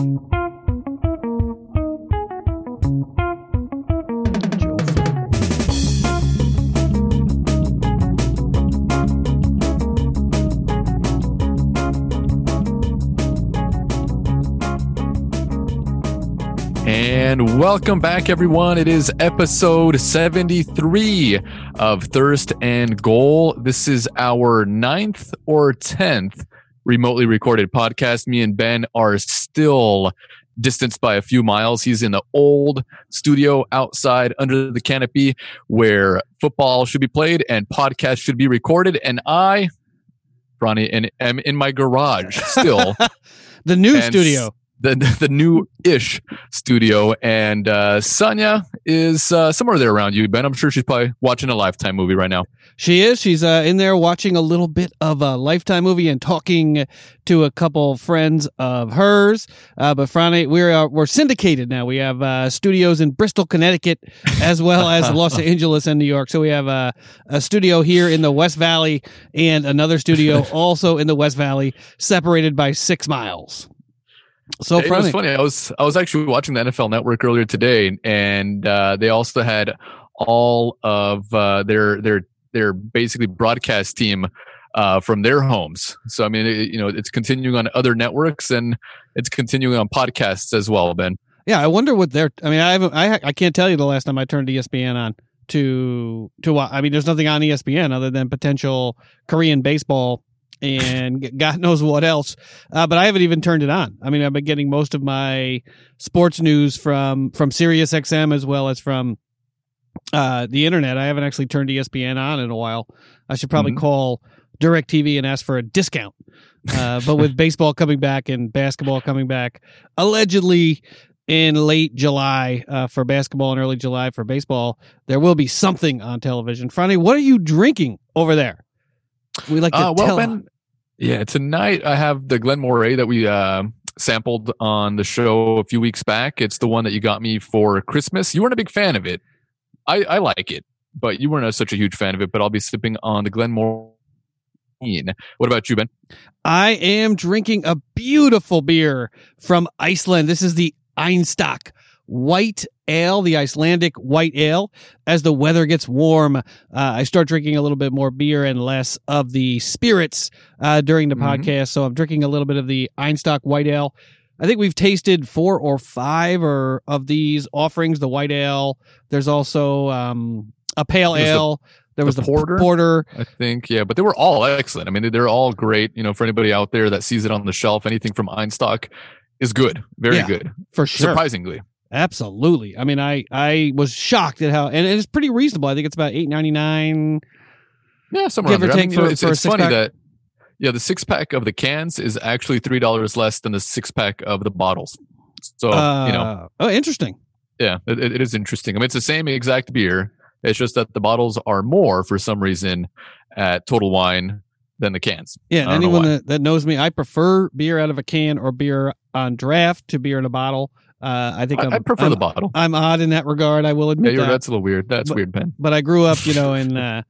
And welcome back, everyone. It is episode 73 of Thirst and Goal. This is our ninth or 10th remotely recorded podcast. Me and Ben are still distanced by a few miles. He's in the old studio outside under the canopy where football should be played and podcasts should be recorded. And I, Ronnie, and am in my garage still. The new And studio. the the new ish studio and uh Sonia is uh somewhere there around you Ben I'm sure she's probably watching a lifetime movie right now She is. She's uh, in there watching a little bit of a Lifetime movie and talking to a couple friends of hers. Uh, but Friday, we're uh, we're syndicated now. We have uh, studios in Bristol, Connecticut, as well as Los Angeles and New York. So we have uh, a studio here in the West Valley and another studio also in the West Valley, separated by six miles. So it was funny I was I was actually watching the NFL network earlier today and uh they also had all of uh their their their basically broadcast team uh from their homes so I mean it, you know it's continuing on other networks and it's continuing on podcasts as well Ben Yeah, I wonder what they're. I mean, I haven't. I I can't tell you the last time I turned ESPN on to to watch. I mean, there's nothing on ESPN other than potential Korean baseball and God knows what else. Uh, but I haven't even turned it on. I mean, I've been getting most of my sports news from from Sirius XM as well as from uh, the internet. I haven't actually turned ESPN on in a while. I should probably Mhm. call DirecTV and ask for a discount. Uh, but with baseball coming back and basketball coming back, allegedly in late July uh, for basketball and early July for baseball, there will be something on television. Friday, what are you drinking over there? We like to Uh, well, tell. Ben, yeah, tonight I have the Glen Moray that we uh, sampled on the show a few weeks back. It's the one that you got me for Christmas. You weren't a big fan of it. I, I like it, but you weren't a, such a huge fan of it. But I'll be sipping on the Glen Moray. What about you, Ben? I am drinking a beautiful beer from Iceland. This is the Einstock White Ale, the Icelandic White Ale. As the weather gets warm, uh, I start drinking a little bit more beer and less of the spirits uh, during the Mhm. podcast. So I'm drinking a little bit of the Einstock White Ale. I think we've tasted four or five or of these offerings. The White Ale. There's also um, a Pale There's the- Ale. there was the the, porter? porter. I think, yeah, but they were all excellent. I mean, they're all great. You know, for anybody out there that sees it on the shelf, anything from Einstock is good, very Yeah, good, for sure. surprisingly. Absolutely. I mean, I I was shocked at how, and it's pretty reasonable. I think it's about eight ninety nine. Yeah, somewhere Give or there. I take mean, you know, for- it's, for a it's funny six-pack? that yeah, the six pack of the cans is actually three dollars less than the six pack of the bottles. So you know, Uh, oh, interesting. yeah, it, it is interesting. I mean, it's the same exact beer. It's just that the bottles are more for some reason at Total Wine than the cans. Yeah, and know anyone that, that knows me, I prefer beer out of a can or beer on draft to beer in a bottle. Uh, I think I, I'm, I prefer I'm, the bottle. I'm odd in that regard. I will admit you're, that. that's a little weird. That's But- weird, Ben. But I grew up, you know, in uh,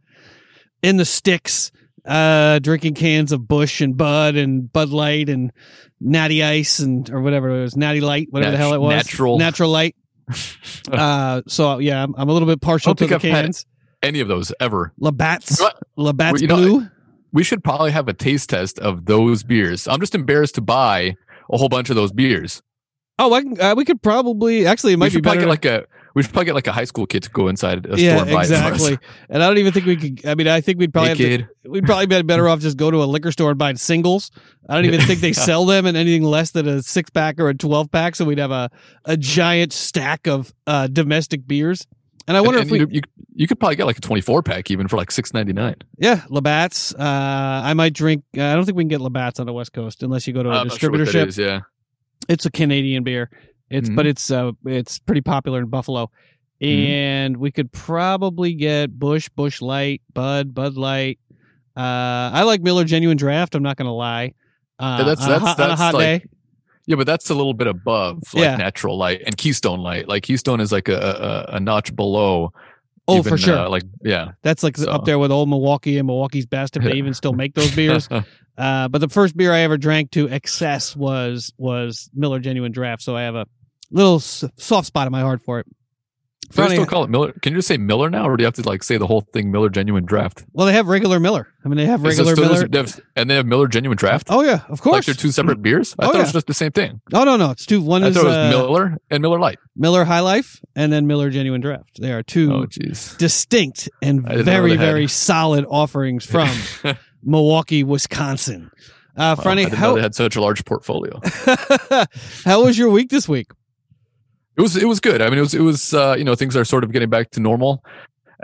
in the sticks, uh, drinking cans of Busch and Bud and Bud Light and Natty Ice and or whatever it was, Natty Light, whatever the hell it was, natural. natural light. uh, so yeah, I'm, I'm a little bit partial to the cans. Any of those ever. Labatt's? Labatt's you know, Blue. We should probably have a taste test of those beers. I'm just embarrassed to buy a whole bunch of those beers. Oh, I can, uh, we could probably actually it we might be better. get like a we should probably get like a high school kid to go inside a yeah, store and buy exactly. And I don't even think we could. I mean, I think we'd probably Hey, to, we'd probably be better off just go to a liquor store and buy singles. I don't even think they sell them in anything less than a six pack or a twelve pack. So we'd have a a giant stack of uh, domestic beers. And I wonder And- if we, and you, you you could probably get like a 24 pack even for like 6.99. yeah, Labatt's. Uh, I might drink. Uh, I don't think we can get Labatt's on the West Coast unless you go to a I'm not sure what that distributorship. is, yeah. It's a Canadian beer. It's Mhm. but it's uh it's pretty popular in Buffalo. Mhm. And we could probably get Busch, Busch Light, Bud, Bud Light. Uh I like Miller Genuine Draft, I'm not gonna lie. Uh, Yeah, that's- that's- on a that's hot like- day. Yeah, but that's a little bit above like Yeah. natural light and Keystone light. Like Keystone is like a, a, a notch below Oh, for sure. uh, like yeah. That's like So- up there with old Milwaukee and Milwaukee's best if they even still make those beers. Uh, but the first beer I ever drank to excess was was Miller Genuine Draft, so I have a little s- soft spot in my heart for it. I still call it Miller? Can you just say Miller now, or do you have to like say the whole thing Miller Genuine Draft? well, they have regular Miller. I mean, they have regular still- Miller. they have- and they have Miller Genuine Draft. Oh yeah, of course. like they're two separate beers. I Oh, thought it was just the same thing. oh no, no, it's two. One I is thought it was uh, Miller and Miller Light. Miller High Life, and then Miller Genuine Draft. They are two Oh, distinct and I didn't know very very solid offerings from Milwaukee, Wisconsin. Uh, Wow, I Franny, how they had such a large portfolio. how was your week this week? It was it was good. I mean, it was it was uh, you know things are sort of getting back to normal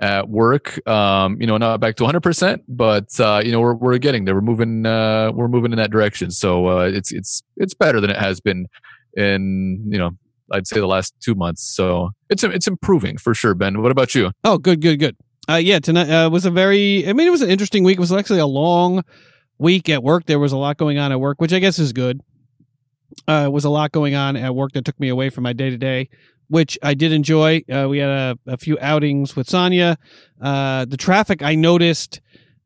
at work. Um, you know, not back to 100, percent but uh, you know we're we're getting there. We're moving uh, we're moving in that direction. So uh, it's it's it's better than it has been in you know I'd say the last two months. So it's it's improving for sure. Ben, what about you? Oh, good, good, good. Uh, yeah, tonight uh, was a very. I mean, it was an interesting week. It was actually a long week at work. There was a lot going on at work, which I guess is good. Uh, it was a lot going on at work that took me away from my day to day, which I did enjoy. Uh, we had a, a few outings with Sonya. Uh, the traffic I noticed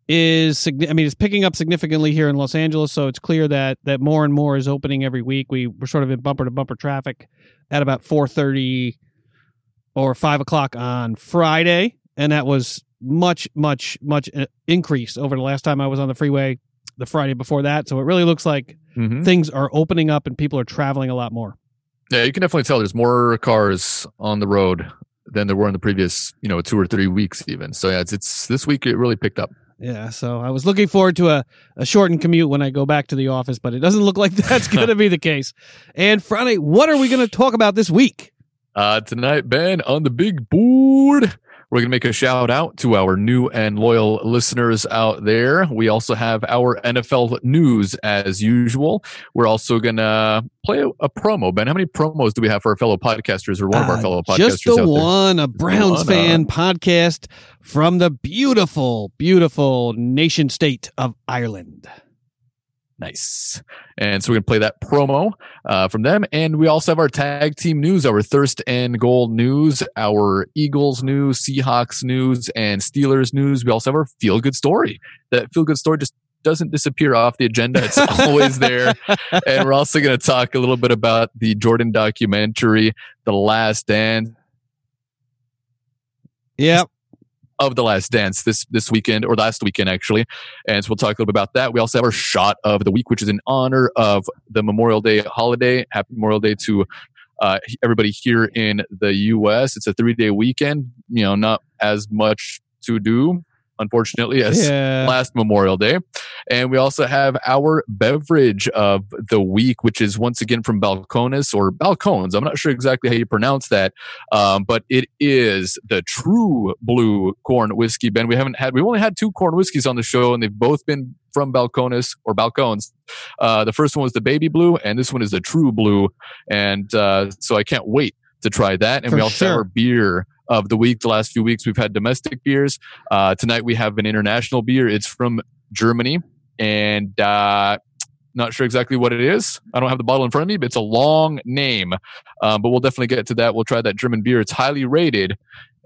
is, I mean, it's picking up significantly here in Los Angeles. So it's clear that that more and more is opening every week. We were sort of in bumper to bumper traffic at about four thirty or five o'clock on Friday, and that was much, much, much uh, increase over the last time I was on the freeway the Friday before that. So it really looks like Mm-hmm. things are opening up and people are traveling a lot more. Yeah, you can definitely tell there's more cars on the road than there were in the previous you know two or three weeks even. So yeah, it's it's this week it really picked up. Yeah, so I was looking forward to a, a shortened commute when I go back to the office, but it doesn't look like that's going to be the case. And Friday, what are we going to talk about this week? Uh, tonight, Ben, on the big board, we're going to make a shout out to our new and loyal listeners out there. We also have our NFL news as usual. We're also going to play a, a promo. Ben, how many promos do we have for our fellow podcasters or one of our Uh, fellow podcasters Just the out there? one, a Browns one, uh, fan podcast from the beautiful, beautiful nation state of Ireland. Nice. And so we're going to play that promo uh, from them. And we also have our tag team news, our Thirst and Goal news, our Eagles news, Seahawks news, and Steelers news. We also have our feel good story. That feel good story just doesn't disappear off the agenda. It's always there. And we're also going to talk a little bit about the Jordan documentary, The Last Dance Yep. Of the last dance this this weekend or last weekend actually. And so we'll talk a little bit about that. We also have our shot of the week which is in honor of the memorial day holiday. Happy memorial day to uh, everybody here in the us it's a three day weekend you know not as much to do unfortunately as Yeah. last Memorial Day. And we also have our beverage of the week, which is once again from Balcones or Balcones. I'm not sure exactly how you pronounce that, um, but it is the true blue corn whiskey. Ben, we haven't had, we've only had two corn whiskeys on the show, and they've both been from Balcones or Balcones. Uh, the first one was the baby blue, and this one is the true blue. And uh, so I can't wait to try that. And For we also have our beer of the week. The last few weeks we've had domestic beers. Uh, tonight we have an international beer. It's from Germany, and uh, not sure exactly what it is. I don't have the bottle in front of me, but it's a long name. Um, but we'll definitely get to that. We'll try that German beer. It's highly rated,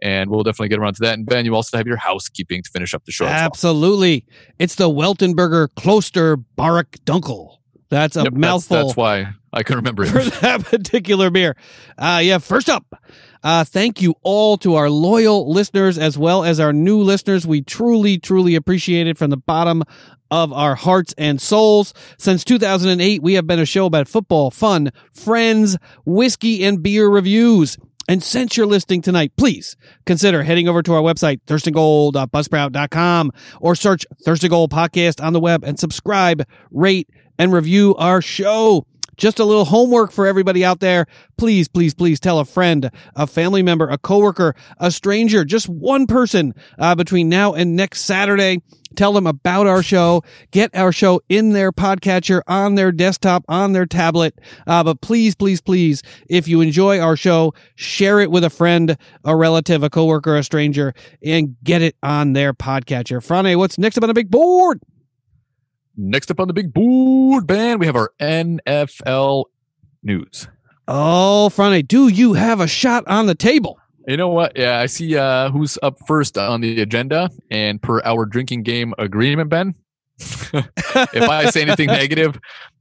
and we'll definitely get around to that. And Ben, you also have your housekeeping to finish up the show. as well. Absolutely. It's the Weltenburger Kloster Barock Dunkel. That's a Yep, that's- mouthful. That's, why I can remember for that particular beer. Uh, yeah, first up, uh, thank you all to our loyal listeners as well as our new listeners. We truly, truly appreciate it from the bottom of our hearts and souls. Since 2008, we have been a show about football, fun, friends, whiskey, and beer reviews. And since you're listening tonight, please consider heading over to our website, thirstandgoal.buzzsprout.com or search Thirst and Goal Podcast on the web and subscribe, rate, and review our show. Just a little homework for everybody out there. Please, please, please tell a friend, a family member, a coworker, a stranger, just one person uh, between now and next Saturday. Tell them about our show. Get our show in their podcatcher, on their desktop, on their tablet. Uh, but please, please, please, if you enjoy our show, share it with a friend, a relative, a coworker, a stranger, and get it on their podcatcher. Frane, what's next up on the big board? Next up on the big board, Ben, we have our NFL news. Oh, Frane, do you have a shot on the table? You know what? Yeah, I see uh, who's up first on the agenda. And per our drinking game agreement, Ben, if I say anything negative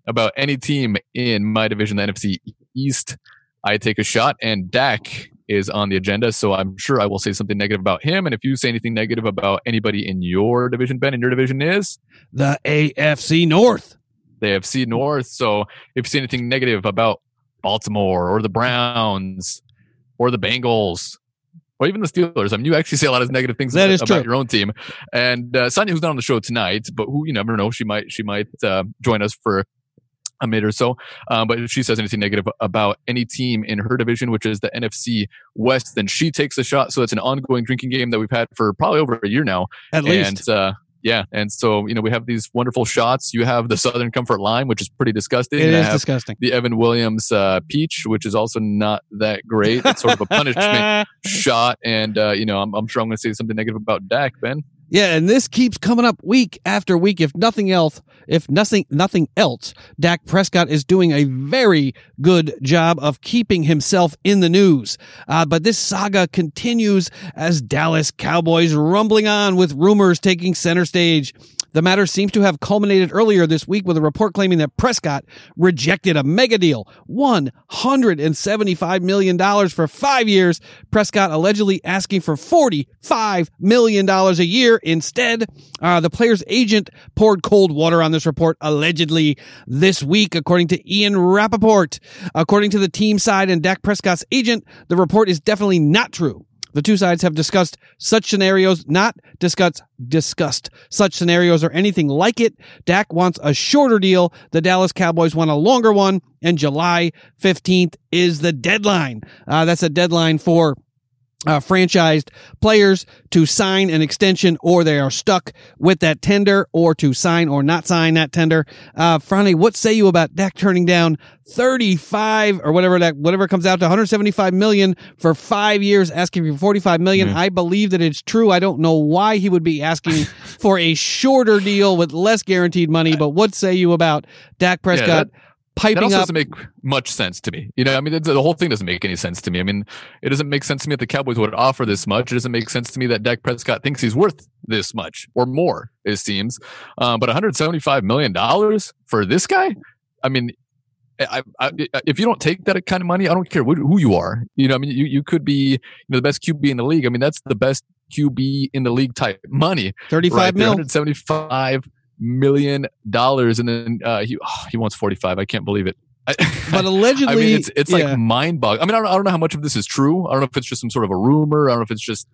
about any team in my division, the NFC East, I take a shot. And Dak is on the agenda. So I'm sure I will say something negative about him. And if you say anything negative about anybody in your division, Ben, in your division is the AFC North. The AFC North. So if you say anything negative about Baltimore or the Browns or the Bengals or even the Steelers. I mean, you actually say a lot of negative things that about, about your own team. And uh, Sonia, who's not on the show tonight, but who you never know, she might she might uh, join us for a minute or so. Um, but if she says anything negative about any team in her division, which is the NFC West, then she takes a shot. So it's an ongoing drinking game that we've had for probably over a year now. At least. And, uh, yeah, and so you know we have these wonderful shots. You have the Southern Comfort Lime, which is pretty disgusting. It is disgusting. The Evan Williams uh, Peach, which is also not that great. It's sort of a punishment shot, and uh, you know I'm, I'm sure I'm going to say something negative about Dak, Ben. Yeah, and this keeps coming up week after week. If nothing else, if nothing nothing else, Dak Prescott is doing a very good job of keeping himself in the news. Uh, but this saga continues as Dallas Cowboys rumbling on with rumors taking center stage. The matter seems to have culminated earlier this week with a report claiming that Prescott rejected a mega deal, $175 million for five years. Prescott allegedly asking for $45 million a year instead. Uh, the player's agent poured cold water on this report allegedly this week, according to Ian Rapoport. According to the team side and Dak Prescott's agent, the report is definitely not true. The two sides have discussed such scenarios, not discussed, discussed such scenarios or anything like it. Dak wants a shorter deal. The Dallas Cowboys want a longer one and July 15th is the deadline. Uh, that's a deadline for uh, franchised players to sign an extension or they are stuck with that tender or to sign or not sign that tender. Uh, Franny, what say you about Dak turning down 35 or whatever that, whatever comes out to 175 million for five years, asking for 45 million? Mm. I believe that it's true. I don't know why he would be asking for a shorter deal with less guaranteed money, but what say you about Dak Prescott? Yeah, that- piping that also up. doesn't make much sense to me. You know, I mean, the whole thing doesn't make any sense to me. I mean, it doesn't make sense to me that the Cowboys would offer this much. It doesn't make sense to me that Dak Prescott thinks he's worth this much or more. It seems, um, but 175 million dollars for this guy. I mean. I, I, if you don't take that kind of money, I don't care who you are. You know, I mean, you, you could be you know, the best QB in the league. I mean, that's the best QB in the league type money. 35 right mil. 175 million dollars, and then uh, he oh, he wants forty five. I can't believe it. but allegedly, I mean, it's it's yeah. like mind boggling. I mean, I don't, I don't know how much of this is true. I don't know if it's just some sort of a rumor. I don't know if it's just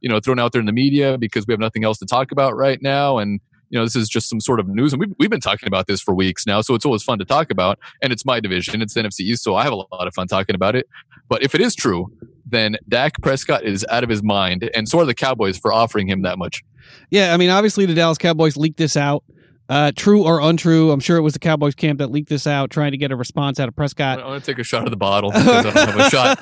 you know thrown out there in the media because we have nothing else to talk about right now, and you know this is just some sort of news. And we've we've been talking about this for weeks now, so it's always fun to talk about. And it's my division. It's NFC East, so I have a lot of fun talking about it. But if it is true, then Dak Prescott is out of his mind, and so are the Cowboys for offering him that much. Yeah, I mean, obviously the Dallas Cowboys leaked this out. Uh, true or untrue, I'm sure it was the Cowboys camp that leaked this out, trying to get a response out of Prescott. I want to take a shot of the bottle because I don't have a shot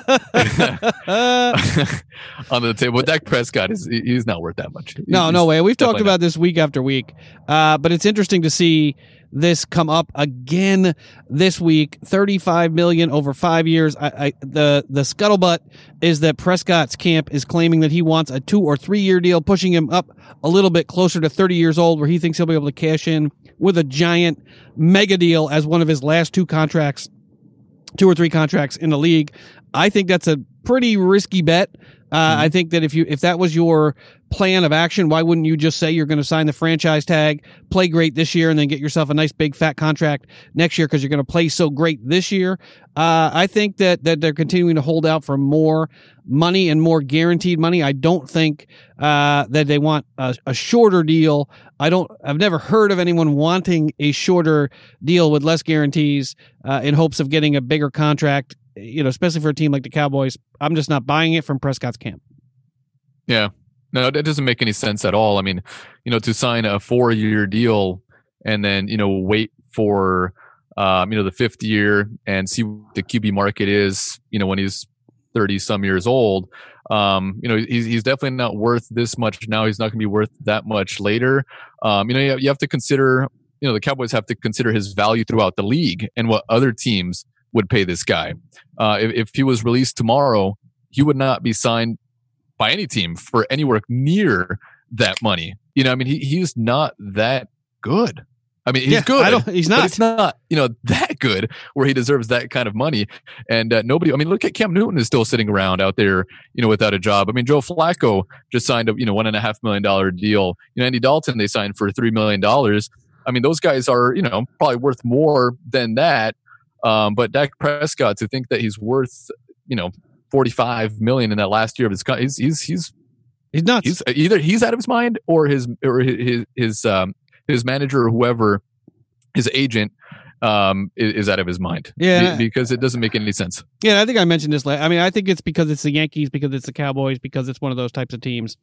on the table. But Dak Prescott is he's not worth that much. No, no way. We've talked about not. this week after week, uh, but it's interesting to see this come up again this week. 35 million over five years. I, I, the, the scuttlebutt is that Prescott's camp is claiming that he wants a two or three year deal, pushing him up a little bit closer to 30 years old, where he thinks he'll be able to cash in with a giant mega deal as one of his last two contracts, two or three contracts in the league. I think that's a pretty risky bet. Uh, mm-hmm. I think that if you if that was your plan of action, why wouldn't you just say you're going to sign the franchise tag, play great this year, and then get yourself a nice big fat contract next year because you're going to play so great this year? Uh, I think that that they're continuing to hold out for more money and more guaranteed money. I don't think uh, that they want a, a, shorter deal. I don't. I've never heard of anyone wanting a shorter deal with less guarantees uh, in hopes of getting a bigger contract you know, especially for a team like the Cowboys, I'm just not buying it from Prescott's camp. Yeah. No, it doesn't make any sense at all. I mean, you know, to sign a four year deal and then, you know, wait for, um, you know, the fifth year and see what the QB market is, you know, when he's 30 some years old. Um, you know, he's, he's definitely not worth this much now. He's not going to be worth that much later. Um, you know, you have, you have to consider, you know, the Cowboys have to consider his value throughout the league and what other teams would pay this guy. Uh, if, if, he was released tomorrow he would not be signed by any team for anywhere near that money. You know, I mean, he, he's not that good. I mean, he's Yeah, good. I don't- he's but not. It's not, you know, that good where he deserves that kind of money. And uh, nobody, I mean, look at Cam Newton is still sitting around out there, you know, without a job. I mean, Joe Flacco just signed a, you know, one and a half million dollar deal. You know, Andy Dalton, they signed for $3 million. I mean, those guys are, you know, probably worth more than that. Um, but Dak Prescott, to think that he's worth, you know, 45 million in that last year of his, he's, he's, he's, He's nuts. he's either he's out of his mind or his, or his, his, um, his manager or whoever, his agent, um, is, is out of his mind. Yeah. Be- because it doesn't make any sense. Yeah, I think I mentioned this. la- I mean, I think it's because it's the Yankees, because it's the Cowboys, because it's one of those types of teams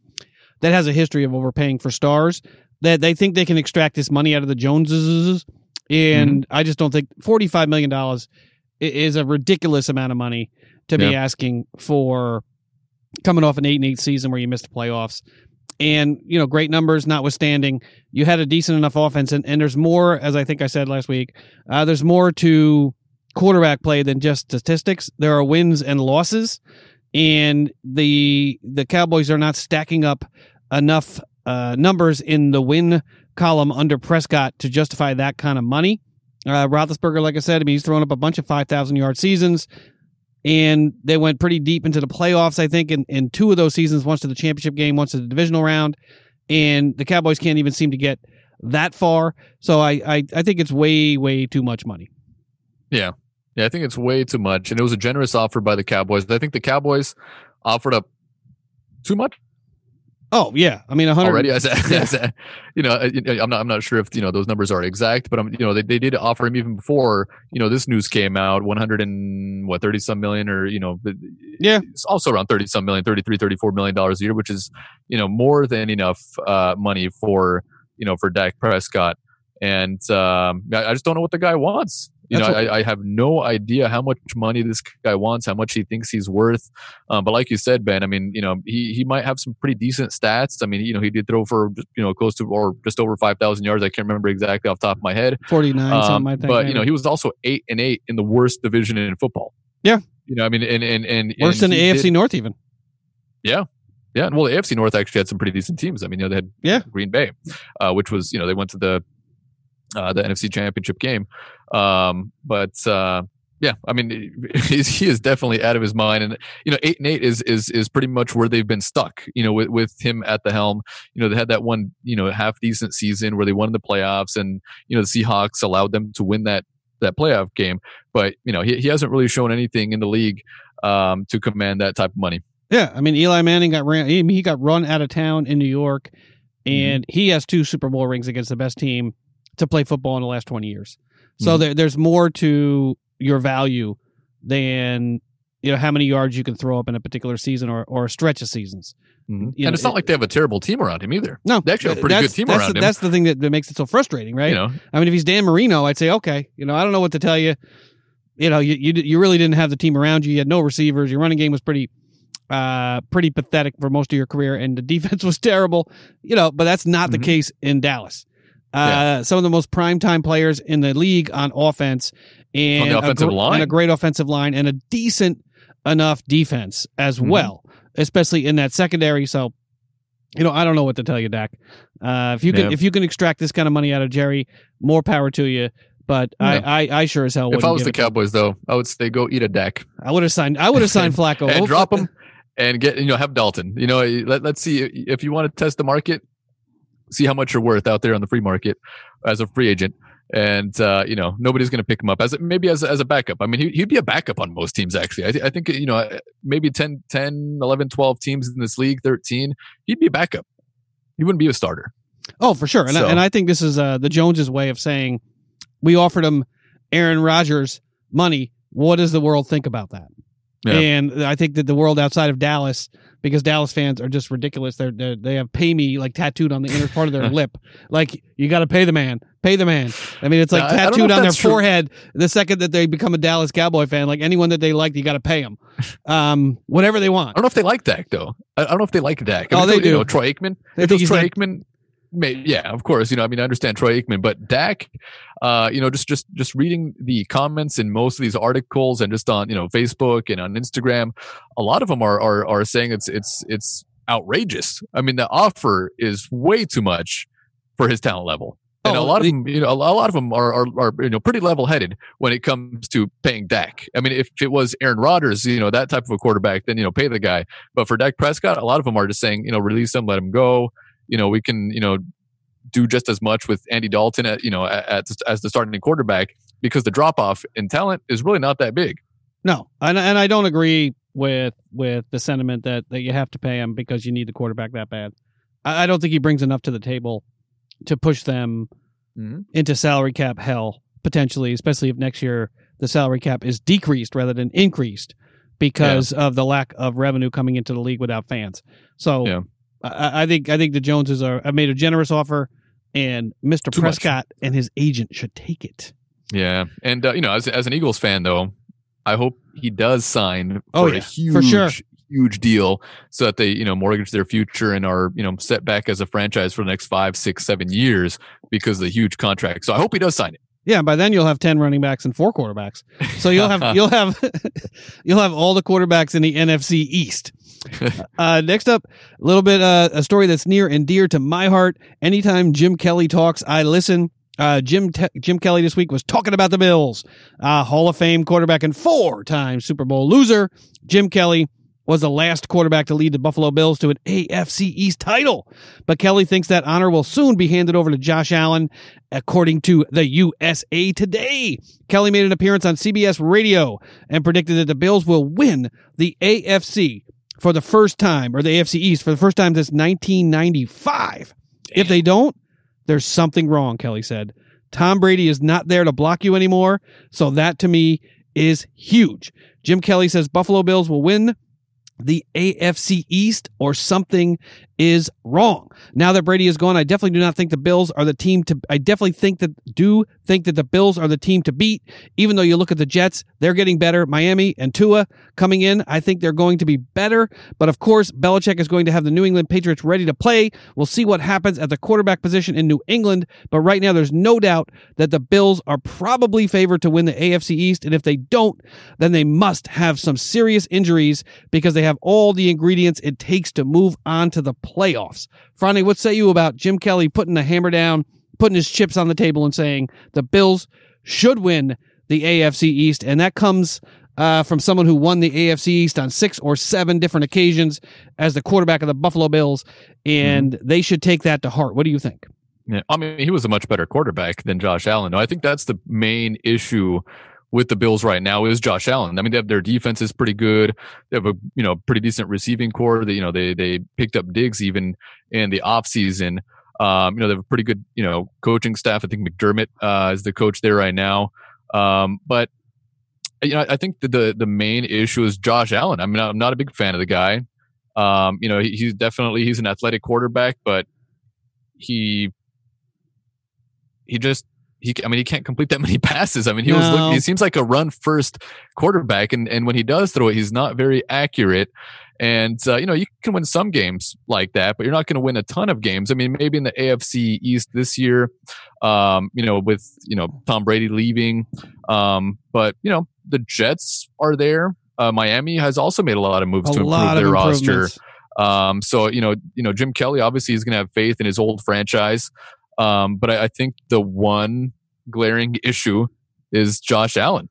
that has a history of overpaying for stars. That they think they can extract this money out of the Joneses, and Mm-hmm. I just don't think forty-five million dollars is a ridiculous amount of money to be Yeah. asking for coming off an eight and eight season where you missed the playoffs. And you know, great numbers notwithstanding, you had a decent enough offense, and, and there's more, as I think I said last week. Uh, there's more to quarterback play than just statistics. There are wins and losses, and the the Cowboys are not stacking up enough uh, numbers in the win column under Prescott to justify that kind of money. Uh, Roethlisberger, like I said, I mean, he's thrown up a bunch of five thousand yard seasons, and they went pretty deep into the playoffs. I think in, in two of those seasons, once to the championship game, once to the divisional round, and the Cowboys can't even seem to get that far. So I I, I think it's way way too much money. Yeah, Yeah, I think it's way too much, and it was a generous offer by the Cowboys. I think the Cowboys offered up too much Oh yeah, I mean, hundred already. As, a, Yeah. as a, you know, I'm not. I'm not sure if you know those numbers are exact, but I'm. You know, they, they did offer him even before you know this news came out. 100 and what 30 some million, or you know, Yeah. it's also around 30 some million, 33, 34 million dollars a year, which is you know more than enough uh, money for you know for Dak Prescott. And um, I, I just don't know what the guy wants. You That's know, what- I, I have no idea how much money this guy wants, how much he thinks he's worth. Um, but like you said, Ben, I mean, you know, he he might have some pretty decent stats. I mean, you know, he did throw for you know close to or just over five thousand yards. I can't remember exactly off the top of my head. forty nine Um, something. I think, but you know, he was also eight and eight in the worst division in football. Yeah. You know, I mean, and and and worse and than the AFC did- North even. Yeah, yeah. Well, the AFC North actually had some pretty decent teams. I mean, you know, they had Yeah. Green Bay, uh, which was, you know, they went to the uh, the NFC Championship game. Um, but uh, yeah, I mean, he's, he is definitely out of his mind, and you know, eight and eight is is is pretty much where they've been stuck. You know, with with him at the helm. You know, they had that one, you know, half decent season where they won the playoffs, and you know, the Seahawks allowed them to win that that playoff game. But you know, he he hasn't really shown anything in the league um, to command that type of money. Yeah, I mean Eli Manning got ran. He he got run out of town in New York, and he has two Super Bowl rings against the best team to play football in the last twenty years. So Mhm. there, there's more to your value than you know how many yards you can throw up in a particular season or or a stretch of seasons. Mhm. And know, it's not it- like they have a terrible team around him either. No, They actually have a pretty good that's- team around the, him. That's the thing that, that makes it so frustrating, right? You know, I mean, if he's Dan Marino, I'd say okay. You know, I don't know what to tell you. You know, you you, you really didn't have the team around you. You had no receivers. Your running game was pretty uh pretty pathetic for most of your career and the defense was terrible you know but that's not the Mhm. case in dallas uh some of the most primetime players in the league on offense and, On the a gr- line. and a great offensive line and a decent enough defense as Mhm. well especially in that secondary so you know i don't know what to tell you dak uh if you can Yeah. if you can extract this kind of money out of jerry more power to you but Yeah. I, I i sure as hell if I was the. Cowboys, though, I would say go eat a deck i would have signed i would have signed flacco and drop him and get you know have Dalton. You know, let, let's see if you want to test the market, see how much you're worth out there on the free market as a free agent. And uh, you know nobody's going to pick him up as a, maybe as, as a backup. I mean, he, he'd be a backup on most teams actually. I, th- I think you know maybe 10, 10, 11, 12 teams in this league, thirteen. He'd be a backup. He wouldn't be a starter. Oh, for sure. And, So- I, and I think this is uh, the Joneses' way of saying we offered him Aaron Rodgers money. What does the world think about that? Yeah. And I think that the world outside of Dallas, because Dallas fans are just ridiculous. They're, they're they have "pay me" like tattooed on the inner part of their lip. Like you got to pay the man, pay the man. I mean, it's like I- I don't know tattooed on their true. forehead. The second that they become a Dallas Cowboy fan, like anyone that they like, you got to pay them, um, whatever they want. I don't know if they like Dak though. I, don't know if they like Dak. I Oh, mean, they you do. know, Troy Aikman. They if think it was he's Troy like- Aikman, may, yeah, of course. You know, I mean, I understand Troy Aikman, but Dak, uh, you know, just just just reading the comments in most of these articles and just on you know Facebook and on Instagram, a lot of them are are are saying it's it's it's outrageous. I mean, the offer is way too much for his talent level. And Oh, a lot of them, you know, a lot of them are, are, are, you know, pretty level-headed when it comes to paying Dak. I mean, if it was Aaron Rodgers, you know, that type of a quarterback, then you know, pay the guy. But for Dak Prescott, a lot of them are just saying, you know, release him, let him go. You know, we can, you know, do just as much with Andy Dalton, at, you know, at, as the starting quarterback because the drop-off in talent is really not that big. No, and and I don't agree with with the sentiment that that you have to pay him because you need the quarterback that bad. I, I don't think he brings enough to the table to push them Mhm. into salary cap hell potentially, especially if next year the salary cap is decreased rather than increased because of the lack of revenue coming into the league without fans. So Yeah. I, I think I think the Joneses are have made a generous offer, and Mr. Too much. Prescott and his agent should take it. Yeah, and uh, you know, as as an Eagles fan, though, I hope he does sign Oh, for yeah, a huge, for sure. huge deal, so that they you know mortgage their future and are you know set back as a franchise for the next five, six, seven years because of the huge contract. So I hope he does sign it. Yeah, by then you'll have ten running backs and four quarterbacks. So you'll have you'll have you'll have all the quarterbacks in the NFC East. Uh, next up, a little bit uh, a story that's near and dear to my heart. Anytime Jim Kelly talks, I listen. Uh, Jim Te- Jim Kelly this week was talking about the Bills. Uh, Hall of Fame quarterback and four-time Super Bowl loser. Jim Kelly was the last quarterback to lead the Buffalo Bills to an AFC East title. But Kelly thinks that honor will soon be handed over to Josh Allen, according to the USA Today. Kelly made an appearance on CBS Radio and predicted that the Bills will win the AFC for the first time, or the AFC East for the first time since 1995. If they don't, there's something wrong, Kelly said. Tom Brady is not there to block you anymore. So that to me is huge. Jim Kelly says Buffalo Bills will win the AFC East or something is wrong. Now that Brady is gone, I definitely do not think the Bills are the team to I definitely think that do think that the Bills are the team to beat. Even though you look at the Jets, they're getting better. Miami and Tua coming in, I think they're going to be better. But of course, Belichick is going to have the New England Patriots ready to play. We'll see what happens at the quarterback position in New England. But right now, there's no doubt that the Bills are probably favored to win the AFC East. And if they don't, then they must have some serious injuries because they have all the ingredients it takes to move on to the playoffs. Franny, what say you about Jim Kelly putting the hammer down, putting his chips on the table and saying the Bills should win the AFC East? And that comes uh, from someone who won the AFC East on six or seven different occasions as the quarterback of the Buffalo Bills, and they should take that to heart. What do you think? Yeah, I mean, he was a much better quarterback than Josh Allen. I think that's the main issue with the Bills right now is Josh Allen. I mean, they have, their defense is pretty good. They have a you know pretty decent receiving corps. That you know they they picked up Diggs even in the offseason. Um, you know they have a pretty good you know coaching staff. I think McDermott uh, is the coach there right now. Um, but you know I think that the the main issue is Josh Allen. I mean, I'm not a big fan of the guy. Um, you know, he, he's definitely he's an athletic quarterback, but he he just he I mean he can't complete that many passes. I mean he was looking, he seems like a run first quarterback and and when he does throw it he's not very accurate. And uh, you know you can win some games like that, but you're not going to win a ton of games. I mean maybe in the AFC East this year, um, you know with you know Tom Brady leaving, um, but you know the Jets are there. Uh, Miami has also made a lot of moves A to improve their roster. Um, so you know, you know, Jim Kelly obviously is going to have faith in his old franchise. Um, but I, I think the one glaring issue is Josh Allen,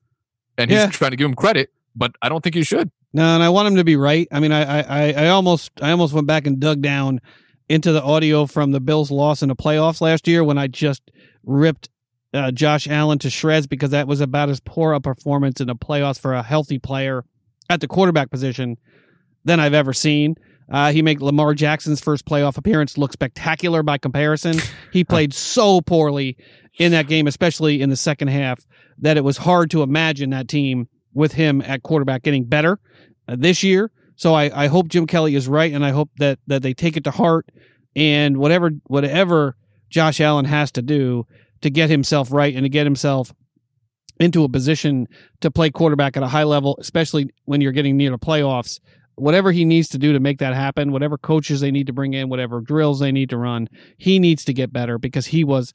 and he's Yeah. trying to give him credit, but I don't think he should. No, and I want him to be right. I mean, I, I, I- I almost, I almost went back and dug down into the audio from the Bills' loss in the playoffs last year when I just ripped uh, Josh Allen to shreds because that was about as poor a performance in the playoffs for a healthy player at the quarterback position than I've ever seen. Uh, he made Lamar Jackson's first playoff appearance look spectacular by comparison. He played so poorly in that game, especially in the second half, that it was hard to imagine that team with him at quarterback getting better uh, this year. So I, I hope Jim Kelly is right, and I hope that that they take it to heart and whatever whatever Josh Allen has to do to get himself right and to get himself into a position to play quarterback at a high level, especially when you're getting near the playoffs. whatever he needs to do to make that happen, whatever coaches they need to bring in, whatever drills they need to run, he needs to get better because he was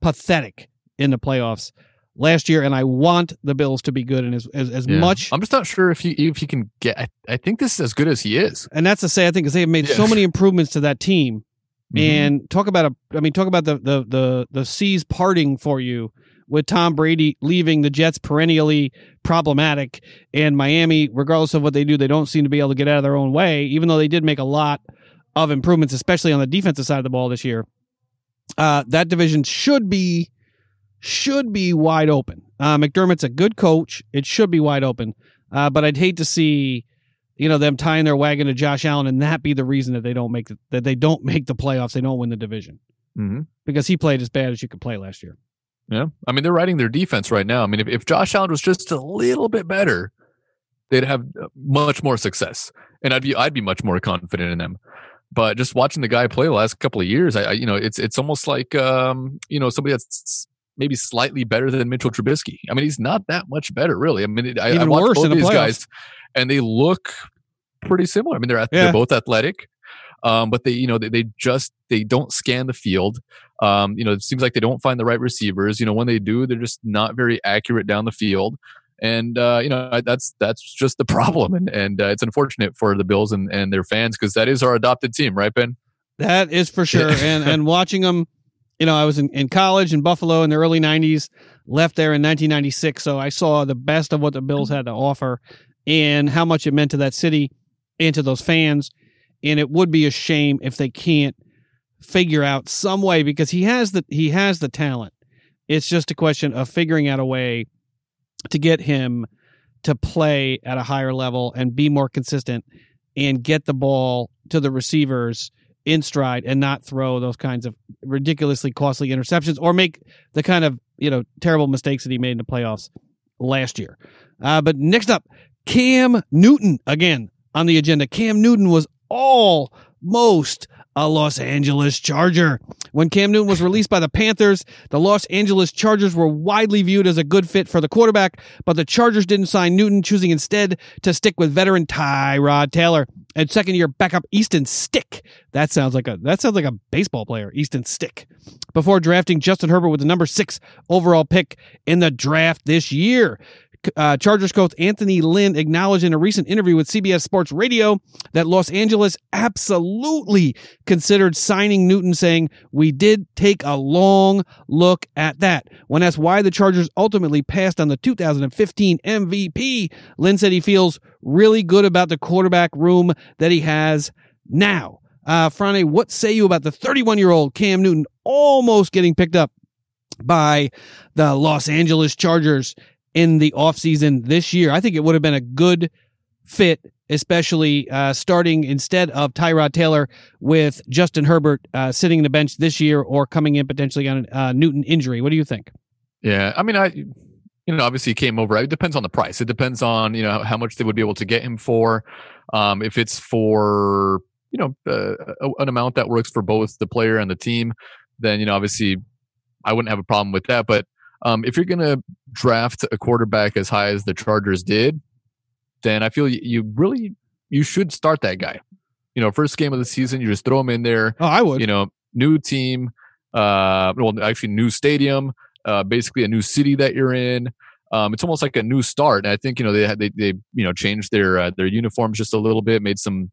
pathetic in the playoffs last year, and I want the Bills to be good and as as, as Yeah. much. I'm just not sure if he if he can get. I, I think this is as good as he is. And that's to say, I think, because they have made so many improvements to that team. Mhm. And talk about a, I mean, talk about the the the the seas parting for you with Tom Brady leaving the Jets perennially problematic, and Miami, regardless of what they do, they don't seem to be able to get out of their own way, even though they did make a lot of improvements, especially on the defensive side of the ball this year. Uh, that division should be should be wide open. Uh, McDermott's a good coach; it should be wide open. Uh, but I'd hate to see you know them tying their wagon to Josh Allen and that be the reason that they don't make the, that they don't make the playoffs, they don't win the division Mhm. because he played as bad as you could play last year. Yeah, I mean they're riding their defense right now. I mean if, if Josh Allen was just a little bit better, they'd have uh, much more success, and I'd be I'd be much more confident in them. But just watching the guy play the last couple of years, I, I you know it's it's almost like um you know somebody that's maybe slightly better than Mitchell Trubisky. I mean he's not that much better really. I mean it, I, I worse both the these playoffs. guys, and they look pretty similar. I mean they're Yeah. they're both athletic. Um, but they, you know, they, they just they don't scan the field. Um, you know, it seems like they don't find the right receivers. You know, when they do, they're just not very accurate down the field. And uh, you know that's that's just the problem, and and uh, it's unfortunate for the Bills and, and their fans because that is our adopted team, right, Ben? That is for sure. and and watching them, you know, I was in, in college in Buffalo in the early '90s, left there in 1996, so I saw the best of what the Bills had to offer and how much it meant to that city and to those fans. And it would be a shame if they can't figure out some way because he has the he has the talent. It's just a question of figuring out a way to get him to play at a higher level and be more consistent and get the ball to the receivers in stride and not throw those kinds of ridiculously costly interceptions or make the kind of you know terrible mistakes that he made in the playoffs last year. Uh, but next up, Cam Newton again on the agenda. Cam Newton was almost a Los Angeles Charger. When Cam Newton was released by the Panthers, the Los Angeles Chargers were widely viewed as a good fit for the quarterback, but the Chargers didn't sign Newton, choosing instead to stick with veteran Tyrod Taylor and second year backup Easton Stick. That sounds like a that sounds like a baseball player, Easton Stick. Before drafting Justin Herbert with the number 6 overall pick in the draft this year. Uh, Chargers coach Anthony Lynn acknowledged in a recent interview with CBS Sports Radio that Los Angeles absolutely considered signing Newton, saying, We did take a long look at that. When asked why the Chargers ultimately passed on the 2015 MVP, Lynn said he feels really good about the quarterback room that he has now. Uh, what say you about the 31 year old Cam Newton almost getting picked up by the Los Angeles Chargers in the offseason this year? I think it would have been a good fit, especially uh, starting instead of Tyrod Taylor with Justin Herbert uh, sitting in the bench this year or coming in potentially on a uh, Newton injury. What do you think? Yeah, I mean, I you know obviously he came over. It depends on the price. It depends on you know how much they would be able to get him for. Um, if it's for you know uh, an amount that works for both the player and the team, then you know obviously I wouldn't have a problem with that. But um, if you're to draft a quarterback as high as the Chargers did, then I feel you, you really you should start that guy. You know, first game of the season, you just throw him in there. Oh, I would. You know, new team, uh, well, actually new stadium, uh, basically a new city that you're in. Um, it's almost like a new start. And I think you know they had they they you know changed their uh, their uniforms just a little bit, made some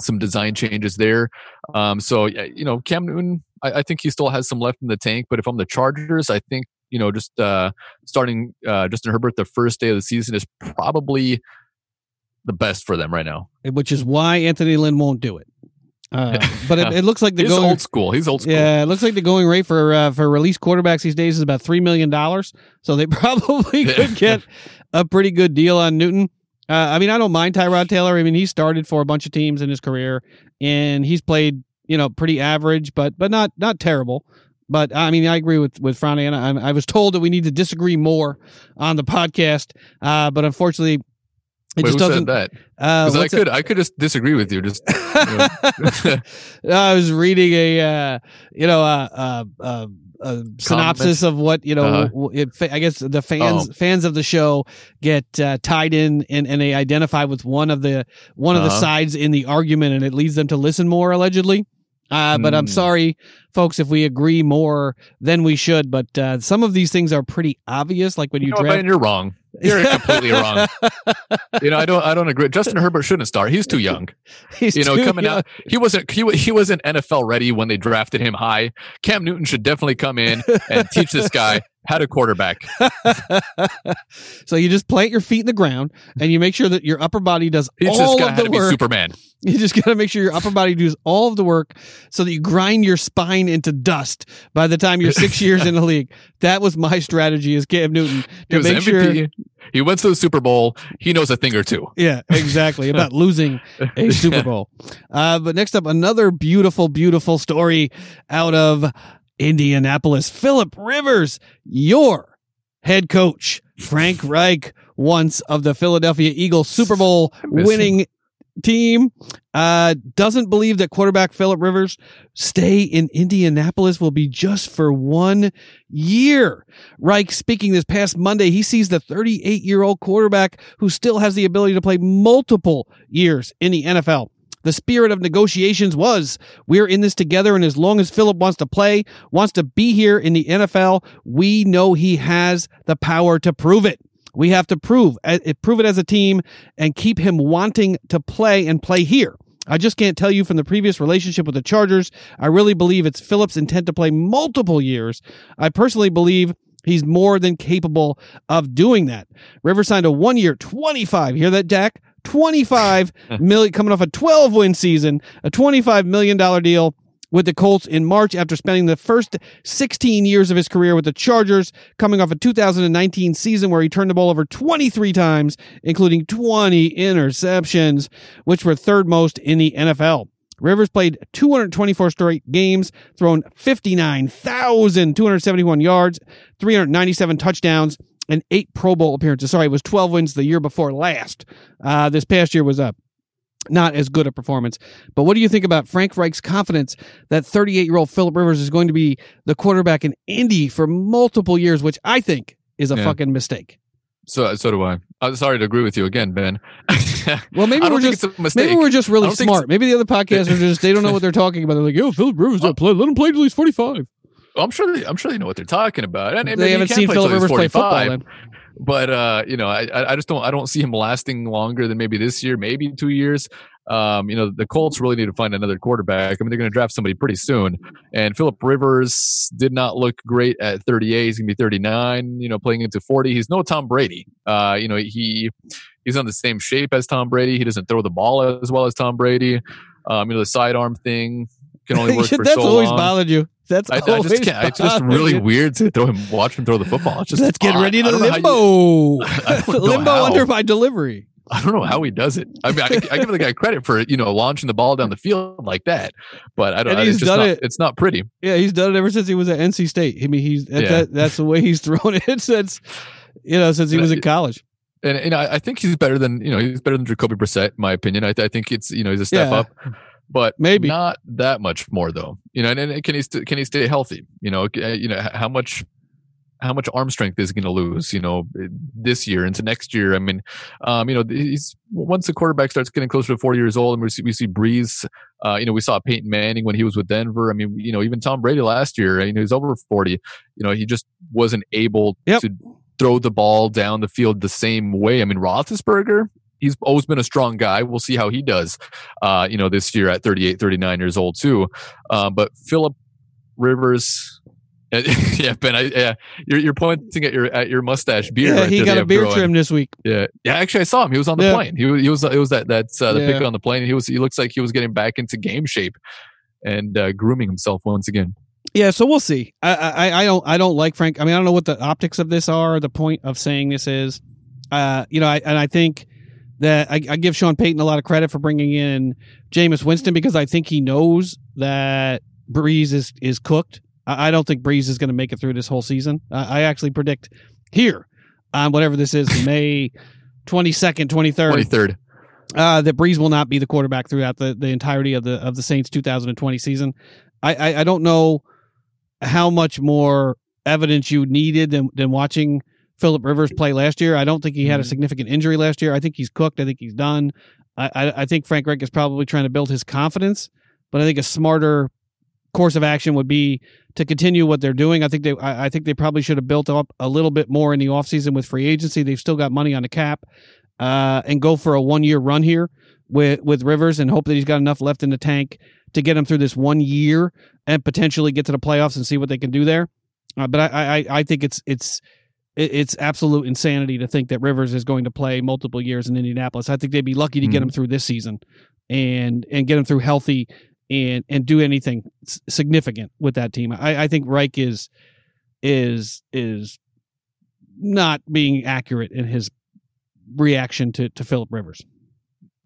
some design changes there. Um, so you know Cam Newton, I, I think he still has some left in the tank. But if I'm the Chargers, I think you know just uh, starting uh, Justin Herbert the first day of the season is probably the best for them right now. which is why Anthony Lynn won't do it. Uh, but it, it looks like the He's going old school. He's old school. yeah, it looks like the going rate for uh, for release quarterbacks these days is about three million dollars. So they probably could get a pretty good deal on Newton. Uh, I mean, I don't mind Tyrod Taylor. I mean, he started for a bunch of teams in his career, and he's played you know pretty average, but but not not terrible. But I mean, I agree with with Franny, and I, I was told that we need to disagree more on the podcast. Uh, but unfortunately, It Wait, just doesn't. that? Uh, I what's it- could I could just disagree with you. Just you know. I was reading a uh, you know uh, uh, uh, a synopsis of what you know. Uh-huh. It, I guess the fans Oh. fans of the show get uh, tied in and, and they identify with one of the one of the Uh-huh. sides in the argument, and it leads them to listen more allegedly. Uh, but I'm Hmm. sorry, folks, if we agree more than we should. But uh, some of these things are pretty obvious, like when you, You know, draft. You're wrong. You're completely wrong. You know, I don't I don't agree. Justin Herbert shouldn't start. He's too young. He's You know, too coming young. out, he wasn't he, he wasn't NFL ready when they drafted him high. Cam Newton should definitely come in and teach this guy how a quarterback. so you just plant your feet in the ground and you make sure that your upper body does Teach all of the to be work. Superman. You just got to make sure your upper body does all of the work so that you grind your spine into dust by the time you're six years in the league. That was my strategy as Cam Newton He to make sure. He went to the Super Bowl. He knows a thing or two. Yeah, exactly. About losing a Super Bowl. Uh, but next up, another beautiful, beautiful story out of Indianapolis. Philip Rivers, your head coach, Frank Reich, once of the Philadelphia Eagles Super Bowl winning team, uh, doesn't believe that quarterback Philip Rivers stay in Indianapolis will be just for one year. Reich speaking this past Monday, he sees the 38 year old quarterback who still has the ability to play multiple years in the NFL. The spirit of negotiations was we're in this together, and as long as Philip wants to play, wants to be here in the NFL, we know he has the power to prove it. We have to prove uh, prove it as a team and keep him wanting to play and play here. I just can't tell you from the previous relationship with the Chargers. I really believe it's Philip's intent to play multiple years. I personally believe he's more than capable of doing that. Rivers signed a one year, 25. Hear that, Jack? 25 million coming off a 12 win season, a 25 million dollar deal with the Colts in March after spending the first 16 years of his career with the Chargers, coming off a 2019 season where he turned the ball over 23 times, including 20 interceptions, which were third most in the NFL. Rivers played 224 straight games, thrown 59,271 yards, 397 touchdowns, and eight Pro Bowl appearances. Sorry, it was 12 wins the year before last. Uh, this past year was up not as good a performance. But what do you think about Frank Reich's confidence that 38 year old Philip Rivers is going to be the quarterback in Indy for multiple years, which I think is a Yeah. fucking mistake. So so do I. I'm sorry to agree with you again, Ben. Well, maybe we're just it's a mistake. maybe we're just really I don't think smart. Maybe the other podcasters just they don't know what they're talking about. They're like, "Yo, Philip Rivers, Oh. play, let him play till he's 45." I'm sure they, I'm sure they know what they're talking about. And They haven't seen Philip Rivers play football. Then. But uh, you know, I I I just don't I don't see him lasting longer than maybe this year, maybe two years. Um, you know, the Colts really need to find another quarterback. I mean, they're going to draft somebody pretty soon. And Philip Rivers did not look great at 38. He's going to be 39. You know, playing into 40. He's no Tom Brady. Uh, you know, he he's on the same shape as Tom Brady. He doesn't throw the ball as well as Tom Brady. Um, you know, the sidearm thing can only work for That's so always long. bothered you. That's I, I always just can't. It's just really you. weird to throw him, watch him throw the football. It's just Let's get odd. ready to I don't know how limbo. you- I don't know limbo how. under my delivery. I don't know how he does it. I mean, I, I give the guy credit for you know launching the ball down the field like that, but I don't. And he's it's just done not, it. It's not pretty. Yeah, he's done it ever since he was at NC State. I mean, he's that, Yeah. that, that's the way he's thrown it since you know since he was in college. And, and I, I think he's better than you know he's better than Jacoby Brissett in my opinion. I, I think it's you know he's a step Yeah. up, but Maybe. not that much more though. You know, and, and can he st- can he stay healthy? You know, uh, you know how much how much arm strength is he going to lose? You know, this year into next year. I mean, um, you know, he's once the quarterback starts getting closer to forty years old, and we see we see Brees. Uh, you know, we saw Peyton Manning when he was with Denver. I mean, you know, even Tom Brady last year. You know, he's over forty. You know, he just wasn't able Yep. to throw the ball down the field the same way. I mean, Roethlisberger, he's always been a strong guy. We'll see how he does, uh, you know, this year at 38, 39 years old too. Um, but Philip Rivers, yeah, Ben, I, yeah, you're, you're pointing at your at your mustache beard. Yeah, right he got a beard growing. trim this week. Yeah, yeah. Actually, I saw him. He was on the Yeah. plane. He was. He was. It was that. That's uh, the Yeah. on the plane. He was. He looks like he was getting back into game shape and uh, grooming himself once again. Yeah, so we'll see. I, I I don't I don't like Frank. I mean, I don't know what the optics of this are. The point of saying this is, uh, you know, I, and I think that I, I give Sean Payton a lot of credit for bringing in Jameis Winston because I think he knows that Brees is is cooked. I, I don't think Brees is going to make it through this whole season. I, I actually predict here on whatever this is May 22nd, 23rd. 23rd. Uh, that Brees will not be the quarterback throughout the, the entirety of the of the Saints 2020 season. I, I, I don't know how much more evidence you needed than, than watching Philip Rivers play last year. I don't think he had a Mhm. significant injury last year. I think he's cooked. I think he's done. I, I, I think Frank Reich is probably trying to build his confidence, but I think a smarter course of action would be to continue what they're doing. I think they I, I think they probably should have built up a little bit more in the offseason with free agency. They've still got money on the cap. Uh, and go for a one year run here with with Rivers and hope that he's got enough left in the tank to get him through this one year and potentially get to the playoffs and see what they can do there. Uh, but I, I I think it's it's it- it's absolute insanity to think that Rivers is going to play multiple years in Indianapolis. I think they'd be lucky to get him mm-hmm. through this season and and get him through healthy and and do anything significant with that team. I, I think Reich is is is not being accurate in his reaction to to Philip Rivers.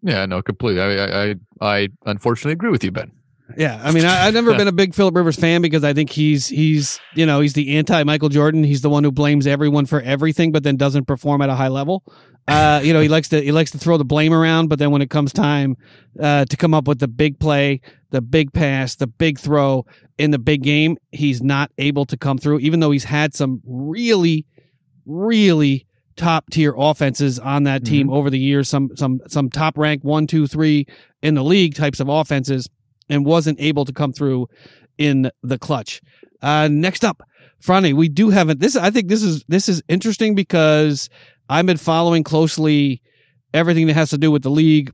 Yeah, no, completely. I, I, I, I unfortunately agree with you, Ben. Yeah, I mean, I, I've never been a big Philip Rivers fan because I think he's he's you know he's the anti Michael Jordan. He's the one who blames everyone for everything, but then doesn't perform at a high level. Uh, you know, he likes to he likes to throw the blame around, but then when it comes time uh, to come up with the big play, the big pass, the big throw in the big game, he's not able to come through. Even though he's had some really, really top tier offenses on that team over the years, some some some top rank one, two, three in the league types of offenses and wasn't able to come through in the clutch. Uh, next up, Franny, we do have. This I think this is this is interesting because I've been following closely everything that has to do with the league.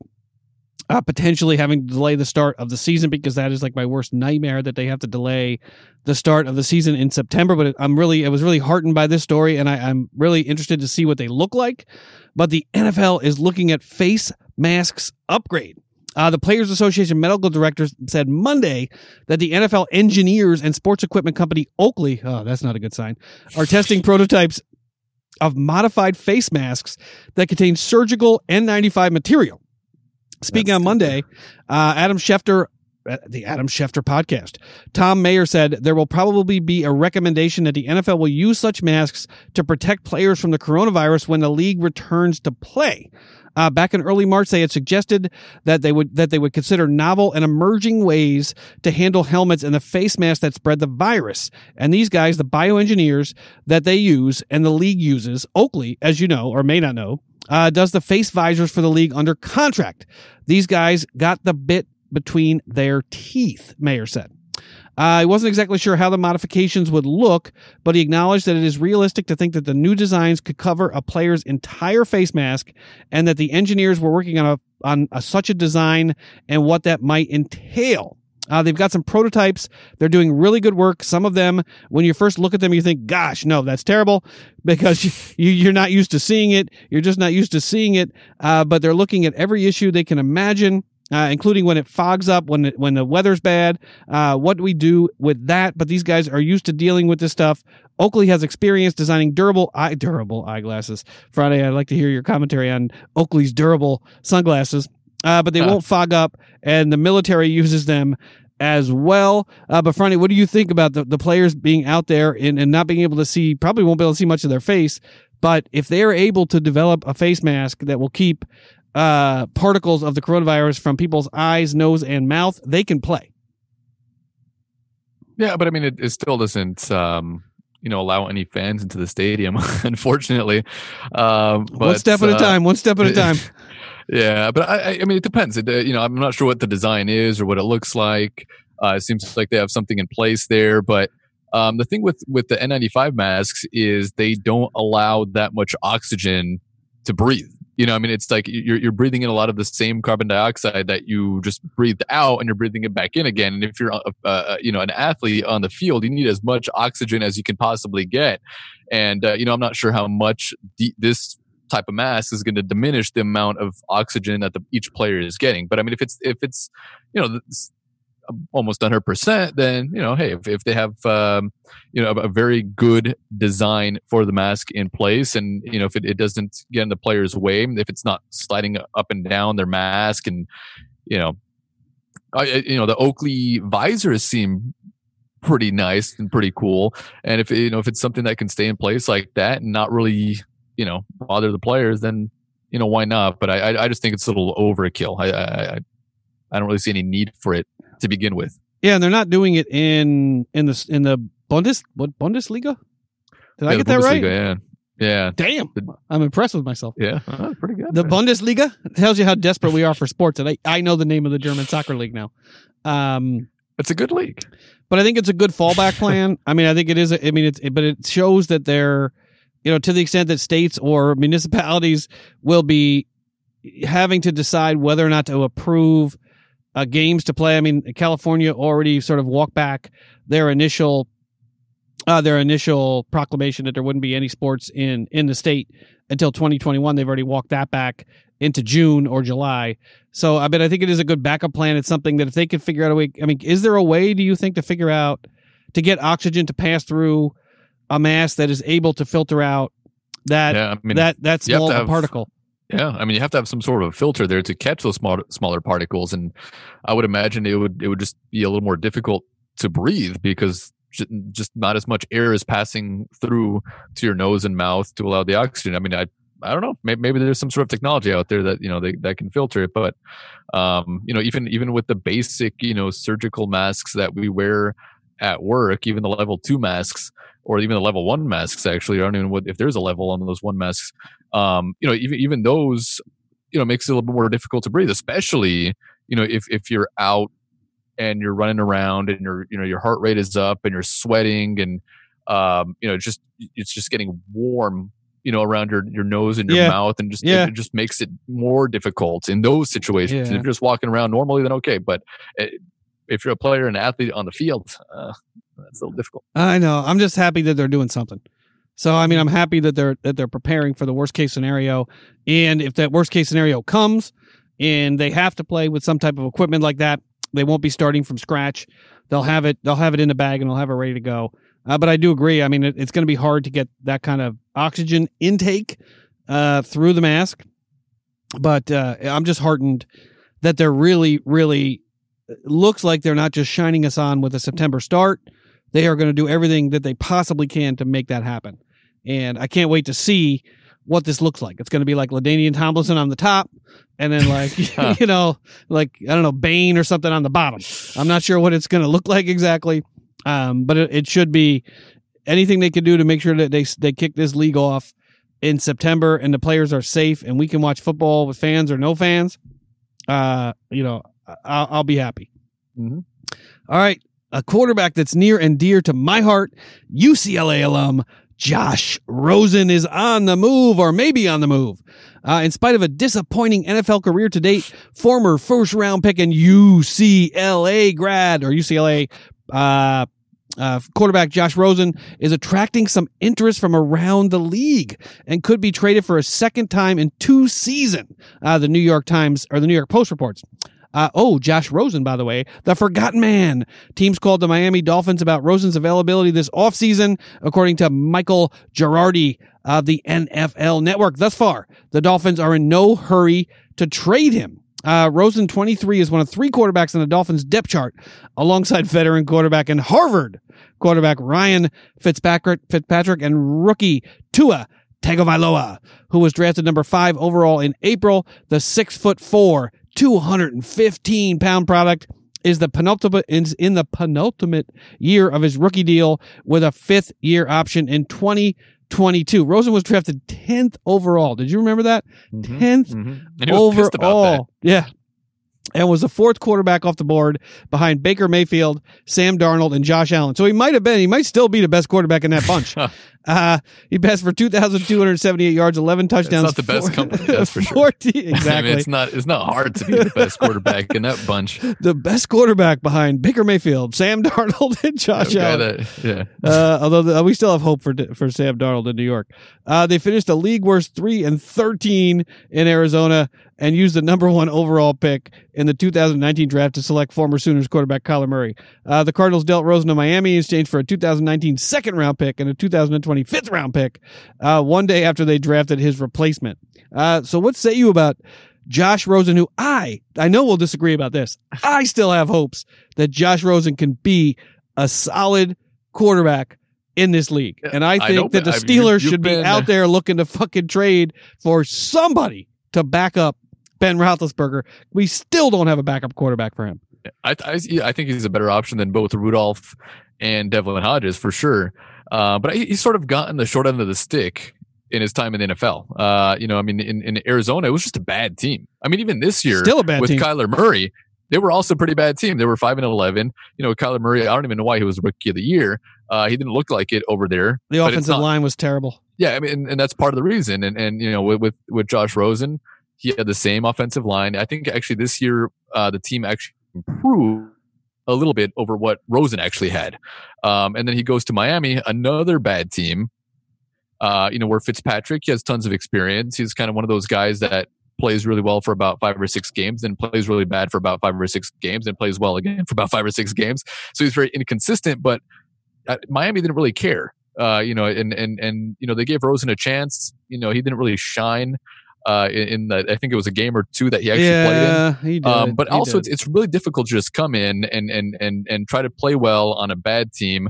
Uh, potentially having to delay the start of the season because that is like my worst nightmare that they have to delay the start of the season in September. But I'm really, I was really heartened by this story, and I, I'm really interested to see what they look like. But the NFL is looking at face masks upgrade. Uh, the Players Association medical director said Monday that the NFL engineers and sports equipment company Oakley, oh, that's not a good sign, are testing prototypes of modified face masks that contain surgical N95 material. Speaking That's on Monday, uh, Adam Schefter, uh, the Adam Schefter podcast, Thom Mayer said there will probably be a recommendation that the NFL will use such masks to protect players from the coronavirus when the league returns to play. Uh, back in early March, they had suggested that they would that they would consider novel and emerging ways to handle helmets and the face mask that spread the virus. And these guys, the bioengineers that they use and the league uses, Oakley, as you know or may not know, uh, does the face visors for the league under contract. These guys got the bit between their teeth, Mayer said. Uh, he wasn't exactly sure how the modifications would look, but he acknowledged that it is realistic to think that the new designs could cover a player's entire face mask, and that the engineers were working on a on a, such a design and what that might entail. Uh, they've got some prototypes. They're doing really good work. Some of them, when you first look at them, you think, "Gosh, no, that's terrible," because you, you're not used to seeing it. You're just not used to seeing it. Uh, but they're looking at every issue they can imagine uh, including when it fogs up, when it, when the weather's bad. Uh, what do we do with that? But these guys are used to dealing with this stuff. Oakley has experience designing durable eye durable eyeglasses. Friday, I'd like to hear your commentary on Oakley's durable sunglasses. Uh, but they Huh. won't fog up, and the military uses them as well. Uh, but Friday, what do you think about the, the players being out there and, and not being able to see? Probably won't be able to see much of their face. But if they are able to develop a face mask that will keep uh, particles of the coronavirus from people's eyes, nose, and mouth, they can play. Yeah, but I mean, it, it still doesn't, um, you know, allow any fans into the stadium, unfortunately. Um, but, one step at a uh, time. One step at a time. Yeah, but I, I- I mean, it depends. It, uh, you know, I'm not sure what the design is or what it looks like. Uh, it seems like they have something in place there, but um, the thing with with the N95 masks is they don't allow that much oxygen to breathe. You know, I mean, it's like you're you're breathing in a lot of the same carbon dioxide that you just breathed out, and you're breathing it back in again. And if you're, uh, uh, you know, an athlete on the field, you need as much oxygen as you can possibly get. And uh, you know, I'm not sure how much this type of mask is going to diminish the amount of oxygen that the, each player is getting. But I mean, if it's if it's you know almost 100 percent, then you know, hey, if, if they have um, you know a, a very good design for the mask in place, and you know if it, it doesn't get in the player's way, if it's not sliding up and down their mask, and you know, I, you know the Oakley visors seem pretty nice and pretty cool. And if you know if it's something that can stay in place like that and not really you know bother the players, then you know, why not? But I, I, I just think it's a little overkill. I, I, I don't really see any need for it to begin with. Yeah, and they're not doing it in in the in the Bundes what Bundesliga. Did yeah, I get that right? Yeah, yeah. Damn, I'm impressed with myself. Yeah, oh, pretty good. The Bundesliga tells you how desperate we are for sports, and I, I know the name of the German soccer league now. Um, it's a good league, but I think it's a good fallback plan. I mean, I think it is. A, I mean, it's but it shows that they're, you know, to the extent that states or municipalities will be having to decide whether or not to approve uh, games to play. I mean, California already sort of walked back their initial uh, their initial proclamation that there wouldn't be any sports in in the state until 2021. They've already walked that back into June or July. So I bet I think it is a good backup plan. It's something that if they could figure out a way. I mean, is there a way? Do you think to figure out to get oxygen to pass through a mass that is able to filter out that yeah, I mean, that that small have, particle? Yeah, I mean, you have to have some sort of a filter there to catch those small, smaller particles, and I would imagine it would it would just be a little more difficult to breathe because just not as much air is passing through to your nose and mouth to allow the oxygen. I mean, I I don't know. Maybe, maybe there's some sort of technology out there that you know they, that can filter it, but um, you know, even even with the basic you know surgical masks that we wear at work, even the level two masks or even the level one masks, actually, I don't even know if there's a level on those one masks um, you know, even even those, you know, makes it a little bit more difficult to breathe, especially you know if if you're out and you're running around and your you know your heart rate is up and you're sweating and um, you know just it's just getting warm you know around your your nose and your yeah. mouth and just yeah. it, just makes it more difficult in those situations yeah. if you're just walking around normally then okay but it, eh, if you're a player and athlete on the field uh, that's a little difficult i know i'm just happy that they're doing something so I mean, I'm happy that they're that they're preparing for the worst case scenario, and if that worst case scenario comes, and they have to play with some type of equipment like that, they won't be starting from scratch. They'll have it. They'll have it in the bag, and they'll have it ready to go. Uh, but I do agree. I mean, it, it's going to be hard to get that kind of oxygen intake uh, through the mask. But uh, I'm just heartened that they're really, really looks like they're not just shining us on with a September start. They are going to do everything that they possibly can to make that happen and I can't wait to see what this looks like. It's going to be like LaDainian Tomlinson on the top, and then like you know, like I don't know, Bane or something on the bottom. I'm not sure what it's going to look like exactly, um, but it, it, should be anything they can do to make sure that they they kick this league off in September and the players are safe and we can watch football with fans or no fans. Uh, you know, I'll, I'll be happy. Mm-hmm. All right, a quarterback that's near and dear to my heart, UCLA alum Josh Rosen is on the move or maybe on the move. Uh, in spite of a disappointing NFL career to date, former first round pick and UCLA grad or UCLA, uh, uh, quarterback Josh Rosen is attracting some interest from around the league and could be traded for a second time in two seasons. Uh, the New York Times or the New York Post reports. Uh, oh, Josh Rosen, by the way, the forgotten man. Teams called the Miami Dolphins about Rosen's availability this offseason, according to Michael Girardi of the NFL Network. Thus far, the Dolphins are in no hurry to trade him. Uh, Rosen, 23, is one of three quarterbacks on the Dolphins depth chart, alongside veteran quarterback and Harvard quarterback Ryan Fitzpatrick, Fitzpatrick and rookie Tua Tagovailoa, who was drafted number five overall in April. The six foot four 215 pound product is the penultimate is in the penultimate year of his rookie deal with a fifth year option in 2022. Rosen was drafted 10th overall. Did you remember that? 10th mm-hmm. mm-hmm. overall. Yeah and was the fourth quarterback off the board behind Baker Mayfield, Sam Darnold, and Josh Allen. So he might have been, he might still be the best quarterback in that bunch. uh, he passed for 2,278 yards, 11 touchdowns. It's not the best company, that's for 14, sure. exactly. I mean, it's not, it's not hard to be the best quarterback in that bunch. The best quarterback behind Baker Mayfield, Sam Darnold, and Josh okay, Allen. That, yeah. Uh, although the, we still have hope for, for Sam Darnold in New York. Uh, they finished a league worst 3 and 13 in Arizona and used the number one overall pick in the 2019 draft to select former Sooners quarterback Kyler Murray. Uh, the Cardinals dealt Rosen to Miami in exchange for a 2019 second round pick and a 2020 fifth round pick uh, one day after they drafted his replacement. Uh, so, what say you about Josh Rosen, who I, I know we'll disagree about this. I still have hopes that Josh Rosen can be a solid quarterback in this league. And I think I that the Steelers mean, should been, be out there looking to fucking trade for somebody to back up Ben Roethlisberger. We still don't have a backup quarterback for him. I, I, I think he's a better option than both Rudolph and Devlin Hodges for sure. Uh, but he's sort of gotten the short end of the stick in his time in the NFL. Uh, you know, I mean, in, in Arizona, it was just a bad team. I mean, even this year, still a bad with team. Kyler Murray, they were also a pretty bad team. They were five and eleven. You know, Kyler Murray. I don't even know why he was rookie of the year. Uh, he didn't look like it over there. The offensive not, line was terrible. Yeah, I mean, and, and, that's part of the reason. And and you know, with with, with Josh Rosen, he had the same offensive line. I think actually this year uh, the team actually improved a little bit over what Rosen actually had. Um, and then he goes to Miami, another bad team. Uh, you know, where Fitzpatrick, he has tons of experience. He's kind of one of those guys that plays really well for about five or six games, then plays really bad for about five or six games, and plays well again for about five or six games. So he's very inconsistent. But uh, Miami didn't really care. Uh, you know, and and and you know they gave Rosen a chance. You know, he didn't really shine uh, in, in the I think it was a game or two that he actually yeah, played in. He did. Um, but he also, did. it's, it's really difficult to just come in and and and and try to play well on a bad team.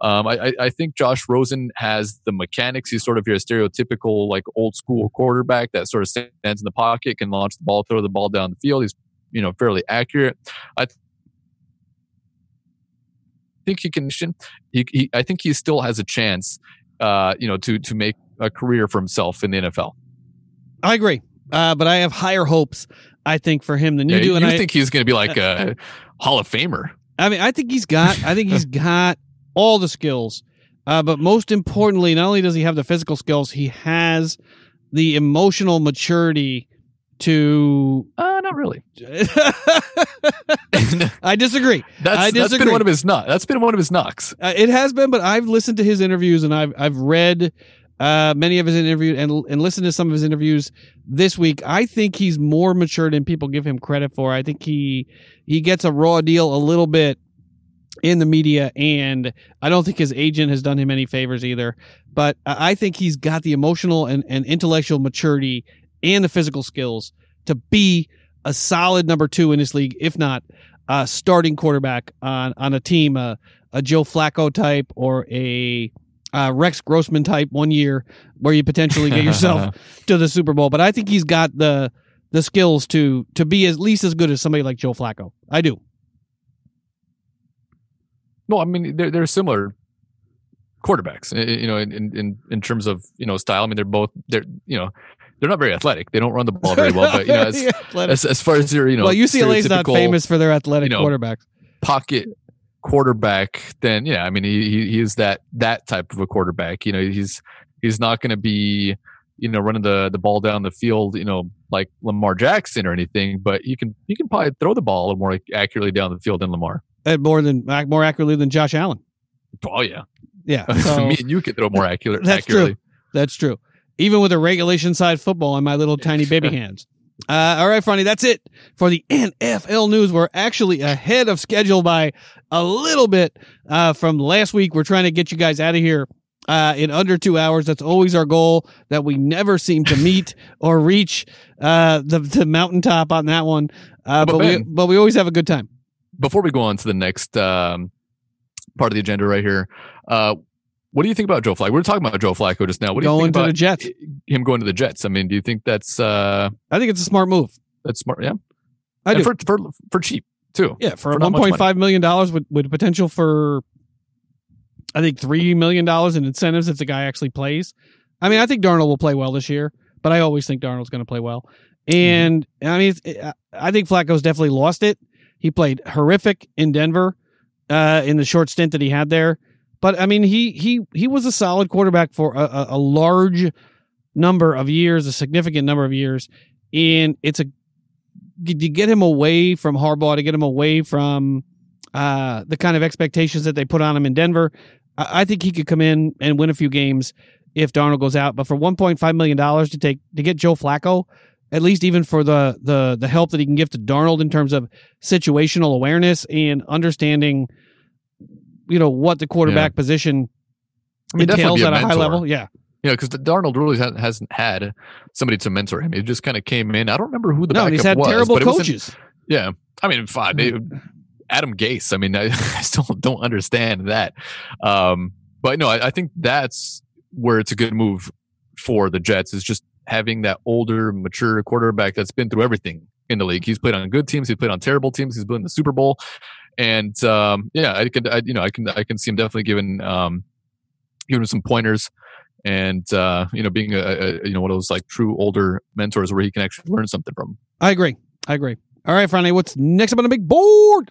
Um, I, I think Josh Rosen has the mechanics. He's sort of your stereotypical, like old school quarterback that sort of stands in the pocket, can launch the ball, throw the ball down the field. He's, you know, fairly accurate. I think he can. He, he, I think he still has a chance, uh, you know, to to make a career for himself in the NFL. I agree, uh, but I have higher hopes. I think for him than you yeah, do. You and I think he's going to be like a Hall of Famer? I mean, I think he's got. I think he's got all the skills. Uh, but most importantly, not only does he have the physical skills, he has the emotional maturity to. Uh, not really. I disagree. That's, I disagree. that's been one of his knocks. That's been one of his knocks. Uh, it has been, but I've listened to his interviews and I've I've read uh, many of his interviews and and listened to some of his interviews this week. I think he's more mature than people give him credit for. I think he he gets a raw deal a little bit in the media, and I don't think his agent has done him any favors either. But I think he's got the emotional and, and intellectual maturity and the physical skills to be a solid number two in this league, if not a starting quarterback on on a team, uh, a Joe Flacco type or a uh, Rex Grossman type one year, where you potentially get yourself to the Super Bowl. But I think he's got the the skills to to be at least as good as somebody like Joe Flacco. I do. No, I mean they're they're similar quarterbacks. You know, in in in terms of you know style. I mean, they're both they're you know they're not very athletic. They don't run the ball very well. But you know, as, as, as far as your you know, well, UCLA's not famous for their athletic you know, quarterbacks. Pocket quarterback, then yeah, I mean he he, is that that type of a quarterback. You know, he's he's not going to be you know running the the ball down the field. You know, like Lamar Jackson or anything. But you can you can probably throw the ball a little more accurately down the field than Lamar. And more than more accurately than Josh Allen. Oh yeah, yeah. So, Me and you can throw more accurate. That's accurately. true. That's true. Even with a regulation side football in my little tiny baby hands. Uh, all right, Funny, that's it for the NFL news. We're actually ahead of schedule by a little bit uh, from last week. We're trying to get you guys out of here uh, in under two hours. That's always our goal that we never seem to meet or reach uh, the, the mountaintop on that one. Uh, but, But we but we always have a good time. Before we go on to the next um, part of the agenda right here, uh, what do you think about Joe Flacco? We were talking about Joe Flacco just now. What do you Going think to about the Jets. him going to the Jets? I mean, do you think that's uh, I think it's a smart move. that's smart? Yeah, I and do. for for for cheap too. Yeah, for, For one point five million dollars with with potential for, I think three million dollars in incentives if the guy actually plays. I mean, I think Darnold will play well this year, but I always think Darnold's going to play well. And I mean, it's, I think Flacco's definitely lost it. He played horrific in Denver uh, in the short stint that he had there. But I mean, he he he was a solid quarterback for a, a, large number of years, a significant number of years, and it's a to get him away from Harbaugh, to get him away from uh, the kind of expectations that they put on him in Denver. I, I think he could come in and win a few games if Darnold goes out. But for one point five million dollars to take to get Joe Flacco, at least even for the the the help that he can give to Darnold in terms of situational awareness and understanding, you know, what the quarterback position I mean, entails be a at a high level. Yeah, Yeah, because Darnold really hasn't, hasn't had somebody to mentor him. He just kind of came in. I don't remember who the no, backup he's had was, terrible but it wasn't- coaches. Yeah, I mean, fine. They, Adam Gase. I mean, I, I still don't understand that. Um, but no, I, I think that's where it's a good move for the Jets is just having that older, mature quarterback that's been through everything in the league. He's played on good teams, he's played on terrible teams, he's been in the Super Bowl, and um, yeah, I can, I, you know, I can, I can see him definitely giving, um, giving him some pointers, and uh, you know, being a, a, you know one of those like true older mentors where he can actually learn something from. I agree. I agree. All right, Friday, what's next up on the big board?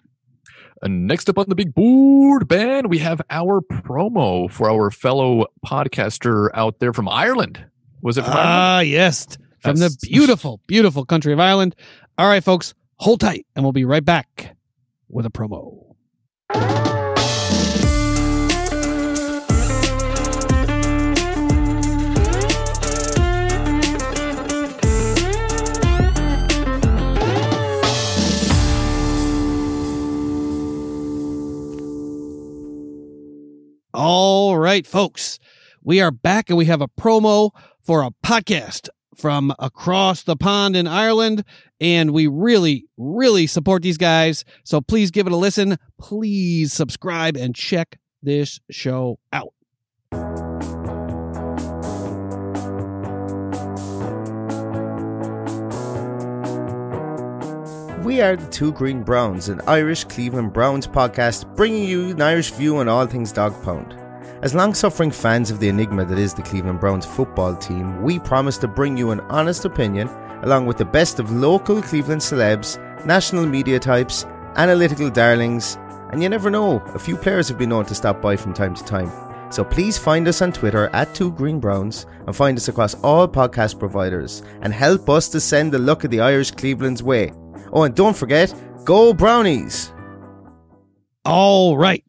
And next up on the big board, Ben, we have our promo for our fellow podcaster out there from Ireland. Was it from Ah, Ireland? yes. From the beautiful, beautiful country of Ireland. All right, folks, hold tight, and we'll be right back with a promo. All right, folks, we are back and we have a promo for a podcast from across the pond in Ireland. And we really, really support these guys. So please give it a listen. Please subscribe and check this show out. We are the Two Green Browns, an Irish Cleveland Browns podcast bringing you an Irish view on all things Dog Pound. As long suffering fans of the enigma that is the Cleveland Browns football team, we promise to bring you an honest opinion along with the best of local Cleveland celebs, national media types, analytical darlings, and you never know, a few players have been known to stop by from time to time. So please find us on Twitter at Two Green Browns and find us across all podcast providers and help us to send the luck of the Irish Cleveland's way. Oh, and don't forget, go Brownies! All right.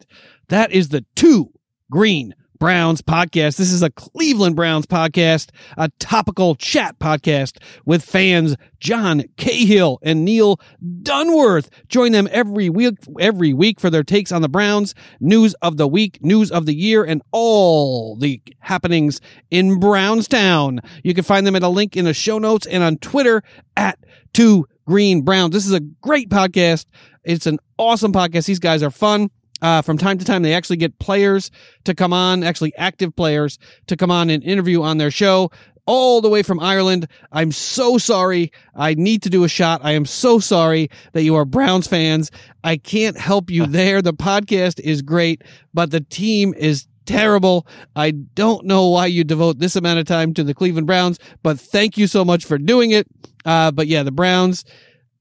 That is the Two Green Browns podcast. This is a Cleveland Browns podcast, a topical chat podcast with fans John Cahill and Neil Dunworth. Join them every week, every week for their takes on the Browns, news of the week, news of the year, and all the happenings in Brownstown. You can find them at a link in the show notes and on Twitter at Two Green Browns. This is a great podcast. It's an awesome podcast. These guys are fun. Uh, from time to time, they actually get players to come on, actually active players to come on and interview on their show all the way from Ireland. I'm so sorry. I need to do a shot. I am so sorry that you are Browns fans. I can't help you there. The podcast is great, but the team is terrible. I don't know why you devote this amount of time to the Cleveland Browns, but thank you so much for doing it. Uh, but yeah, the Browns,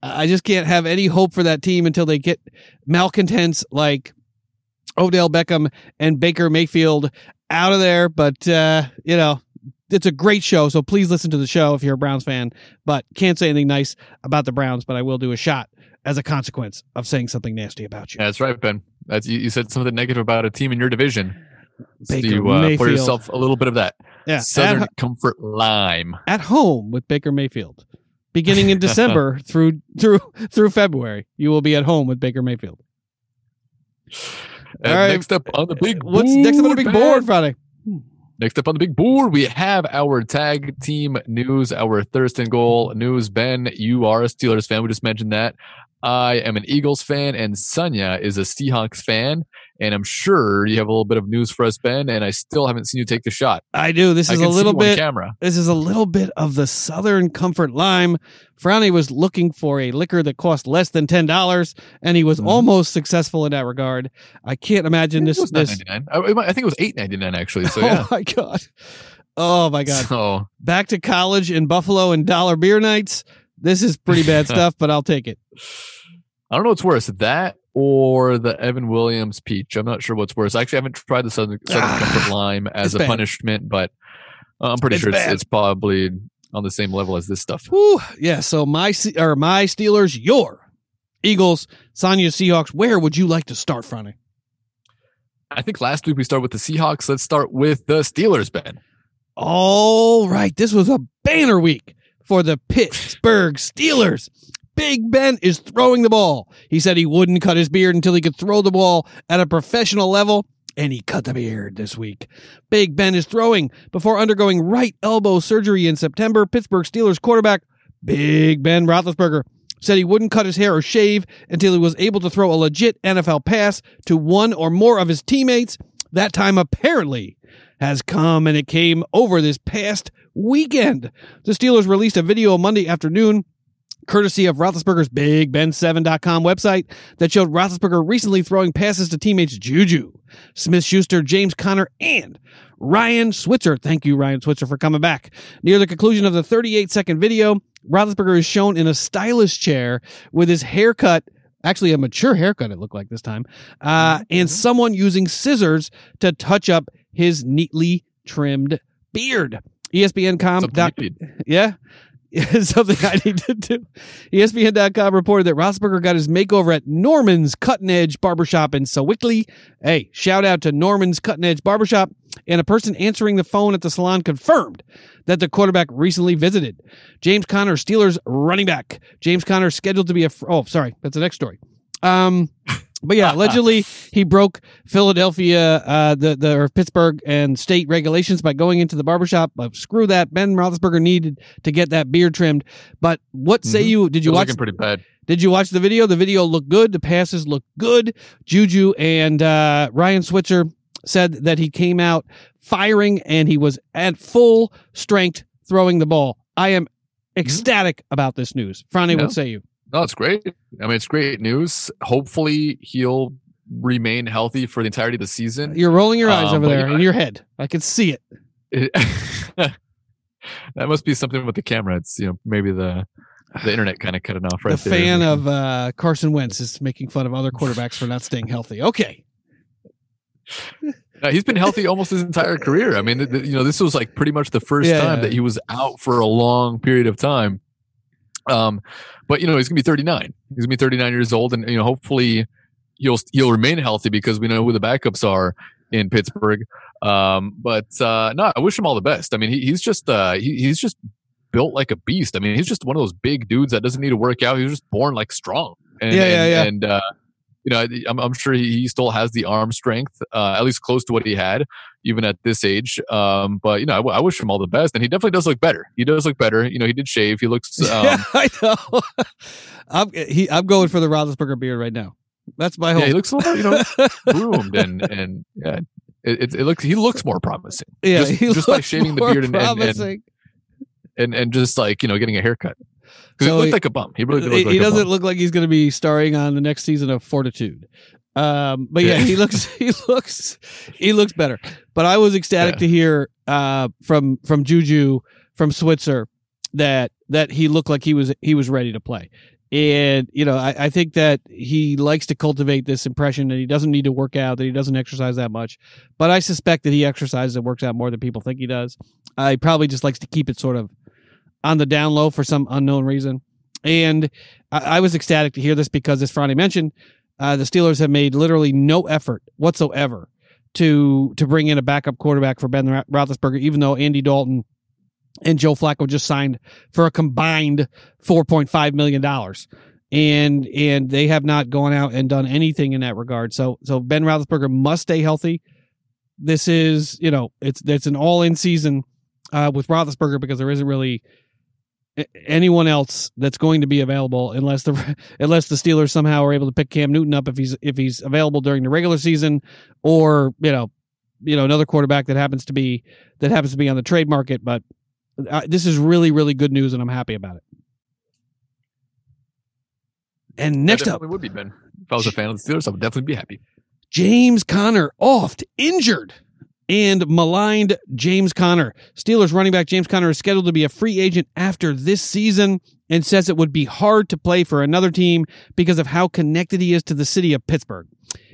I just can't have any hope for that team until they get malcontents like Odell Beckham and Baker Mayfield out of there. But, uh, you know, it's a great show. So please listen to the show if you're a Browns fan, but can't say anything nice about the Browns, but I will do a shot as a consequence of saying something nasty about you. That's right, Ben. That's you, you said something negative about a team in your division. So you uh, pour yourself a little bit of that Yeah. Southern At, Comfort Lime. at home with Baker Mayfield. Beginning in December through through through February, you will be at home with Baker Mayfield. All right. next up on the big uh, What's next up on the big board, Friday? Next up on the big board, we have our tag team news, our Thirst and Goal news. Ben, you are a Steelers fan. We just mentioned that. I am an Eagles fan, and Sonia is a Seahawks fan. And I'm sure you have a little bit of news for us, Ben. And I still haven't seen you take the shot. I do. This I is a little bit camera. This is a little bit of the Southern Comfort Lime. Frowny was looking for a liquor that cost less than ten dollars, and he was Mhm. almost successful in that regard. I can't imagine this. this I, I think it was eight ninety nine actually. So yeah. Oh my god! Oh my god! So Back to college in Buffalo and dollar beer nights. This is pretty bad stuff, but I'll take it. I don't know what's worse, that or the Evan Williams peach. I'm not sure what's worse. I actually, I haven't tried the Southern, Southern Ah, Comfort Lime as a bad. punishment, but uh, I'm pretty It's sure it's, it's probably on the same level as this stuff. Whew. Yeah. So my or my Steelers, your Eagles, Sonya Seahawks. Where would you like to start, Frowny? I think last week we started with the Seahawks. Let's start with the Steelers, Ben. All right. This was a banner week for the Pittsburgh Steelers. Big Ben is throwing the ball. He said he wouldn't cut his beard until he could throw the ball at a professional level, and he cut the beard this week. Big Ben is throwing before undergoing right elbow surgery in September. Pittsburgh Steelers quarterback Big Ben Roethlisberger said he wouldn't cut his hair or shave until he was able to throw a legit NFL pass to one or more of his teammates. That time, apparently, has come, and it came over this past weekend. The Steelers released a video Monday afternoon courtesy of Roethlisberger's BigBen7.com website that showed Roethlisberger recently throwing passes to teammates Juju, Smith Schuster, James Conner, and Ryan Switzer. Thank you, Ryan Switzer, for coming back. Near the conclusion of the 38 second video, Roethlisberger is shown in a stylish chair with his haircut actually a mature haircut it looked like this time uh, and someone using scissors to touch up his neatly trimmed beard espn.com Something something i need to do espn.com reported that Rossberger got his makeover at norman's cutting edge barbershop in sewickley hey shout out to norman's cutting edge barbershop and a person answering the phone at the salon confirmed that the quarterback recently visited James Conner, Steelers running back. James Conner scheduled to be a. Fr- oh, sorry, that's the next story. Um, but yeah, allegedly he broke Philadelphia, uh, the the or Pittsburgh and state regulations by going into the barbershop. But screw that. Ben Roethlisberger needed to get that beard trimmed. But what say Mhm. you? Did you It watch? looking pretty bad. Did you watch the video? The video looked good. The passes looked good. Juju and uh, Ryan Switzer said that he came out firing and he was at full strength throwing the ball. I am ecstatic about this news. Franny, Yeah. what say you? No, it's great. I mean, it's great news. Hopefully, he'll remain healthy for the entirety of the season. You're rolling your eyes Um, over there yeah. in your head. I can see it. It- that must be something with the camera. It's you know maybe the the internet kind of cut it off right the there. fan of uh, Carson Wentz is making fun of other quarterbacks for not staying healthy. Okay. Uh, he's been healthy almost his entire career. I mean, th- th- you know, this was like pretty much the first Yeah. time that he was out for a long period of time. Um, but you know, he's gonna be 39. He's gonna be 39 years old, and you know, hopefully, he'll he'll remain healthy because we know who the backups are in Pittsburgh. Um, but uh, no, I wish him all the best. I mean, he, he's just uh, he, he's just built like a beast. I mean, he's just one of those big dudes that doesn't need to work out. He was just born like strong. And, Yeah, yeah, yeah. And uh, you know, I'm, I'm sure he, he still has the arm strength, uh, at least close to what he had, even at this age. Um, but you know, I wish him all the best, and he definitely does look better. He does look better. You know, he did shave. He looks. Um, yeah, I know. I'm he, I'm going for the Roethlisberger beard right now. That's my hope. yeah, he looks a little, you know, groomed and and yeah, it, it, it looks he looks more promising. yeah, just- he just by looks shaving the more beard and- and- and- promising. and and just like you know, getting a haircut because So he looked he- like a bum. He really did look he, like he doesn't look like he's going to be starring on the next season of Fortitude. Um, but yeah, he looks he looks he looks better. But I was ecstatic Yeah. to hear uh, from from Juju from Switzer that that he looked like he was he was ready to play. And you know, I, I think that he likes to cultivate this impression that he doesn't need to work out, that he doesn't exercise that much. But I suspect that he exercises and works out more than people think he does. Uh, he probably just likes to keep it sort of on the down low for some unknown reason. And I, I was ecstatic to hear this because, as Franny mentioned, uh, the Steelers have made literally no effort whatsoever to to bring in a backup quarterback for Ben Roethlisberger, even though Andy Dalton and Joe Flacco just signed for a combined four point five million dollars, and and they have not gone out and done anything in that regard. So so Ben Roethlisberger must stay healthy. This is you know it's it's an all in season uh, with Roethlisberger because there isn't really anyone else that's going to be available unless the unless the Steelers somehow are able to pick Cam Newton up if he's if he's available during the regular season or you know you know another quarterback that happens to be that happens to be on the trade market but uh, this is really really good news and I'm happy about it. And next up would be Ben. If I was a fan of the Steelers, I would definitely be happy. James Conner oft injured and maligned James Conner. Steelers running back James Conner is scheduled to be a free agent after this season and says it would be hard to play for another team because of how connected he is to the city of Pittsburgh.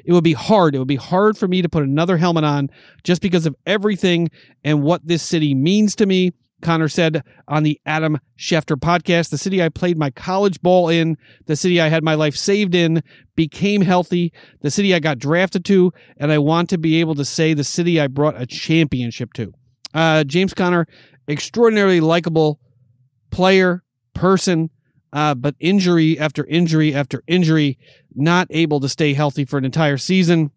It would be hard. It would be hard for me to put another helmet on just because of everything and what this city means to me. Conner said on the Adam Schefter podcast, the city I played my college ball in, the city I had my life saved in, became healthy, the city I got drafted to, and I want to be able to say the city I brought a championship to. Uh, James Conner, extraordinarily likable player, person, uh, but injury after injury after injury, not able to stay healthy for an entire season.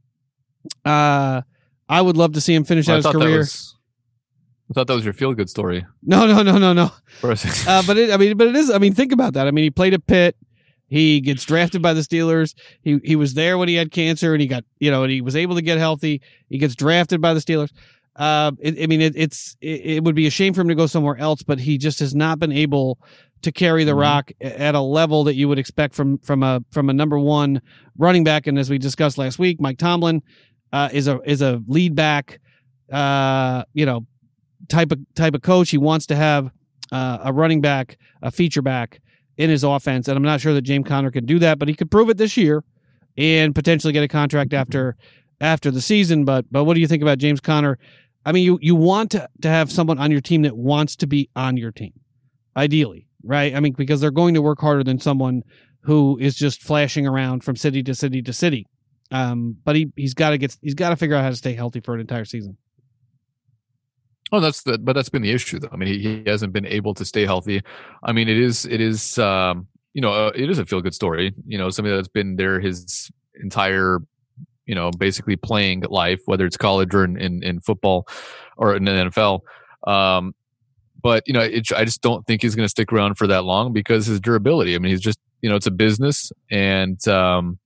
Uh, I would love to see him finish Well, out his thought that career. was. I thought that was your feel good story. No, no, no, no, no. Uh, but it, I mean, but it is. I mean, think about that. I mean, he played at Pitt. He gets drafted by the Steelers. He he was there when he had cancer, and he got you know, and he was able to get healthy. He gets drafted by the Steelers. Uh, it, I mean, it, it's it, it would be a shame for him to go somewhere else, but he just has not been able to carry the Mhm. rock at a level that you would expect from from a from a number one running back. And as we discussed last week, Mike Tomlin uh, is a is a lead back, uh, you know, type of type of coach. He wants to have uh, a running back, a feature back in his offense, and I'm not sure that James Conner can do that, but he could prove it this year and potentially get a contract after after the season. But but what do you think about James Conner? I mean, you you want to to have someone on your team that wants to be on your team, ideally, right? I mean, because they're going to work harder than someone who is just flashing around from city to city to city. Um, but he he's got to get he's got to figure out how to stay healthy for an entire season. Oh, that's the but that's been the issue though. I mean, he, he hasn't been able to stay healthy. I mean, it is it is um, you know uh, it is a feel good story. You know, somebody that's been there his entire you know basically playing life, whether it's college or in in, in football or in the NFL. Um, but you know, it, I just don't think he's going to stick around for that long because his durability. I mean, he's just you know it's a business, and um,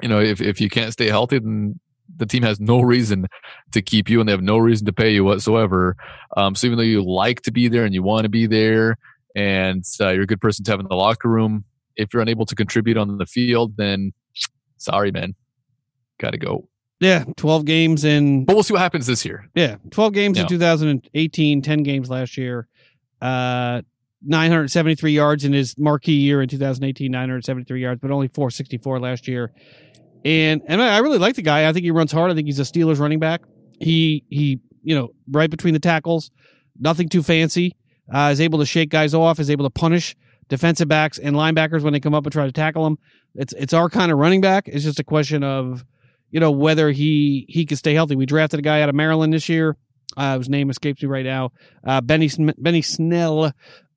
you know if if you can't stay healthy, then the team has no reason to keep you and they have no reason to pay you whatsoever. Um, so even though you like to be there and you want to be there and uh, you're a good person to have in the locker room, if you're unable to contribute on the field, then sorry, man, got to go. Yeah, 12 games in But we'll see what happens this year. Yeah, 12 games Yeah. in 2018, 10 games last year. Uh 973 yards in his marquee year in 2018, 973 yards, but only 464 last year. And and I really like the guy. I think he runs hard. I think he's a Steelers running back. He he, you know, right between the tackles, nothing too fancy. Uh, is able to shake guys off, is able to punish defensive backs and linebackers when they come up and try to tackle him. It's it's our kind of running back. It's just a question of, you know, whether he he can stay healthy. We drafted a guy out of Maryland this year. Uh, his name escapes me right now. Uh, Benny Benny Snell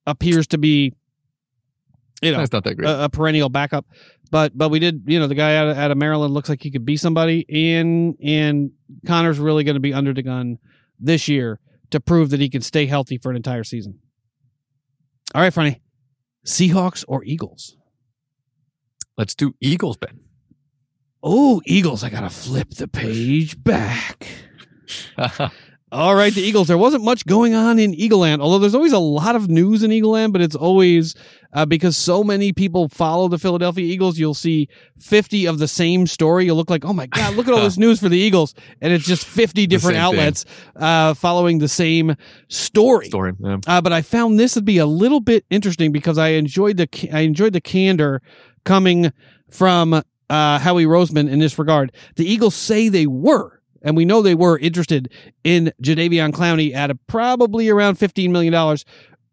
appears to be, you know, That's not that great. a, a perennial backup. But but we did, you know, the guy out of, out of Maryland looks like he could be somebody, and and Conner's really going to be under the gun this year to prove that he can stay healthy for an entire season. All right, funny. Seahawks or Eagles? Let's do Eagles, Ben. Oh, Eagles! I gotta flip the page back. All right, the Eagles. There wasn't much going on in Eagleland, although there's always a lot of news in Eagleland, but it's always uh, because so many people follow the Philadelphia Eagles. You'll see 50 of the same story. You'll look like, oh my God, look at all this news for the Eagles. And it's just 50 different outlets uh, following the same story. Story. Yeah. Uh, but I found this would be a little bit interesting because I enjoyed the I enjoyed the candor coming from uh, Howie Roseman in this regard. The Eagles say they were, and we know they were interested in Jadeveon Clowney at a, probably around fifteen million dollars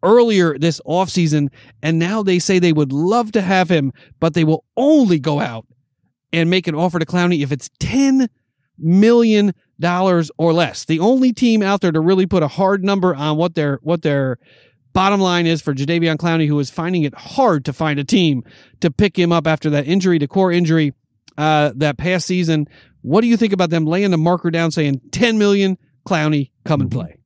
earlier this offseason, and now they say they would love to have him, but they will only go out and make an offer to Clowney if it's ten million dollars or less. The only team out there to really put a hard number on what their what their bottom line is for Jadeveon Clowney, who is finding it hard to find a team to pick him up after that injury, the core injury, uh, that past season. What do you think about them laying the marker down, saying ten million Clowney come and play?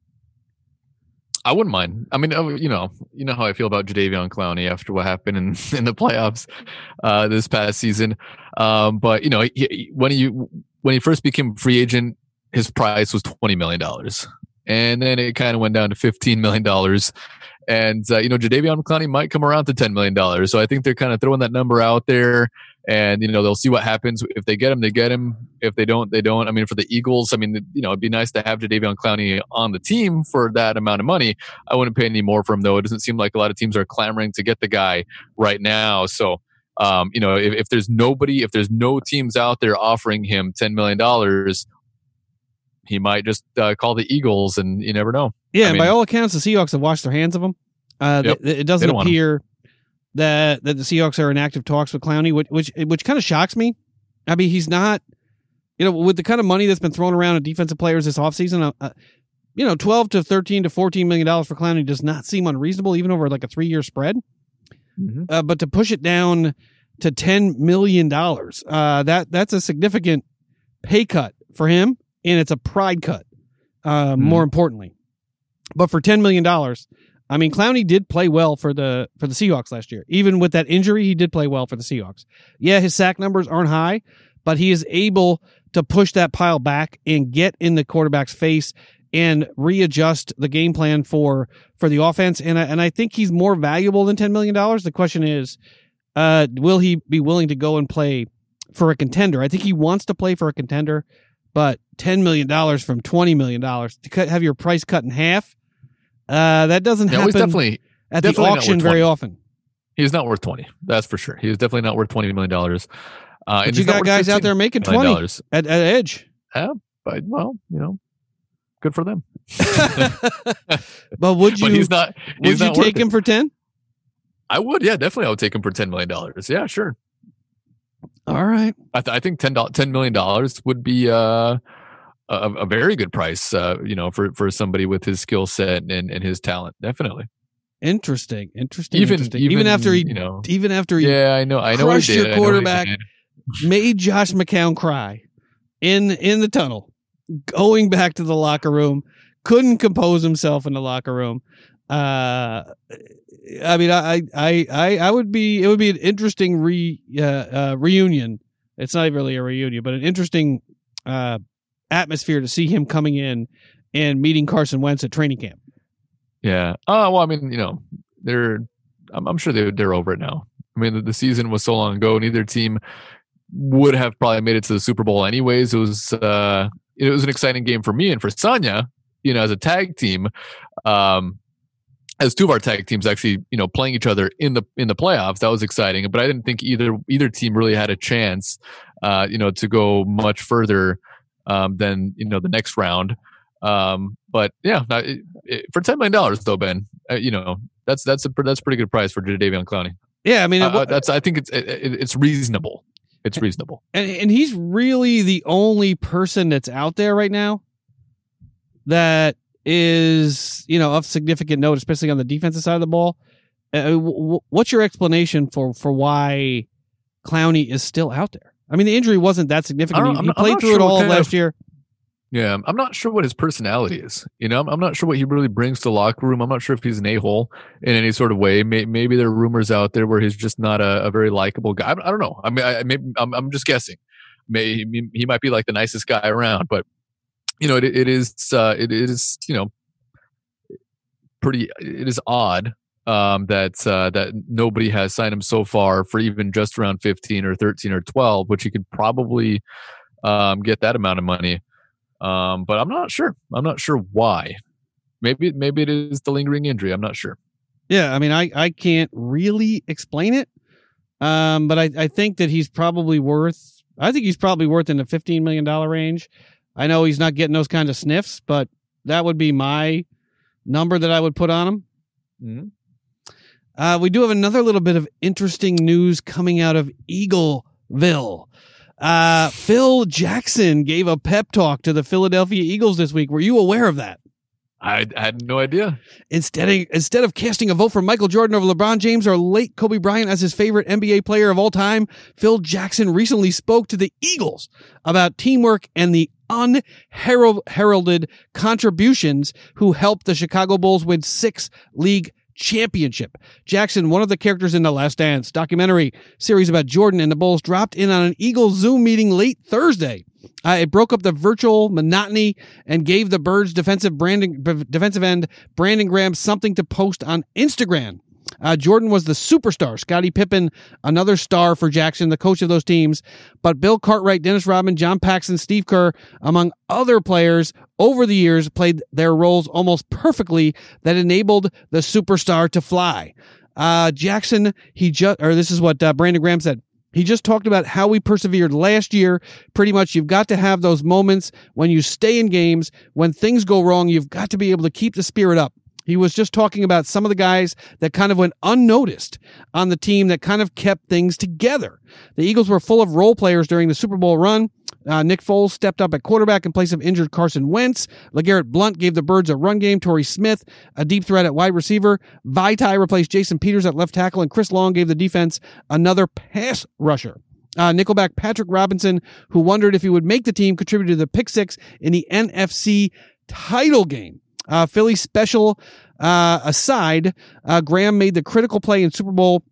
I wouldn't mind. I mean, uh, you know, you know how I feel about Jadeveon Clowney after what happened in, in the playoffs uh, this past season. Um, but you know, he, he- when he when he first became free agent, his price was twenty million dollars, and then it kind of went down to fifteen million dollars. And uh, you know, Jadeveon Clowney might come around to ten million dollars. So I think they're kind of throwing that number out there, and you know, they'll see what happens. If they get him, they get him. If they don't, they don't. I mean, for the Eagles, I mean, you know, it'd be nice to have Jadeveon Clowney on the team for that amount of money. I wouldn't pay any more for him though. It doesn't seem like a lot of teams are clamoring to get the guy right now. So, um, you know, if, if there's nobody, if there's no teams out there offering him ten million dollars, he might just uh, call the Eagles, and you never know. Yeah, I and by all accounts, the Seahawks have washed their hands of him. Uh, Yep. th- it doesn't appear that that the Seahawks are in active talks with Clowney, which which, which kind of shocks me. I mean, he's not, you know, with the kind of money that's been thrown around at defensive players this offseason, uh, uh, you know, 12 to 13 to 14 million dollars for Clowney does not seem unreasonable, even over like a three year spread. Uh, but to push it down to 10 million dollars, uh, that that's a significant pay cut for him, and it's a pride cut. Uh, Hmm. more importantly, but for 10 million dollars, I mean, Clowney did play well for the for the Seahawks last year. Even with that injury, he did play well for the Seahawks. Yeah, his sack numbers aren't high, but he is able to push that pile back and get in the quarterback's face and readjust the game plan for for the offense. And I, and I think he's more valuable than ten million dollars. The question is, uh, will he be willing to go and play for a contender? I think he wants to play for a contender, but ten million dollars from twenty million dollars to cut, have your price cut in half. Uh, that doesn't No, happen he's definitely at the definitely not auction very often. he's not worth twenty. That's for sure. He's definitely not worth twenty million dollars. Uh, But and you got guys out there making 20 at, at edge. Yeah, but well, you know, good for them. but would you but he's not. would He's you not worth take it. him for ten? I would. Yeah, definitely. I would take him for ten million dollars. Yeah, sure. All right. I, th- I think ten dollars, ten million dollars would be uh, a, a very good price. Uh, you know, for for somebody with his skill set and, and his talent, definitely. Interesting. Interesting. Even interesting. even, even after he you know, even after he yeah, I know, I know. crushed your did. I know what he quarterback. made Josh McCown cry in in the tunnel, going back to the locker room, couldn't compose himself in the locker room. Uh, I mean, I I I I would be it would be an interesting re uh, uh, reunion. It's not really a reunion, but an interesting uh, atmosphere to see him coming in and meeting Carson Wentz at training camp. Yeah. Oh well, I mean, you know, they're. I'm, I'm sure they're they're over it now. I mean, the, the season was so long ago. Neither team would have probably made it to the Super Bowl anyways. It was uh, it was an exciting game for me and for Sanya. You know, as a tag team, um, as two of our tag teams actually, you know, playing each other in the in the playoffs. That was exciting. But I didn't think either either team really had a chance, uh, you know, to go much further um, than you know the next round. Um, but yeah, not, it, it, for ten million dollars though, Ben, uh, you know that's that's a that's a pretty good price for Jadeveon Clowney. Yeah, I mean, Uh, uh, that's I think it's it, it- it's reasonable. It's reasonable. and and he's really the only person that's out there right now that is you know of significant note, especially on the defensive side of the ball. Uh, w- w- what's your explanation for for why Clowney is still out there? I mean, the injury wasn't that significant. He, he played through sure it all last of- year. Yeah, I'm not sure what his personality is. You know, I'm, I'm not sure what he really brings to the locker room. I'm not sure if he's an a hole in any sort of way. May, maybe there are rumors out there where he's just not a, a very likable guy. I, I don't know. I mean, I, maybe, I'm, I'm just guessing. May he, he might be like the nicest guy around, but you know, it, it is uh, it is you know pretty. It is odd um, that uh, that nobody has signed him so far for even just around 15 or 13 or 12, which he could probably um, get that amount of money. Um, but I'm not sure. I'm not sure why. Maybe maybe it is the lingering injury. I'm not sure. Yeah, I mean, I I can't really explain it, um, but I I think that he's probably worth. I think he's probably worth in the fifteen million dollar range. I know he's not getting those kinds of sniffs, but that would be my number that I would put on him. Mhm. Uh, we do have another little bit of interesting news coming out of Eagleville. Uh, Phil Jackson gave a pep talk to the Philadelphia Eagles this week. Were you aware of that? I, I had no idea. Instead of, instead of casting a vote for Michael Jordan over LeBron James or late Kobe Bryant as his favorite NBA player of all time, Phil Jackson recently spoke to the Eagles about teamwork and the unheralded contributions who helped the Chicago Bulls win six league championship. Jackson, one of the characters in the Last Dance documentary series about Jordan and the Bulls, dropped in on an Eagles Zoom meeting late Thursday. Uh, it broke up the virtual monotony and gave the Birds defensive branding defensive end Brandon Graham something to post on Instagram. Uh, Jordan was the superstar. Scottie Pippen, another star for Jackson, the coach of those teams. But Bill Cartwright, Dennis Rodman, John Paxson, Steve Kerr, among other players over the years, played their roles almost perfectly that enabled the superstar to fly. Uh, Jackson, he just, or this is what uh, Brandon Graham said. He just talked about how we persevered last year. Pretty much, you've got to have those moments when you stay in games. When things go wrong, you've got to be able to keep the spirit up. He was just talking about some of the guys that kind of went unnoticed on the team that kind of kept things together. The Eagles were full of role players during the Super Bowl run. Uh, Nick Foles stepped up at quarterback in place of injured Carson Wentz. LeGarrette Blunt gave the Birds a run game. Torrey Smith, a deep threat at wide receiver. Vaitai replaced Jason Peters at left tackle, and Chris Long gave the defense another pass rusher. Uh, Nickelback Patrick Robinson, who wondered if he would make the team, contributed to the pick six in the NFC title game. Uh, Philly special uh, aside, uh, Graham made the critical play in Super Bowl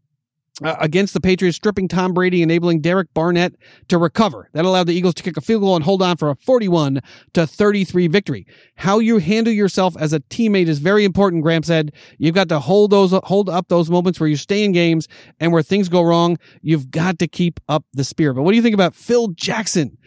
uh, against the Patriots, stripping Tom Brady, enabling Derek Barnett to recover. That allowed the Eagles to kick a field goal and hold on for a 41 to 33 victory. How you handle yourself as a teammate is very important, Graham said. You've got to hold those, hold up those moments where you stay in games and where things go wrong. You've got to keep up the spirit. But what do you think about Phil Jackson?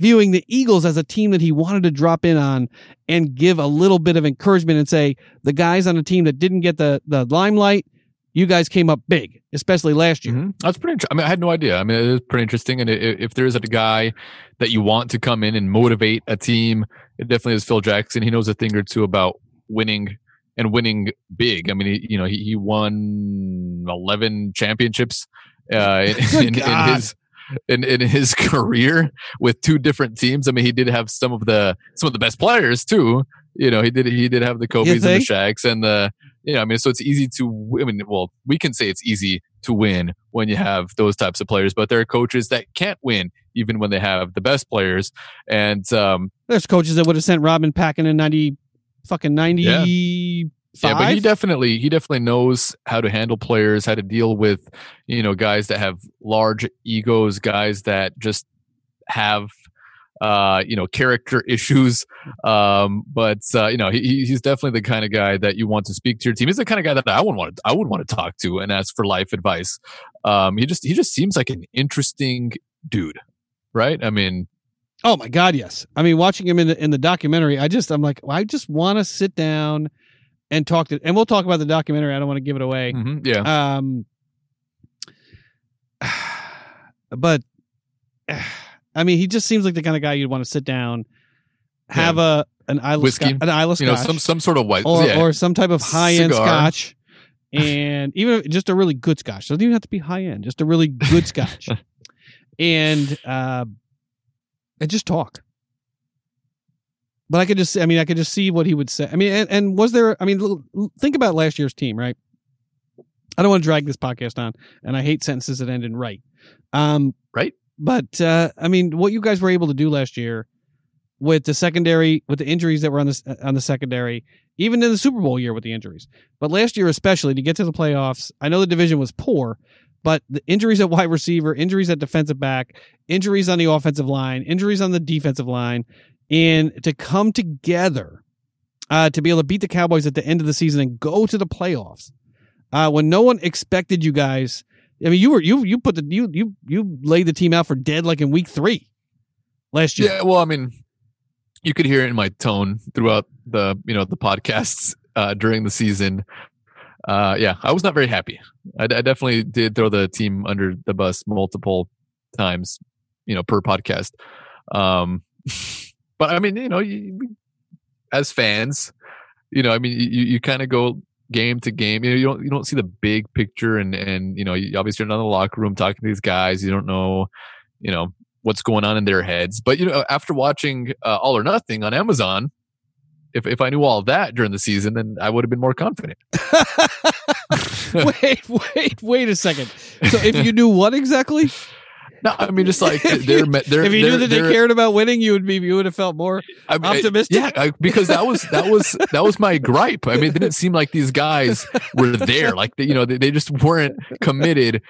Viewing the Eagles as a team that he wanted to drop in on and give a little bit of encouragement and say, the guys on the team that didn't get the, the limelight, you guys came up big, especially last year. Mm-hmm. That's pretty. I mean, I had no idea. I mean, it is pretty interesting. And if there is a guy that you want to come in and motivate a team, it definitely is Phil Jackson. He knows a thing or two about winning and winning big. I mean, he, you know, he, he won eleven championships uh, in, in, in his in, in his career with two different teams. I mean, he did have some of the some of the best players too. You know, he did he did have the Kobe's and the Shaqs and the you know, I mean, so it's easy to, I mean, well, we can say it's easy to win when you have those types of players, but there are coaches that can't win even when they have the best players. And um, there's coaches that would have sent Robin packing in 90, fucking 90. Yeah. Yeah, but he definitely he definitely knows how to handle players, how to deal with you know guys that have large egos, guys that just have uh, you know, character issues. Um, but uh, you know, he, he's definitely the kind of guy that you want to speak to your team. He's the kind of guy that I would want to I would want to talk to and ask for life advice. Um, he just he just seems like an interesting dude, right? I mean. Oh my God, yes. I mean, watching him in the, in the documentary, I just I'm like, well, I just want to sit down and talk to, and we'll talk about the documentary. I don't want to give it away. Mm-hmm, yeah. Um, but I mean, he just seems like the kind of guy you'd want to sit down, have yeah. a an Islay whiskey, an Islay Scotch, you know, some some sort of white, or, yeah. or some type of high end Scotch, and even just a really good Scotch. Doesn't even have to be high end, just a really good Scotch, and uh, and just talk. But I could just, I mean, I could just see what he would say. I mean, and, and was there? I mean, think about last year's team, right? I don't want to drag this podcast on, and I hate sentences that end in right. Um, right. But uh, I mean, what you guys were able to do last year with the secondary, with the injuries that were on the on the secondary, even in the Super Bowl year with the injuries, but last year especially to get to the playoffs. I know the division was poor, but the injuries at wide receiver, injuries at defensive back, injuries on the offensive line, injuries on the defensive line, and to come together uh, to be able to beat the Cowboys at the end of the season and go to the playoffs uh, when no one expected you guys I mean, you were you you put the you you you laid the team out for dead like in week three last year. Yeah, well, I mean, you could hear it in my tone throughout the you know the podcasts uh, during the season. Uh, yeah, I was not very happy. I, I, definitely did throw the team under the bus multiple times, you know, per podcast. Um, but I mean, you know, you, as fans, you know, I mean, you, you kind of go game to game. You know, you don't you don't see the big picture, and and you know, you obviously you're not in the locker room talking to these guys. You don't know, you know, what's going on in their heads. But you know, after watching uh, All or Nothing on Amazon, if if I knew all of that during the season, then I would have been more confident. wait, wait, wait a second. So if you knew what exactly? No, I mean just like they're, they're if you knew that they cared about winning, you would be you would have felt more I mean, optimistic. Yeah, I, because that was that was that was my gripe. I mean, it didn't seem like these guys were there. Like you know, they, they just weren't committed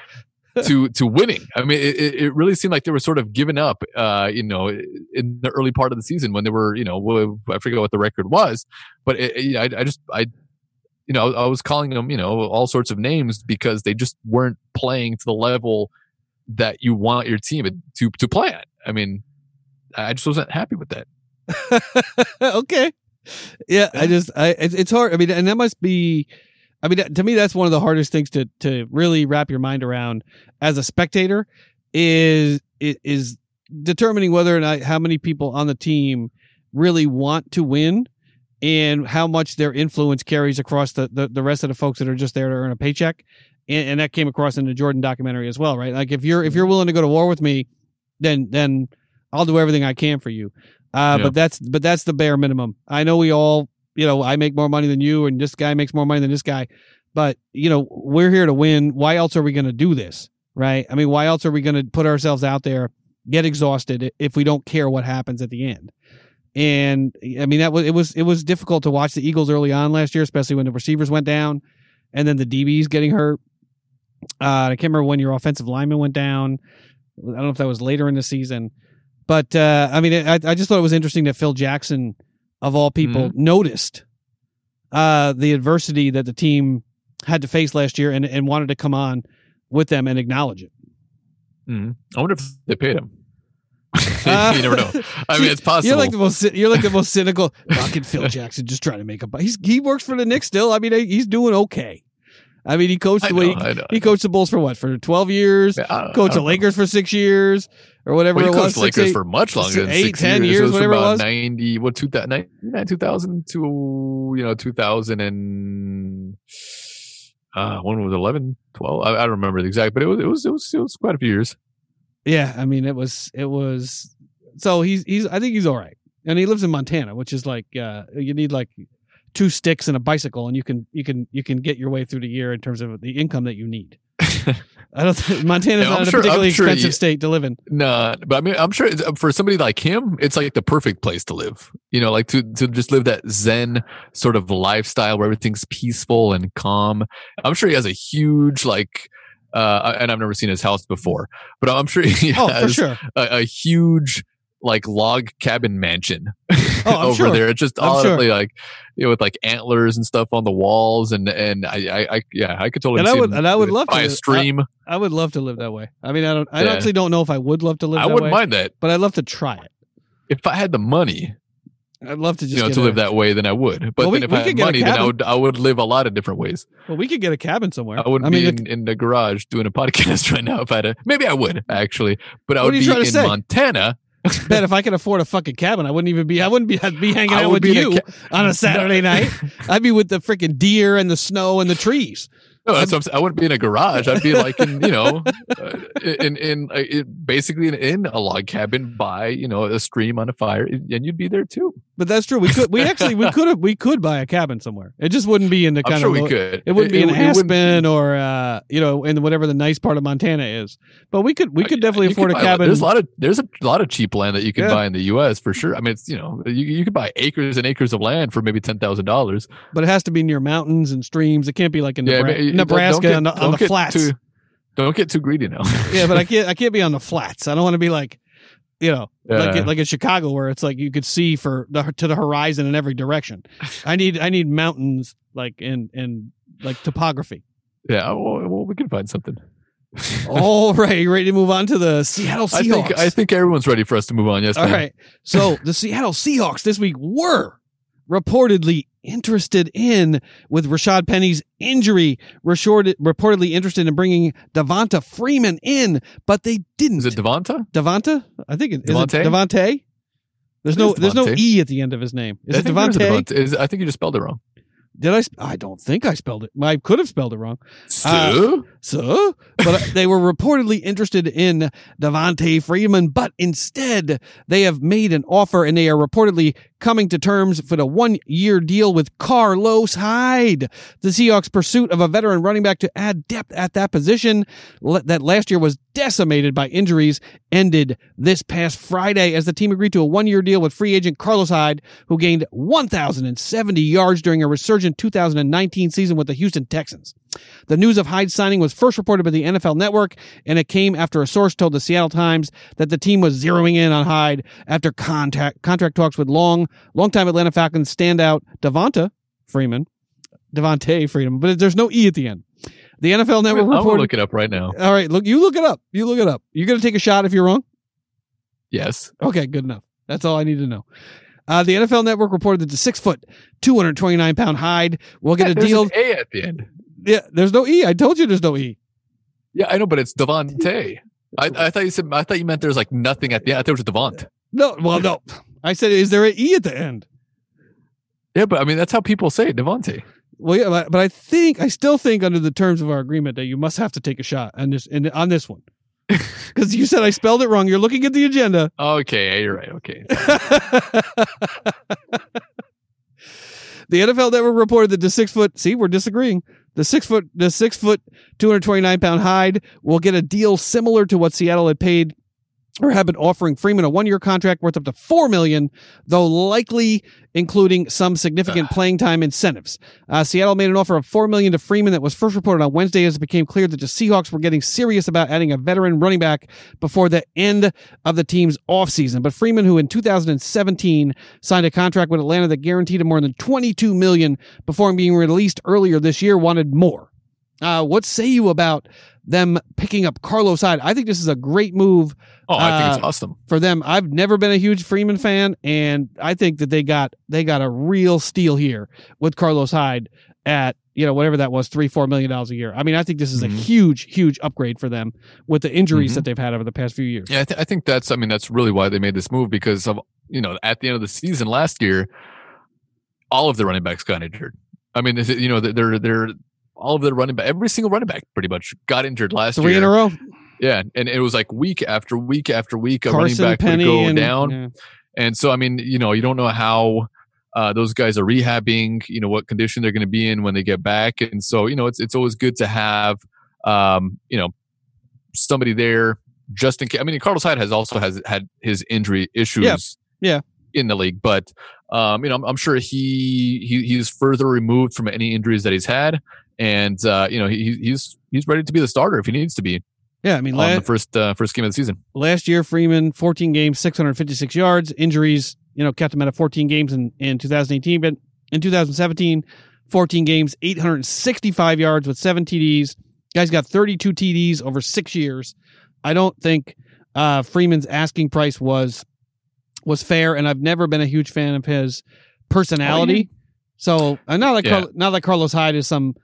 to to winning. I mean, it, it really seemed like they were sort of giving up. Uh, you know, in the early part of the season when they were, you know, I forget what the record was, but it, I, I just I you know, I was calling them, you know, all sorts of names because they just weren't playing to the level that you want your team to to play at. I mean, I just wasn't happy with that. okay. Yeah, I just I it's, it's hard. I mean, and that must be I mean, to me that's one of the hardest things to to really wrap your mind around as a spectator is is determining whether or not how many people on the team really want to win and how much their influence carries across the, the, the rest of the folks that are just there to earn a paycheck and, and that came across in the Jordan documentary as well, right? Like if you're if you're willing to go to war with me, then then I'll do everything I can for you. Uh, yeah. But that's but that's the bare minimum. I know we all, you know, I make more money than you, and this guy makes more money than this guy. But you know, we're here to win. Why else are we going to do this, right? I mean, why else are we going to put ourselves out there, get exhausted if we don't care what happens at the end? And I mean, that was it was it was difficult to watch the Eagles early on last year, especially when the receivers went down, and then the DBs getting hurt Uh, I can't remember when your offensive lineman went down. I don't know if that was later in the season, but uh, I mean, I, I just thought it was interesting that Phil Jackson, of all people, noticed uh, the adversity that the team had to face last year and, and wanted to come on with them and acknowledge it. Mhm. I wonder if they paid him. You never know. I mean, it's possible. You're like the most you're like the most cynical fucking Phil Jackson just trying to make a he's he works for the Knicks still. I mean he's doing okay. I mean he coached the know, way I he coached the Bulls for what for 12 years, I coached the don't know. Lakers for 6 years or whatever Well, it he was. coached the six, Lakers eight- for much longer than eight, six 10 years. years, it whatever it about was. Ninety, what two thousand, ninety-nine, two thousand to you know two thousand and uh, when was it, 11, 12? I, I don't remember the exact, but it was it was it was it was quite a few years. Yeah, I mean it was it was so he's he's I think he's all right. And he lives in Montana, which is like uh you need like two sticks and a bicycle and you can you can you can get your way through the year in terms of the income that you need. I don't think Montana's I'm not sure- a particularly I'm sure expensive he- state to live in. Nah, but I mean, I'm sure it's, for somebody like him, it's like the perfect place to live. You know, like to to just live that Zen sort of lifestyle where everything's peaceful and calm. I'm sure he has a huge like, uh, and I've never seen his house before, but I'm sure he Oh, has sure. a, a huge like log cabin mansion Oh, over sure. there. It's just I'm sure. like you know with like antlers and stuff on the walls, and and I I, I yeah I could totally And I would- and I would love to- a stream. I would love to live that way. I mean, I don't I Yeah. actually don't know if I would love to live I, that wouldn't way, mind that but I'd love to try it. if I had the money. I'd love to just you know, get to a- live that way, then I would. But Well, we- then if I had money, then I would I would live a lot of different ways. Well, we could get a cabin somewhere. I wouldn't I mean, be in, in the garage doing a podcast right now if I had a maybe I would actually, but I would be in? Montana. bet if I could afford a fucking cabin, I wouldn't even be. I wouldn't be. I'd be hanging I out with be in a you ca- on a Saturday night. I'd be with the freaking deer and the snow and the trees. No, that's what I'm. I wouldn't be in a garage. I'd be like in you know, uh, in in, uh, in basically in, in a log cabin by you know a stream on a fire, and you'd be there too. But that's true. We could. We actually. We could have. We could buy a cabin somewhere. It just wouldn't be in the I'm kind sure of. we could. It wouldn't be in it Aspen or uh, you know, in whatever the nice part of Montana is. But we could. We could definitely You afford a could buy- cabin. There's a lot of there's a lot of cheap land that you can Yeah. buy in the U.S. for sure. I mean, it's you know you you could buy acres and acres of land for maybe ten thousand dollars. but it has to be near mountains and streams. It can't be like in Yeah, you- Nebraska get- on the, on the flats. Too, don't get too greedy now. yeah, but I can't. I can't be on the flats. I don't want to be like, you know, like Yeah. like in Chicago where it's like you could see for the to the horizon in every direction. I need I need mountains like in in like topography. yeah, well, well, we can find something. All right, you ready to move on to the Seattle I Seahawks? think I think everyone's ready for us to move on. Yes, All ma'am. right. So the Seattle Seahawks this week were reportedly interested in with Rashad Penny's injury, Rashord, reportedly interested in bringing Devonta Freeman in, but they didn't. Is it Devonta? Devonta? I think it is it Devontae? Devontae. There's It no is there's no e at the end of his name. Is I it think there is a Devontae? Devonta. Is- I think you just spelled it wrong. Did I? sp- I don't think I spelled it. I could have spelled it wrong. Uh, So? So, but they were reportedly interested in Devontae Freeman, but instead they have made an offer and they are reportedly coming to terms for the one year deal with Carlos Hyde. The Seahawks' pursuit of a veteran running back to add depth at that position that last year was decimated by injuries ended this past Friday as the team agreed to a one year deal with free agent Carlos Hyde, who gained 1,070 yards during a resurgent 2019 season with the Houston Texans. The news of Hyde's signing was first reported by the NFL Network, and it came after a source told the Seattle Times that the team was zeroing in on Hyde after contact, contract talks with long, longtime Atlanta Falcons standout Devonta Freeman, Devontae Freeman, but there's no e at the end. The NFL Network I'm reported. look it up right now. All right, look, you look it up. You look it up. You're gonna take a shot if you're wrong. Yes. Okay, good enough. That's all I need to know. Uh, the NFL Network reported that the six foot, 229 pound Hyde will get a There's deal. an A at the end. Yeah, there's no E. I told you there's no E. Yeah, I know, but it's Devontae. I, I thought you said I thought you meant there's like nothing at the end. I thought it was Devont. No, well, no. I said, is there an E at the end? Yeah, but I mean that's how people say it, Devontae. Well, yeah, but, but I think I still think under the terms of our agreement that you must have to take a shot on this in, on this one because you said I spelled it wrong. You're looking at the agenda. Okay, yeah, you're right. Okay. the NFL Network reported that the six foot. See, we're disagreeing. The six foot, the six foot, two hundred twenty nine pound Hyde will get a deal similar to what Seattle had paid or have been offering Freeman a one-year contract worth up to four million, though likely including some significant playing time incentives. Uh, Seattle made an offer of four million to Freeman that was first reported on Wednesday as it became clear that the Seahawks were getting serious about adding a veteran running back before the end of the team's offseason. But Freeman, who in 2017 signed a contract with Atlanta that guaranteed him more than 22 million before being released earlier this year, wanted more. Uh, what say you about them picking up Carlos Hyde? I think this is a great move Oh, I think it's Uh, awesome. for them. I've never been a huge Freeman fan, and I think that they got they got a real steal here with Carlos Hyde at you know whatever that was three four million dollars a year. I mean, I think this is Mhm. a huge huge upgrade for them with the injuries Mhm. that they've had over the past few years. Yeah, I, th- I think that's. I mean, that's really why they made this move because of you know at the end of the season last year, all of the running backs got injured. I mean, you know they're they're all of the running back, every single running back pretty much got injured last Three year. in a row. Yeah, and it was like week after week after week, a Carson running back Penny would go and down. yeah. And so, I mean, you know, you don't know how uh, those guys are rehabbing. You know what condition they're going to be in when they get back. And so, you know, it's it's always good to have, um, you know, somebody there just in case. I mean, Carlos Hyde has also has had his injury issues. Yeah. In the league, but um, you know, I'm, I'm sure he, he he's further removed from any injuries that he's had, and uh, you know, he, he's he's ready to be the starter if he needs to be Yeah, I mean, on la- the first uh, first game of the season. last year Freeman 14 games, 656 yards. Injuries, you know, kept him out of 14 games in in 2018, but in 2017, 14 games, 865 yards with seven TDs. Guy's got 32 TDs over six years. I don't think uh, Freeman's asking price was was fair, and I've never been a huge fan of his personality. So uh, not like Yeah. Carl, not like Carlos Hyde is some,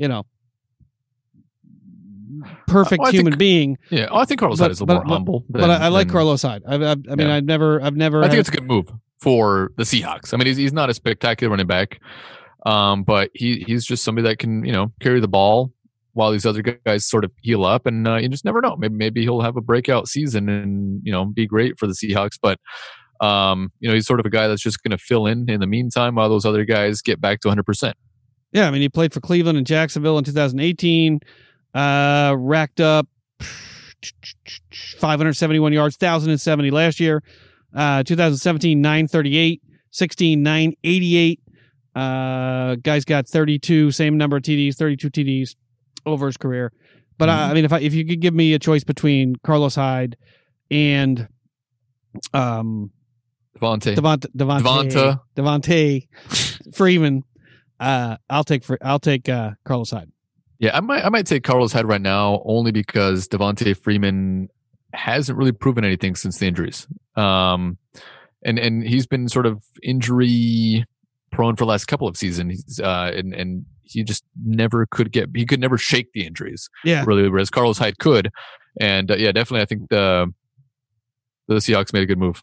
you know, perfect I human think- being. Yeah, I think Carlos But- Hyde is a little but- more humble. But I, I like than- Carlos Hyde. I, I, I mean, Yeah. I've never, I've never. I think had- it's a good move for the Seahawks. I mean, he's he's not a spectacular running back, um, but he he's just somebody that can you know carry the ball while these other guys sort of heal up, and uh, you just never know. Maybe maybe he'll have a breakout season and you know be great for the Seahawks, but. Um, you know, he's sort of a guy that's just going to fill in in the meantime while those other guys get back to 100%. Yeah, I mean, he played for Cleveland and Jacksonville in 2018. Uh, racked up 571 yards, 1,070 last year. Uh, 2017, 938, 16, 988. Uh, guy's got 32, same number of TDs, 32 TDs over his career. But I, I mean, if I, if you could give me a choice between Carlos Hyde and um Devontae. Devonta Devonta Devonta. Devontae Freeman. Uh, I'll take for I'll take uh, Carlos Hyde. Yeah, I might I might take Carlos Hyde right now only because Devontae Freeman hasn't really proven anything since the injuries. Um, and and he's been sort of injury prone for the last couple of seasons. Uh, and and he just never could get he could never shake the injuries Yeah, really, whereas Carlos Hyde could. And uh, yeah, definitely, I think the the Seahawks made a good move.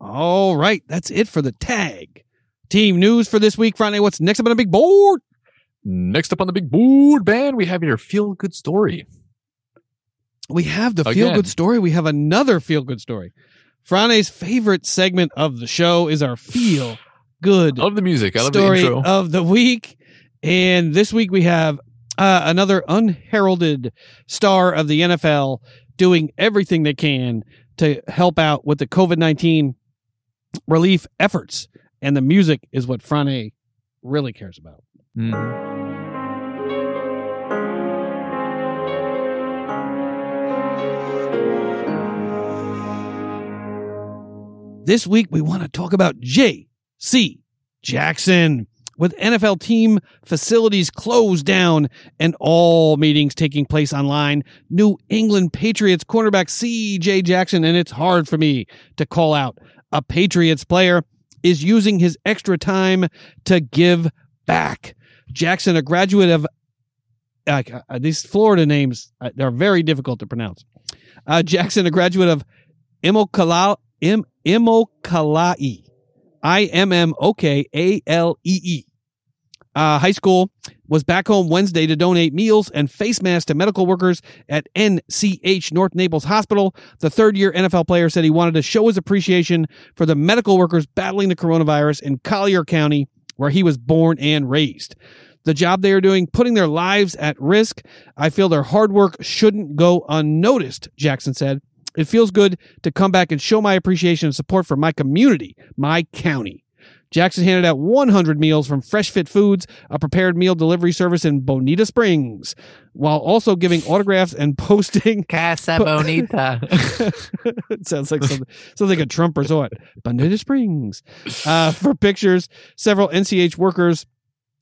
All right, that's it for the tag. Team news for this week, Friday. What's next up on the big board? Next up on the big board, Ben, we have your feel good story. We have the feel good story. We have another feel good story. Friday's favorite segment of the show is our feel good I love the music. I love the story intro. of the week. And this week we have uh, another unheralded star of the NFL doing everything they can to help out with the COVID 19 relief efforts. And the music is what Frane really cares about. Mhm. This week, we want to talk about J.C. Jackson. With NFL team facilities closed down and all meetings taking place online, New England Patriots cornerback C.J. Jackson, and it's hard for me to call out a Patriots player, is using his extra time to give back. Jackson, a graduate of uh, uh, these Florida names, uh, they're very difficult to pronounce. Uh, Jackson, a graduate of Immokalee, Im, Immokalee, I M M O K A L E E. Uh, high school was back home Wednesday to donate meals and face masks to medical workers at NCH North Naples Hospital. The third year NFL player said he wanted to show his appreciation for the medical workers battling the coronavirus in Collier County, where he was born and raised. The job they are doing, putting their lives at risk. I feel their hard work shouldn't go unnoticed, Jackson said. It feels good to come back and show my appreciation and support for my community, my county. Jackson handed out 100 meals from Fresh Fit Foods, a prepared meal delivery service in Bonita Springs, while also giving autographs and posting. Casa Bonita. it sounds like something, something a Trump resort. Bonita Springs. Uh, for pictures, several NCH workers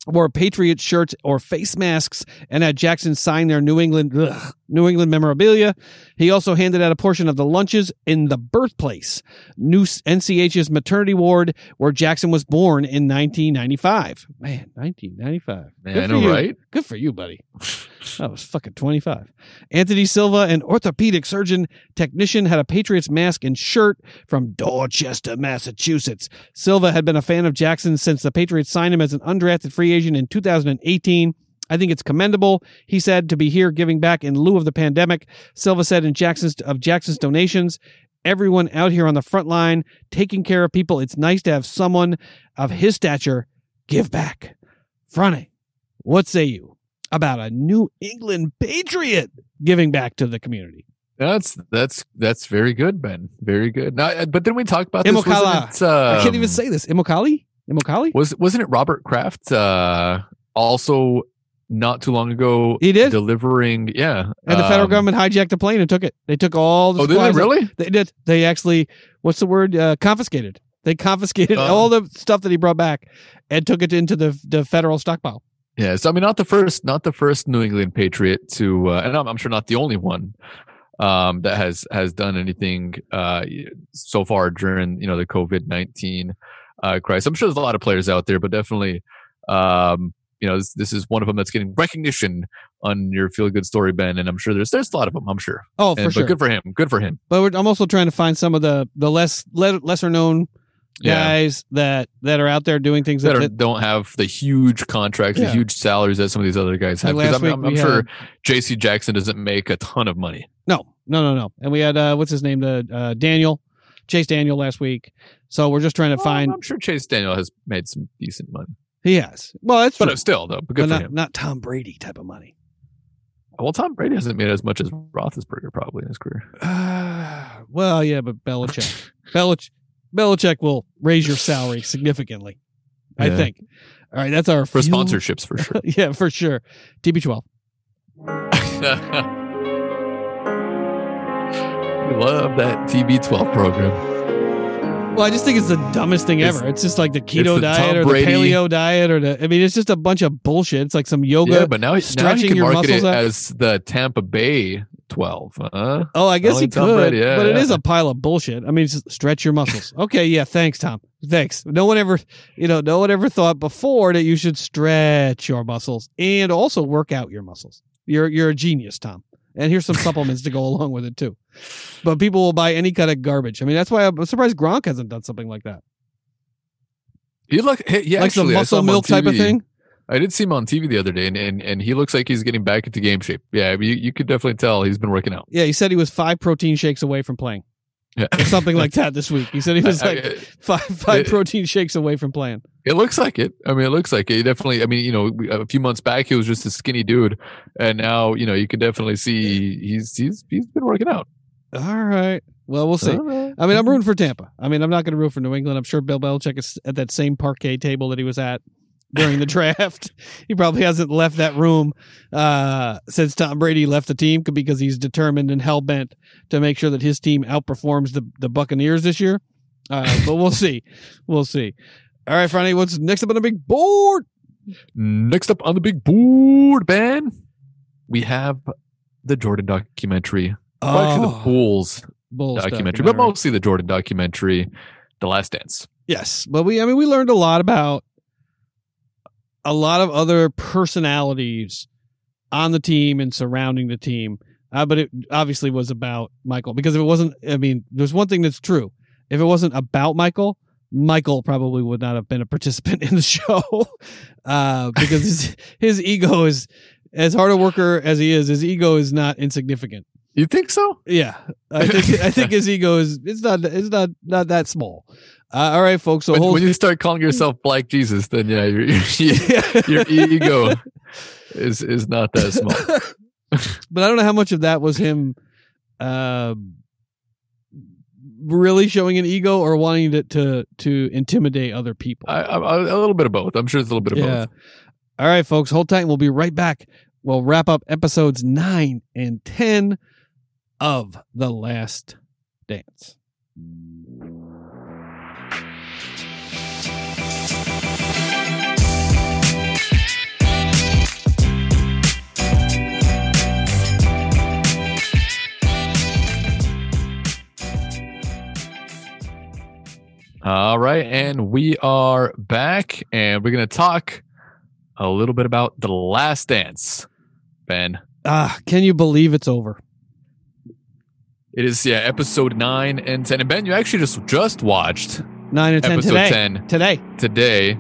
wore Patriot shirts or face masks and had Jackson sign their New England ugh, New England memorabilia. He also handed out a portion of the lunches in the birthplace, New NCH's maternity ward, where Jackson was born in 1995. Man, 1995. Man, Good I know, you. right? Good for you, buddy. I was fucking 25. Anthony Silva, an orthopedic surgeon technician, had a Patriots mask and shirt from Dorchester, Massachusetts. Silva had been a fan of Jackson since the Patriots signed him as an undrafted free agent in 2018. I think it's commendable, he said, to be here giving back in lieu of the pandemic. Silva said in Jackson's of Jackson's donations, everyone out here on the front line taking care of people, it's nice to have someone of his stature give back. Frane, what say you about a New England Patriot giving back to the community? That's that's that's very good, Ben. Very good. Now, but then we talked about this. It, um, I can't even say this. Imokali? Imokali? Was wasn't it Robert Kraft? Uh, also, not too long ago, He did? delivering. Yeah, And the federal um, government hijacked a plane and took it. They took all the Oh, did they really? They did. They actually, what's the word? Uh, confiscated. They confiscated Oh. all the stuff that he brought back and took it into the the federal stockpile. Yeah, so I mean, not the first, not the first New England Patriot to, uh, and I'm, I'm sure not the only one um, that has has done anything uh, so far during you know the COVID nineteen uh, crisis. I'm sure there's a lot of players out there, but definitely, um, you know, this, this is one of them that's getting recognition on your feel good story, Ben. And I'm sure there's there's a lot of them. I'm sure. Oh, for And- sure. But good for him. Good for him. But we're, I'm also trying to find some of the the less le- lesser known Yeah. guys that that are out there doing things That that, are, that don't have the huge contracts, Yeah. the huge salaries that some of these other guys have. Like 'Cause last I'm, I'm, I'm sure had- J.C. Jackson doesn't make a ton of money. no, no, no, no. And we had uh, what's his name, the uh, Daniel, Chase Daniel last week. So we're just trying to Well, find. I'm sure Chase Daniel has made some decent money, He has. Well, that's true. but still, though, but good but for not, him. not Tom Brady type of money. Well, Tom Brady hasn't made as much as Roethlisberger probably in his career. Uh, well, yeah, but Belichick, Belich, Belichick will raise your salary significantly. I think. All right, that's our For few- sponsorships, for sure. yeah, for sure. TB12. We love that TB12 program. Well, I just think it's the dumbest thing ever. It's just like the keto the diet or Brady- the paleo diet or the. I mean, it's just a bunch of bullshit. It's like some yoga. yeah, but now, now he stretching can your market it muscles out. as the Tampa Bay 12. Huh? oh, I guess he could, yeah, but it yeah. is a pile of bullshit. I mean, stretch your muscles. okay, yeah, thanks, Tom. Thanks. No one ever, you know, no one ever thought before that you should stretch your muscles and also work out your muscles. You're you're a genius, Tom. And here's some supplements to go along with it too. But people will buy any kind of garbage. I mean, that's why I'm surprised Gronk hasn't done something like that, You look, hey, yeah, like some actually, saw muscle milk type of thing. I did see him on TV the other day, and, and, and he looks like he's getting back into game shape. Yeah, I mean, you, you could definitely tell he's been working out. Yeah, he said he was five protein shakes away from playing. Yeah. Something like that this week. He said he was like five five it- protein shakes away from playing. It looks like it. I mean, it looks like it. He definitely. I mean, you know, a few months back he was just a skinny dude, and now you know you can definitely see he's he's he's been working out. All right. Well, we'll see. Right. I mean, I'm rooting for Tampa. I mean, I'm not going to root for New England. I'm sure Bill Belichick is at that same parquet table that he was at during the draft. he probably hasn't left that room uh, since Tom Brady left the team because he's determined and hell bent to make sure that his team outperforms the the Buccaneers this year. Uh, but we'll see. We'll see. All right, Friday. What's next up on the big board? Next up on the big board, Ben, we have the Jordan documentary. Well, actually, the Oh, Bulls Bulls documentary, but mostly the Jordan documentary, The Last Dance. Yes, but we I mean we learned a lot about a lot of other personalities on the team and surrounding the team. Uh, but it obviously was about Michael because if it wasn't, I mean, there's one thing that's true. If it wasn't about Michael, Michael probably would not have been a participant in the show uh, because his, his ego is, as hard a worker as he is, his ego is not insignificant. You think so? Yeah, I think I think his ego is it's not it's not not that small. Uh, all right, folks. So when, hold when you start calling yourself Black Jesus, then yeah, your your, your ego is is not that small. but I don't know how much of that was him um really showing an ego or wanting to to, to intimidate other people? I, I, a little bit of both. I'm sure it's a little bit of yeah. both. All right, folks, hold tight. We'll be right back. We'll wrap up episodes nine and ten of The Last Dance. All right, and we are back, and we're going to talk a little bit about the Last Dance. Ben, Ah, can you believe it's over? It is yeah, episode nine and ten. And Ben, you actually just just watched Nine and ten episode today. ten Today. today,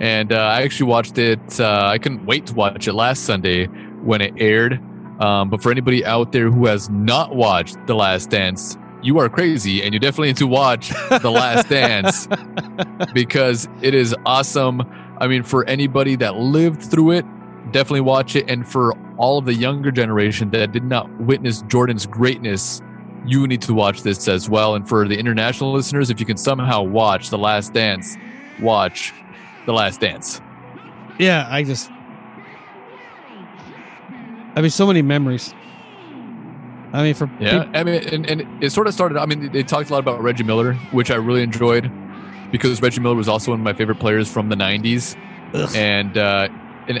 and uh, I actually watched it. Uh, I couldn't wait to watch it last Sunday when it aired. Um, but for anybody out there who has not watched The Last Dance, you are crazy, and you definitely need to watch The Last Dance because it is awesome. I mean, for anybody that lived through it, definitely watch it. And for all of the younger generation that did not witness Jordan's greatness, you need to watch this as well. And for the international listeners, if you can somehow watch The Last Dance, watch The Last Dance. Yeah, I just. I mean, so many memories. I mean, for Yeah, I mean, and, and it sort of started. I mean, they talked a lot about Reggie Miller, which I really enjoyed because Reggie Miller was also one of my favorite players from the '90s. Ugh. And, uh, and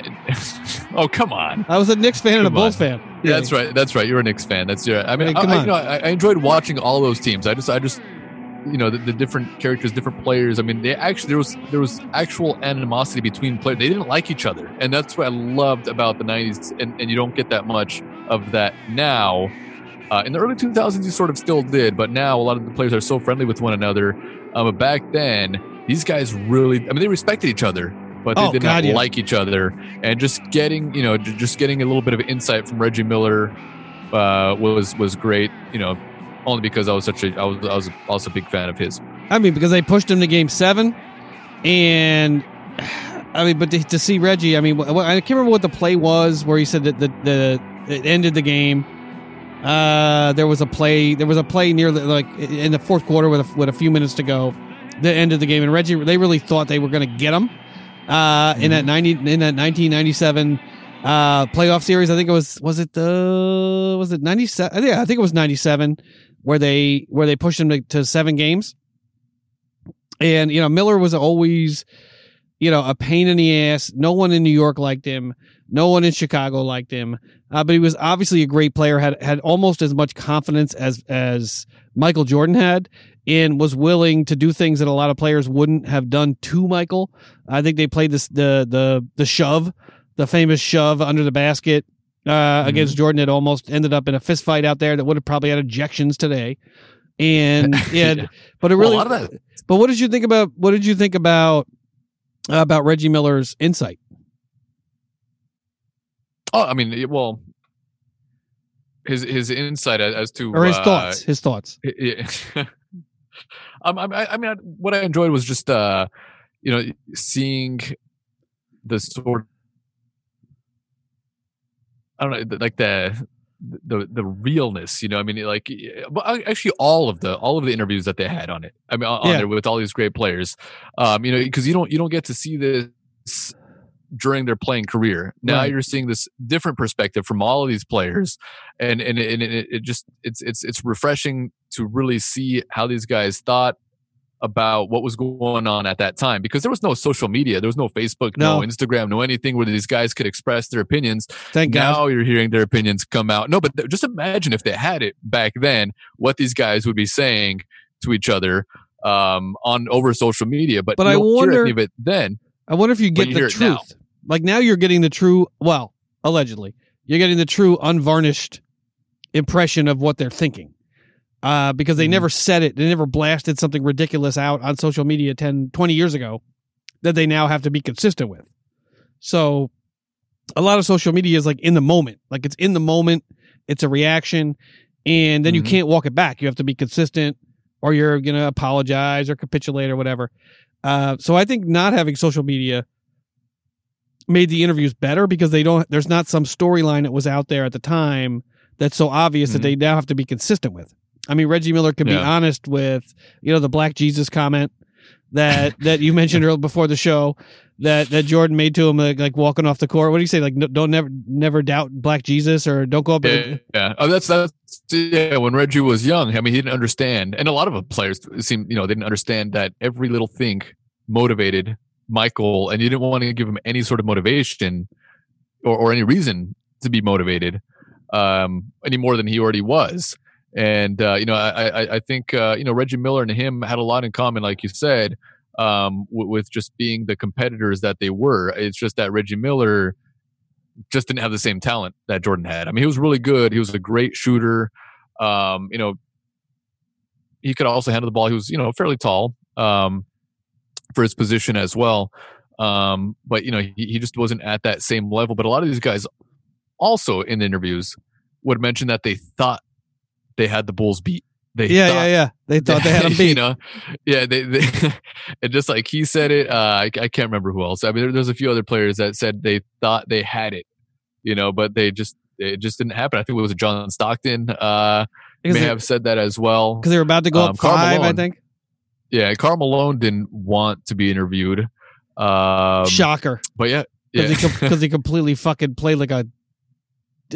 oh, come on. I was a Knicks fan and a Bulls on. fan. Yeah, that's right. That's right. You're a Knicks fan. That's your. I mean, I I, I, you know, I, I enjoyed watching all those teams. I just, I just, you know, the, the different characters, different players. I mean, they actually there was there was actual animosity between players. They didn't like each other, and that's what I loved about the '90s. And, and you don't get that much of that now. Uh, in the early 2000s, you sort of still did, but now a lot of the players are so friendly with one another. Um, but back then, these guys really, I mean, they respected each other, but they Oh, did God, not yeah. like each other. And just getting, you know, just getting a little bit of insight from Reggie Miller uh, was was great. You know, only because I was such a, I was, I was also a big fan of his. I mean, because they pushed him to game seven, and I mean, but to, to see Reggie, I mean, I can't remember what the play was where he said that the, the it ended the game. Uh, there was a play. There was a play near the, like in the fourth quarter with a, with a few minutes to go, the end of the game. And Reggie, they really thought they were going to get him. Uh, in that ninety in that nineteen ninety seven uh playoff series, I think it was was it the was it ninety seven? Yeah, I think it was ninety seven where they where they pushed him to, to seven games. And you know, Miller was always, you know, a pain in the ass. No one in New York liked him. No one in Chicago liked him. Uh, but he was obviously a great player. had had almost as much confidence as as Michael Jordan had, and was willing to do things that a lot of players wouldn't have done to Michael. I think they played this the the the shove, the famous shove under the basket uh, against Jordan. It almost ended up in a fist fight out there that would have probably had ejections today. And yeah, Yeah. but it Well, really a lot of that. but what did you think about what did you think about uh, about Reggie Miller's insight? Oh, I mean, it- well, his his insight as to Or his uh, thoughts? His thoughts. Yeah. Um, I, I mean, I, what I enjoyed was just, uh, you know, seeing the sort. I don't know, like the the the realness. You know, I mean, like, actually, all of the all of the interviews that they had on it. I mean, on on Yeah. there with all these great players. Um, you know, because you don't you don't get to see this during their playing career. Now Right. you're seeing this different perspective from all of these players, and and, and it, it just it's it's it's refreshing to really see how these guys thought about what was going on at that time because there was no social media there was no facebook no, No. instagram no anything where these guys could express their opinions Thank God. now you're hearing their opinions come out no but th- just imagine if they had it back then what these guys would be saying to each other um, on over social media but, But I wonder- any of it then I wonder if you get you the it now. truth. Like now you're getting the true, well, allegedly, you're getting the true unvarnished impression of what they're thinking. Uh, because they Mhm. never said it. They never blasted something ridiculous out on social media 10, 20 years ago that they now have to be consistent with. So a lot of social media is like in the moment. Like it's in the moment. It's a reaction. And then you Mhm. can't walk it back. You have to be consistent or you're going to apologize or capitulate or whatever. Uh, so I think not having social media made the interviews better because they don't. There's not some storyline that was out there at the time that's so obvious that Mhm. they now have to be consistent with. I mean, Reggie Miller could be honest with you know the Black Jesus comment that that you mentioned earlier before the show that that Jordan made to him like, like walking off the court. What do you say? Like, no, don't never never doubt Black Jesus or don't go up. Yeah, and, yeah. Oh, that's that's yeah. When Reggie was young, I mean, he didn't understand, and a lot of players seem, you know, they didn't understand that every little thing motivated Michael, and you didn't want to give him any sort of motivation or, or any reason to be motivated um, any more than he already was. And uh, you know, I I, think uh, you know Reggie Miller and him had a lot in common, like you said, um, w- with just being the competitors that they were. It's just that Reggie Miller just didn't have the same talent that Jordan had. I mean, he was really good. He was a great shooter. Um, you know, he could also handle the ball. He was, you know, fairly tall um, for his position as well. Um, but you know, he, he just wasn't at that same level. But a lot of these guys also in interviews would mention that they thought they had the Bulls beat. They yeah, thought yeah, yeah. They thought they had you beat. know, yeah, they, they and just like he said it, uh, I, I can't remember who else. I mean, there, there's a few other players that said they thought they had it, you know, but they just it just didn't happen. I think it was John Stockton uh, may they, have said that as well because they were about to go um, up five. I think. Yeah, Karl Malone didn't want to be interviewed. Um, Shocker. but yeah, yeah, because he, com- he completely fucking played like a.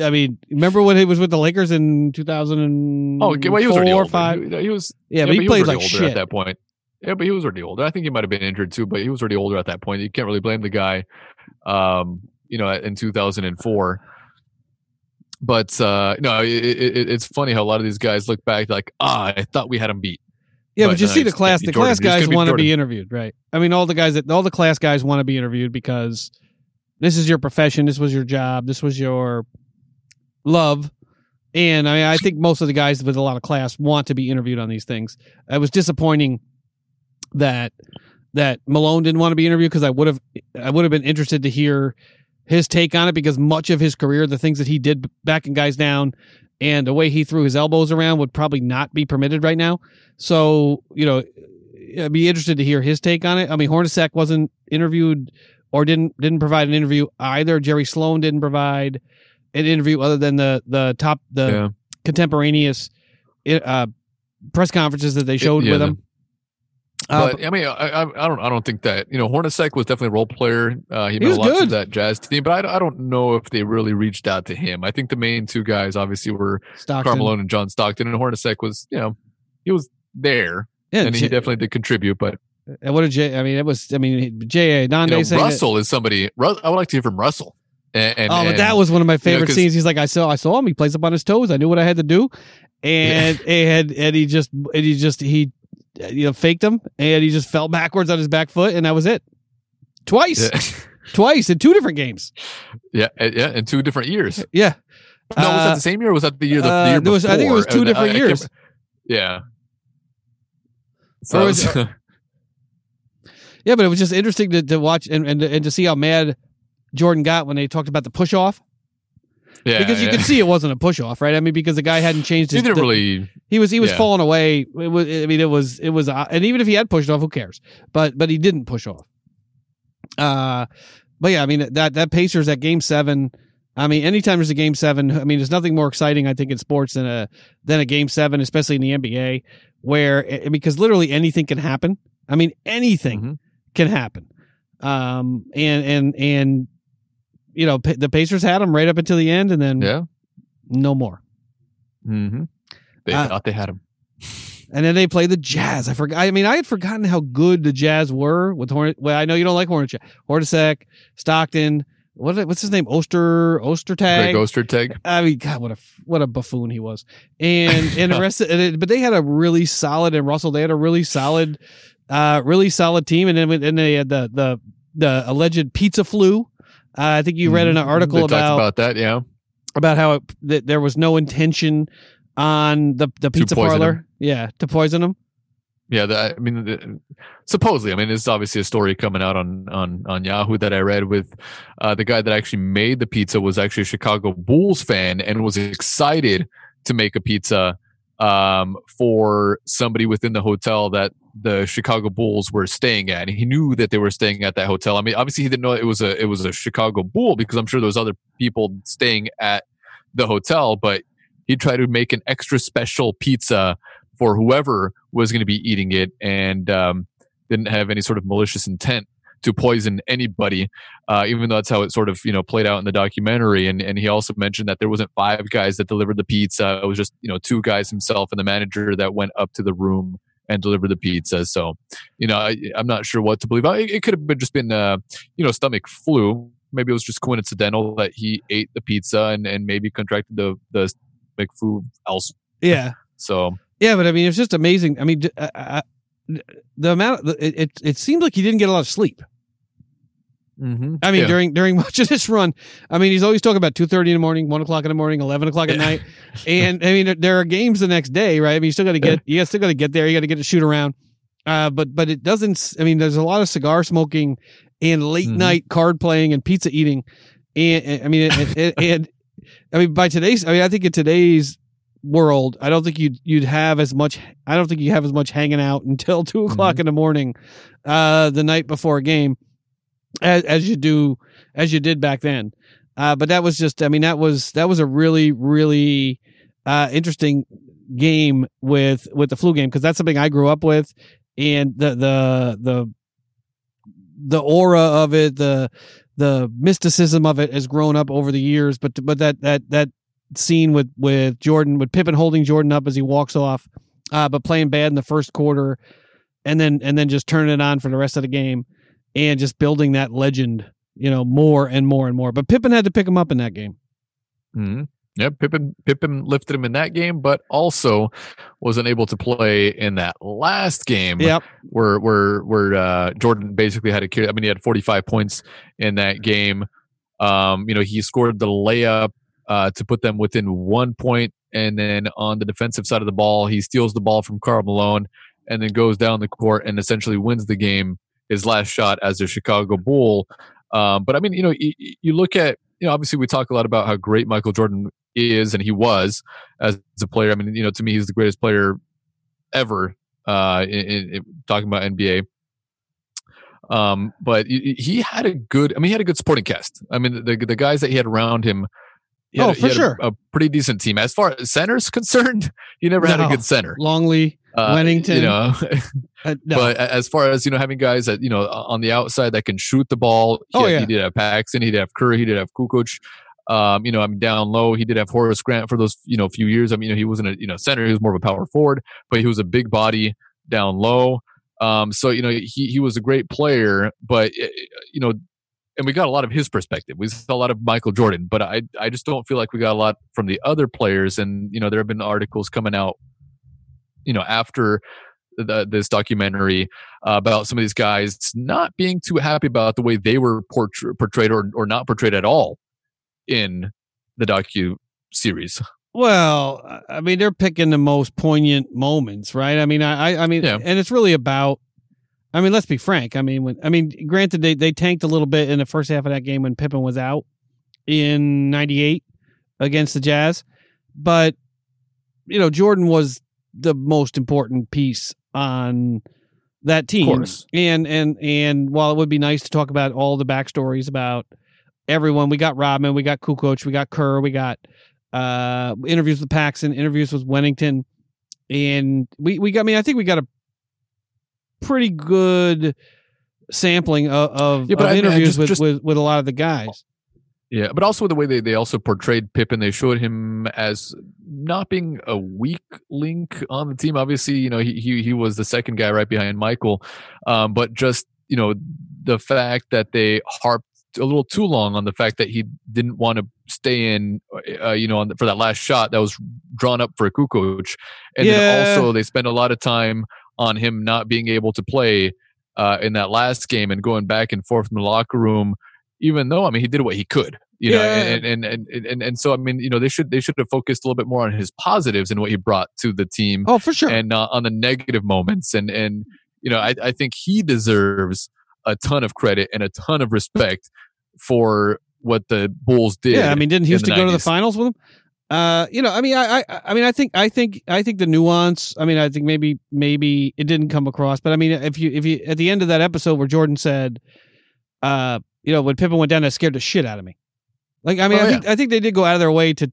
I mean, remember when he was with the Lakers in 2000 oh, well, he was already older. five? He, he was Yeah, but but he played was like shit. at that point. Yeah, but he was already older. I think he might have been injured too, but he was already older at that point. You can't really blame the guy. Um, you know, in 2004. But uh, no, it, it, it's funny how a lot of these guys look back like, ah, I thought we had him beat. Yeah, but, But you no, see the class. The Jordan. class guys want to be interviewed, right? I mean, all the guys that all the class guys want to be interviewed because this is your profession. This was your job. This was your love. And I mean, I think most of the guys with a lot of class want to be interviewed on these things. It was disappointing that that Malone didn't want to be interviewed because I would have I would have been interested to hear his take on it because much of his career, the things that he did backing guys down and the way he threw his elbows around would probably not be permitted right now. So, you know, I'd be interested to hear his take on it. I mean, Hornacek wasn't interviewed or didn't didn't provide an interview either. Jerry Sloan didn't provide an interview other than the the top the yeah. contemporaneous uh, press conferences that they showed yeah, with him. Uh, But I mean, I, I, I don't, I don't think that you know Hornacek was definitely a role player. Uh, he, He made a lot to good. that Jazz team, but I, I don't know if they really reached out to him. I think the main two guys obviously were Stockton. Karl Malone and John Stockton, and Hornacek was, you know, he was there yeah, and he definitely did contribute. But and what did J? I mean, it was. I mean, J. A. Donde you know, Russell is somebody. I would like to hear from Russell. And, and oh, but that was one of my favorite 'cause- scenes. He's like, I saw, I saw him. He plays up on his toes. I knew what I had to do, and and and he just, and he just, he, you know, faked him, and he just fell backwards on his back foot, and that was it. Twice, yeah, twice in two different games. yeah, yeah, in two different years. Yeah. No, was Uh, that the same year? Or was that the year? The, the uh, year there was- I think it was two Uh, different years. yeah. So was- Yeah, but it was just interesting to, to watch and, and and to see how mad Jordan got when they talked about the push off yeah, because you yeah. could see it wasn't a push off, right? I mean, because the guy hadn't changed He didn't really. he was he was yeah. falling away. It was. I mean, it was it was. Uh, and even if he had pushed off, who cares? But but he didn't push off. Uh, but yeah, I mean that that Pacers at Game Seven. I mean, anytime there's a Game Seven, I mean, there's nothing more exciting I think in sports than a than a Game Seven, especially in the NBA, where because literally anything can happen. I mean, anything Mhm. can happen. Um, and and and you know the Pacers had him right up until the end, and then Yeah. no more. hmm They Uh, thought they had him. And then they play the Jazz. I forgot. I mean, I had forgotten how good the Jazz were with Horn. Well, I know you don't like Hornacek, Hornacek, Stockton. What what's his name? Oster Greg Ostertag. Ostertag. I mean, God, what a what a buffoon he was. And and the rest, of, and it, but they had a really solid. And Russell, they had a really solid, uh, really solid team. And then and they had the the the alleged pizza flu. Uh, I think you read in an Mhm. article about about that. Yeah. about how it, that there was no intention on the the pizza parlor. him. Yeah, to poison him. Yeah, the, I mean, the, supposedly, I mean, it's obviously a story coming out on on on Yahoo that I read with uh, the guy that actually made the pizza was actually a Chicago Bulls fan and was excited to make a pizza um, for somebody within the hotel that the Chicago Bulls were staying at. He knew that they were staying at that hotel. I mean, obviously, he didn't know it was a it was a Chicago Bull because I'm sure there was other people staying at the hotel, but he tried to make an extra special pizza for whoever was going to be eating it, and um, didn't have any sort of malicious intent to poison anybody, uh, even though that's how it sort of you know played out in the documentary. And and he also mentioned that there wasn't five guys that delivered the pizza; it was just you know two guys himself and the manager that went up to the room and deliver the pizza. So, you know, I, am not sure what to believe. It, it could have been just been uh, you know stomach flu. Maybe it was just coincidental that he ate the pizza and, and maybe contracted the the stomach flu else. Yeah. So yeah, but I mean, it's just amazing. I mean, uh, the amount it, it it seemed like he didn't get a lot of sleep. Mm-hmm. I mean, Yeah. during during much of this run, I mean, he's always talking about two thirty in the morning, one o'clock in the morning, eleven o'clock at Yeah. night, and I mean, there are games the next day, right? I mean, you still got to get you still got to get there, you got to get to shoot around, uh, but but it doesn't. I mean, there's a lot of cigar smoking and late Mhm. night card playing and pizza eating, and, and- I mean, and, and, and I mean, by today's, I mean, I think in today's world, I don't think you'd you'd have as much. I don't think you have as much hanging out until two o'clock in the morning, uh, the night before a game, as as you do as you did back then. Uh, but that was just, I mean, that was that was a really really uh, interesting game with with the flu game because that's something I grew up with, and the the the the aura of it, the the mysticism of it has grown up over the years. But but that that that scene with with Jordan with Pippen holding Jordan up as he walks off, uh, but playing bad in the first quarter, and then and then just turning it on for the rest of the game, and just building that legend, you know, more and more and more. But Pippen had to pick him up in that game. hmm Yeah, Pippen Pippen lifted him in that game, but also wasn't able to play in that last game Yep. where where where uh, Jordan basically had to carry. I mean, he had 45 points in that game. Um, you know, he scored the layup uh, to put them within one point, and then on the defensive side of the ball, he steals the ball from Carl Malone, and then goes down the court and essentially wins the game. His last shot as a Chicago Bull. Um, but I mean, you know, you, you look at you know, obviously we talk a lot about how great Michael Jordan is and he was as a player. I mean, you know, to me, he's the greatest player ever. Uh, in, in, in talking about NBA. Um, but he had a good. I mean, he had a good supporting cast. I mean, the the guys that he had around him. Had, Oh, for had a- sure. a, pretty decent team. As far as center's concerned, he never had a good center. Longley, Uh, Wennington. you know, uh, no. but as far as you know, having guys that you know on the outside that can shoot the ball, he, Oh, had- yeah. he did have Paxson, he did have Curry, he did have Kukoc. Um, you know, I'm down low. He did have Horace Grant for those you know few years. I mean, you know, he wasn't a you know center; he was more of a power forward, but he was a big body down low. Um, so you know, he he was a great player, but eh, you know, and we got a lot of his perspective. We saw a lot of Michael Jordan, but I I just don't feel like we got a lot from the other players. And you know, there have been articles coming out, you know, after the, this documentary uh, about some of these guys not being too happy about the way they were portray- portrayed or, or not portrayed at all in the docu series. Well, I- mean, they're picking the most poignant moments, right? I mean, I, I, I mean, Yeah. and it's really about. I mean, let's be frank. I mean, when I mean, granted, they they tanked a little bit in the first half of that game when Pippen was out in '98 against the Jazz, but you know, Jordan was the most important piece on that team. course. And and and while it would be nice to talk about all the backstories about everyone, we got Rodman, we got Kukoc, we got Kerr, we got uh interviews with Paxson, interviews with Wennington, and we we got. I mean, I think we got a pretty good sampling of, of, Yeah, of I mean, interviews just- with, just- with with a lot of the guys. Yeah, but also the way they, they also portrayed Pippen, they showed him as not being a weak link on the team. Obviously, you know, he he, he was the second guy right behind Michael, um, but just you know the fact that they harped a little too long on the fact that he didn't want to stay in, uh, you know, on the, for that last shot that was drawn up for a Kukoc, and Yeah. then also they spent a lot of time on him not being able to play uh, in that last game and going back and forth in the locker room even though I mean he did what he could, you know, Yeah. and, and, and and and and so I mean, you know, they should they should have focused a little bit more on his positives and what he brought to the team, Oh, for sure. and not on the negative moments. And and you know, I I think he deserves a ton of credit and a ton of respect for what the Bulls did. Yeah, I mean, didn't Houston go to the finals with him? Uh, you know, I mean, I, I, I mean, I think, I think, I think the nuance. I mean, I think maybe, maybe it didn't come across, but I mean, if you, if you, at the end of that episode where Jordan said, uh, you know, when Pippen went down, that scared the shit out of me. Like, I mean, Oh, I think, I think they did go out of their way to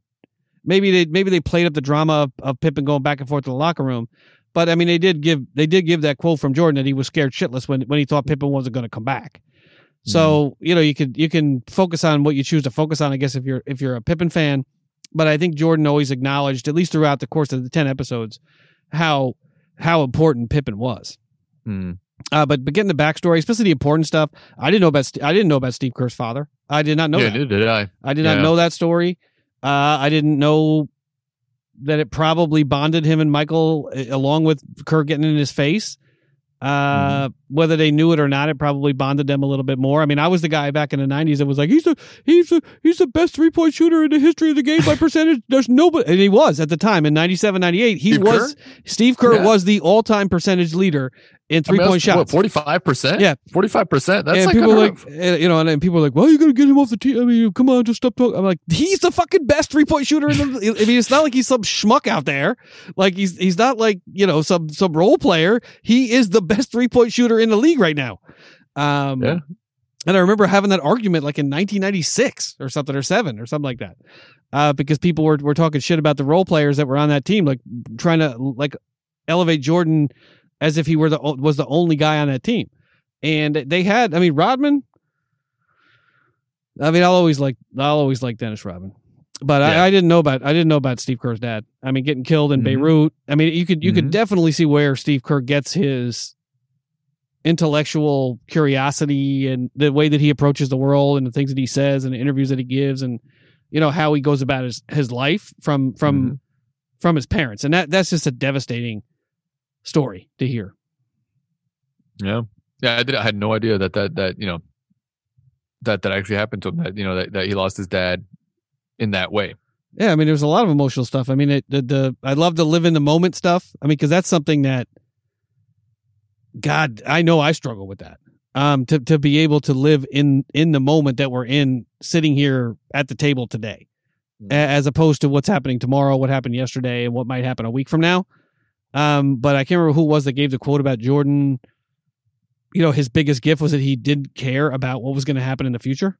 maybe they maybe they played up the drama of, of Pippen going back and forth to the locker room. But I mean, they did give they did give that quote from Jordan that he was scared shitless when when he thought Pippen wasn't going to come back. So you know you could you can focus on what you choose to focus on. I guess if you're if you're a Pippen fan, but I think Jordan always acknowledged at least throughout the course of the ten episodes how how important Pippen was. Mm. Uh, but but getting the backstory, especially the important stuff, I didn't know about I didn't know about Steve Kerr's father. I did not know yeah, that. did I. I did not know that story. Uh, I didn't know that it probably bonded him and Michael uh, along with Kerr getting in his face. Uh, whether they knew it or not, it probably bonded them a little bit more. I mean, I was the guy back in the '90s that was like, "He's the he's the he's the best three point shooter in the history of the game by percentage." There's nobody, and he was at the time in '97, '98. He Steve was Steve Kerr Yeah. was the all time percentage leader in three point shots. Forty five percent. Yeah. forty five percent. That's and like people like, of. eh, you know, and then people are like, "Well, you got to get him off the team." I mean, come on, just stop talking. I'm like, he's the fucking best three point shooter. In the, I mean, it's not like he's some schmuck out there. Like he's he's not like you know some some role player. He is the best three point shooter in the league right now. Um, Yeah. And I remember having that argument like in 1996 or something or seven or something like that, uh, because people were were talking shit about the role players that were on that team, like trying to like elevate Jordan as if he were the was the only guy on that team. And they had, I mean, Rodman. I mean, I'll always like I'll always like Dennis Rodman, but Yeah. I, I didn't know about I didn't know about Steve Kerr's dad. I mean, getting killed in Mhm. Beirut. I mean, you could you could Mhm. definitely see where Steve Kerr gets his intellectual curiosity and the way that he approaches the world and the things that he says and the interviews that he gives and you know how he goes about his his life from from Mhm. from his parents and that that's just a devastating story to hear Yeah, yeah. I did. I had no idea that that that you know that that actually happened to him. That you know that, that he lost his dad in that way. yeah i mean there's a lot of emotional stuff i mean it, the the i love to live in the moment stuff i mean because that's something that god i know i struggle with that um to to be able to live in in the moment that we're in sitting here at the table today Mhm. as opposed to what's happening tomorrow what happened yesterday and what might happen a week from now um but i can't remember who it was that gave the quote about jordan you know his biggest gift was that he didn't care about what was going to happen in the future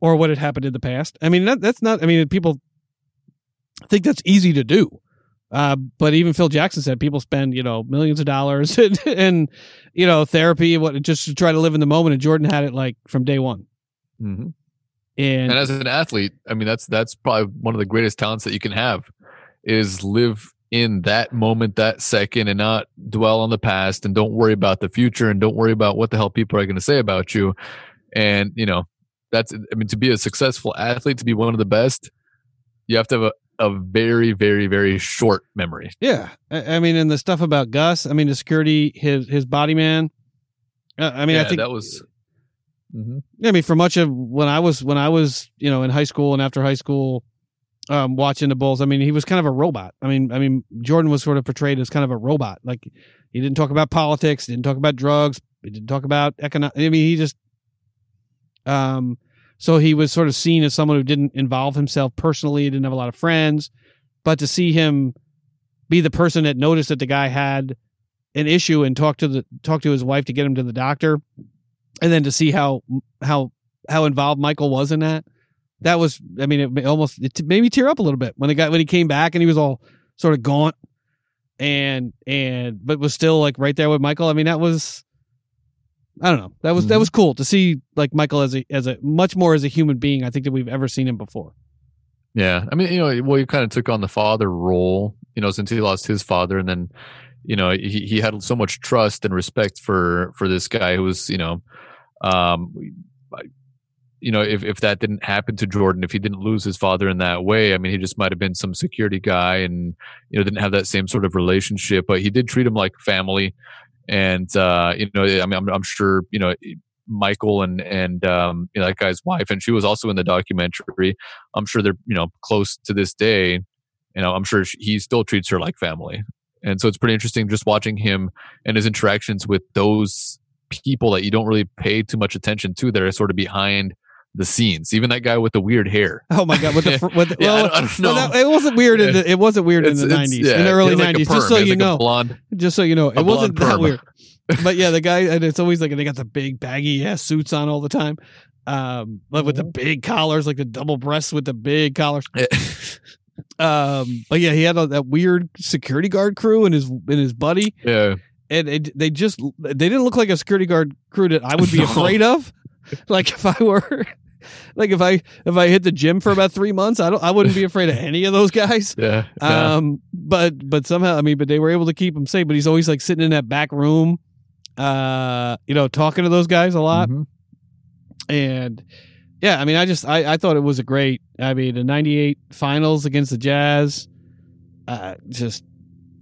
or what had happened in the past i mean that, that's not i mean people think that's easy to do uh, but even Phil Jackson said people spend you know millions of dollars and, and you know therapy and what just to try to live in the moment. And Jordan had it like from day one. Mm-hmm. And, And as an athlete, I mean, that's that's probably one of the greatest talents that you can have is live in that moment, that second, and not dwell on the past and don't worry about the future and don't worry about what the hell people are going to say about you. And you know, that's I mean, to be a successful athlete, to be one of the best, you have to have a, a very, very, very short memory. yeah, I, I mean, and the stuff about Gus. I mean, the security, his his body man. Uh, I mean, yeah, I think that was. Mhm. I mean, for much of when I was when I was you know in high school and after high school, um, watching the Bulls. I mean, he was kind of a robot. I mean, I mean, Jordan was sort of portrayed as kind of a robot. Like he didn't talk about politics, didn't talk about drugs, he didn't talk about economic. I mean, he just, um, so he was sort of seen as someone who didn't involve himself personally, didn't have a lot of friends, but to see him be the person that noticed that the guy had an issue and talk to the talk to his wife to get him to the doctor, and then to see how how how involved Michael was in that. That was, I mean, it almost it made me tear up a little bit when the guy when he came back and he was all sort of gaunt and and but was still like right there with Michael. I mean, that was I don't know. That was that Mhm. was cool to see like Michael as a as a much more as a human being. I think that we've ever seen him before. Yeah, I mean, you know, well, he kind of took on the father role, you know, since he lost his father, and then, you know, he he had so much trust and respect for for this guy who was, you know, um, you know, if if that didn't happen to Jordan, if he didn't lose his father in that way, I mean, he just might have been some security guy, and you know, didn't have that same sort of relationship, but he did treat him like family, and uh, you know, I mean, I'm, I'm sure, you know. Michael and and um, you know, that guy's wife, and she was also in the documentary. I'm sure they're you know close to this day. You know, I'm sure he still treats her like family, and so it's pretty interesting just watching him and his interactions with those people that you don't really pay too much attention to that are sort of behind the scenes. Even that guy with the weird hair. Oh my god! With the fr- with the, Yeah, I well, don't- I don't well, that- it wasn't weird in the it wasn't weird in the nineties yeah, in the early has like nineties. just so you like know, blonde. just so you know, it wasn't blonde that weird. But yeah, the guy and it's always like they got the big baggy ass suits on all the time, um, like with the big collars, like the double breasts with the big collars. Um, but yeah, he had a, that weird security guard crew and his and his buddy, Yeah. and it, they just they didn't look like a security guard crew that I would be No. afraid of. Like if I were, like if I if I hit the gym for about three months, I don't I wouldn't be afraid of any of those guys. Yeah. Um, but but somehow I mean, but they were able to keep him safe. But he's always like sitting in that back room, uh, you know, talking to those guys a lot. Mhm. And yeah, I mean, I just I, I thought it was a great. I mean, the '98 finals against the Jazz, uh, just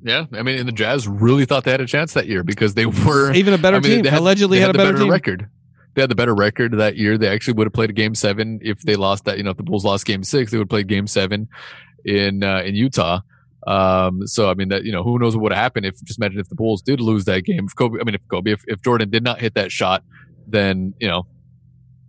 Yeah. I mean, and the Jazz really thought they had a chance that year because they were even a better I mean, team. they had- Allegedly they had, a better, team. record. They had the better record that year. They actually would have played a game seven if they lost that. You know, if the Bulls lost game six, they would have played game seven in uh, in Utah. Um, so I mean that you know who knows what would have happened if just imagine if the Bulls did lose that game. If Kobe, I mean if Kobe, if, if Jordan did not hit that shot, then you know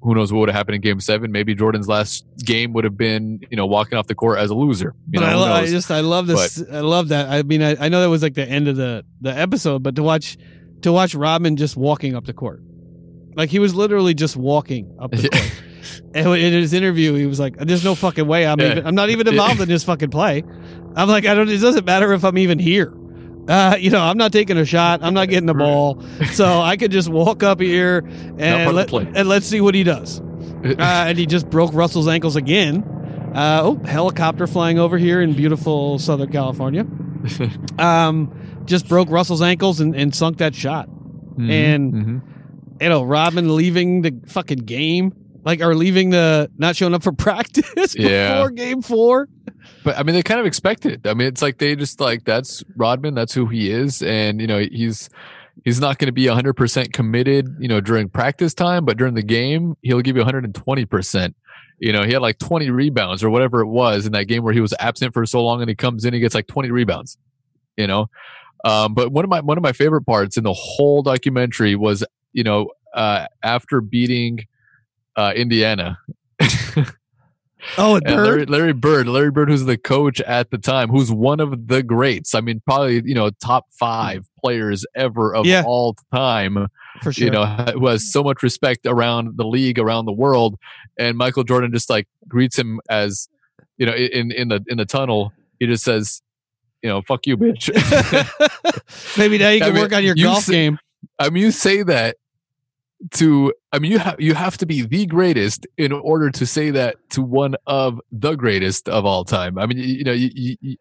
who knows what would have happened in game seven. Maybe Jordan's last game would have been you know walking off the court as a loser. You But know, I, lo- I just I love this. I love that. I mean, I, I know that was like the end of the the episode, but to watch to watch Rodman just walking up the court, like he was literally just walking up the court. And in his interview, he was like, "There's no fucking way I'm Yeah. even. I'm not even involved in this fucking play. I'm like, I don't. It doesn't matter if I'm even here. Uh, you know, I'm not taking a shot. I'm not getting the ball, so I could just walk up here and let, and let's see what he does. Uh, and he just broke Russell's ankles again. Uh, oh, helicopter flying over here in beautiful Southern California. Um, just broke Russell's ankles and, and sunk that shot. Mhm, and- mhm. You know, Rodman leaving the fucking game, like, or leaving the not showing up for practice Yeah. before game four. But I mean, they kind of expect it. I mean, it's like they just like that's Rodman. That's who he is, and you know he's he's not going to be 100 percent committed. You know, during practice time, but during the game, he'll give you 120 percent. You know, he had like 20 rebounds or whatever it was in that game where he was absent for so long, and he comes in, he gets like 20 rebounds. You know, um, but one of my one of my favorite parts in the whole documentary was you know uh, after beating uh, Indiana. Oh, it And Larry, Bird. Larry Bird, Larry Bird, who's the coach at the time, who's one of the greats. I mean, probably you know top five players ever of Yeah. all time. for sure. You know, who has so much respect around the league, around the world. And Michael Jordan just like greets him as, you know, in in the in the tunnel. He just says, you know, fuck you, bitch. Maybe now you I can mean, work on your you golf say- game. I mean, you say that to, I mean, you have you have to be the greatest in order to say that to one of the greatest of all time. I mean, you, you know, you, you,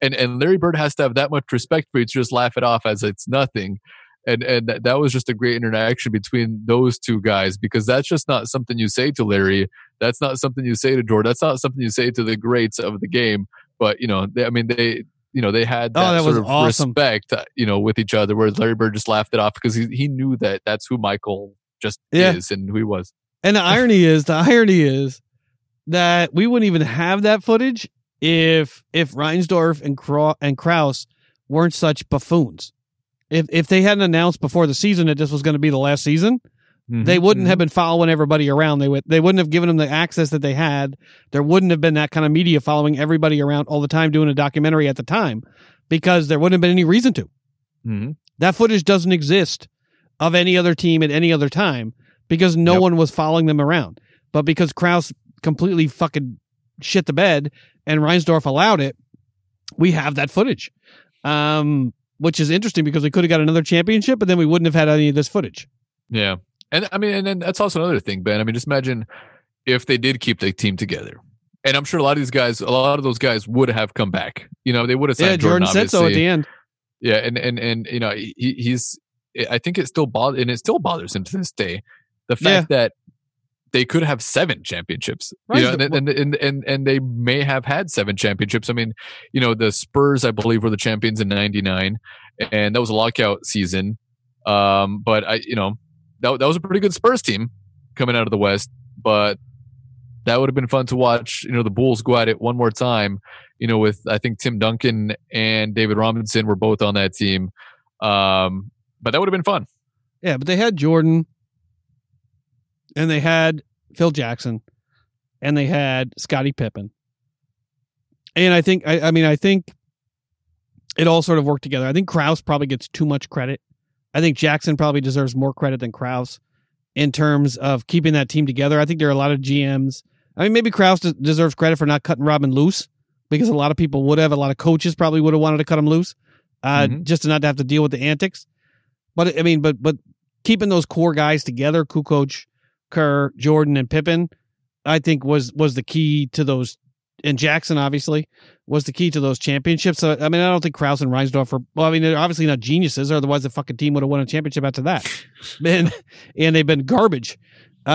and and Larry Bird has to have that much respect for you to just laugh it off as it's nothing. And and that, that was just a great interaction between those two guys because that's just not something you say to Larry. That's not something you say to Jordan. That's not something you say to the greats of the game. But you know, they, I mean, they you know they had Oh, that, that sort was of awesome. respect, uh, you know, with each other. where Larry Bird just laughed it off because he he knew that that's who Michael just Yeah. is and who he was. And the irony is, the irony is that we wouldn't even have that footage if if Reinsdorf and Kra- and Krause weren't such buffoons. If if they hadn't announced before the season that this was going to be the last season, they wouldn't have been following everybody around. They would they wouldn't have given them the access that they had. There wouldn't have been that kind of media following everybody around all the time doing a documentary at the time because there wouldn't have been any reason to. Mhm. That footage doesn't exist of any other team at any other time because no Yep. one was following them around. But because Krause completely fucking shit the bed and Reinsdorf allowed it, we have that footage. Um, which is interesting because we could have got another championship, but then we wouldn't have had any of this footage. Yeah, and I mean, and then that's also another thing, Ben. I mean, just imagine if they did keep the team together. And I'm sure a lot of these guys, a lot of those guys would have come back. You know, they would have signed yeah, Jordan, Jordan, said so at the end. Yeah, and and and you know, he, he's. I think it still bothers, and it still bothers him to this day, the fact that they could have seven championships. You know, and, and and and and they may have had seven championships. I mean, you know, the Spurs, I believe, were the champions in '99, and that was a lockout season. Um, but I, you know, that that was a pretty good Spurs team coming out of the West, but that would have been fun to watch. You know, the Bulls go at it one more time. You know, with I think Tim Duncan and David Robinson were both on that team. Um, but that would have been fun. Yeah, but they had Jordan and they had Phil Jackson and they had Scottie Pippen. And I think I, I mean I think it all sort of worked together. I think Krause probably gets too much credit. I think Jackson probably deserves more credit than Krause in terms of keeping that team together. I think there are a lot of GMs. I mean, maybe Krause deserves credit for not cutting Rodman loose because a lot of people would have, a lot of coaches probably would have wanted to cut him loose, uh, Mhm. just to not have to deal with the antics. But I mean, but but keeping those core guys together, Kukoc, Kerr, Jordan, and Pippen, I think was was the key to those. And Jackson obviously was the key to those championships. So, I mean, I don't think Krause and Reinsdorf are. Well, I mean, they're obviously not geniuses, otherwise the fucking team would have won a championship after that. and and they've been garbage. Uh,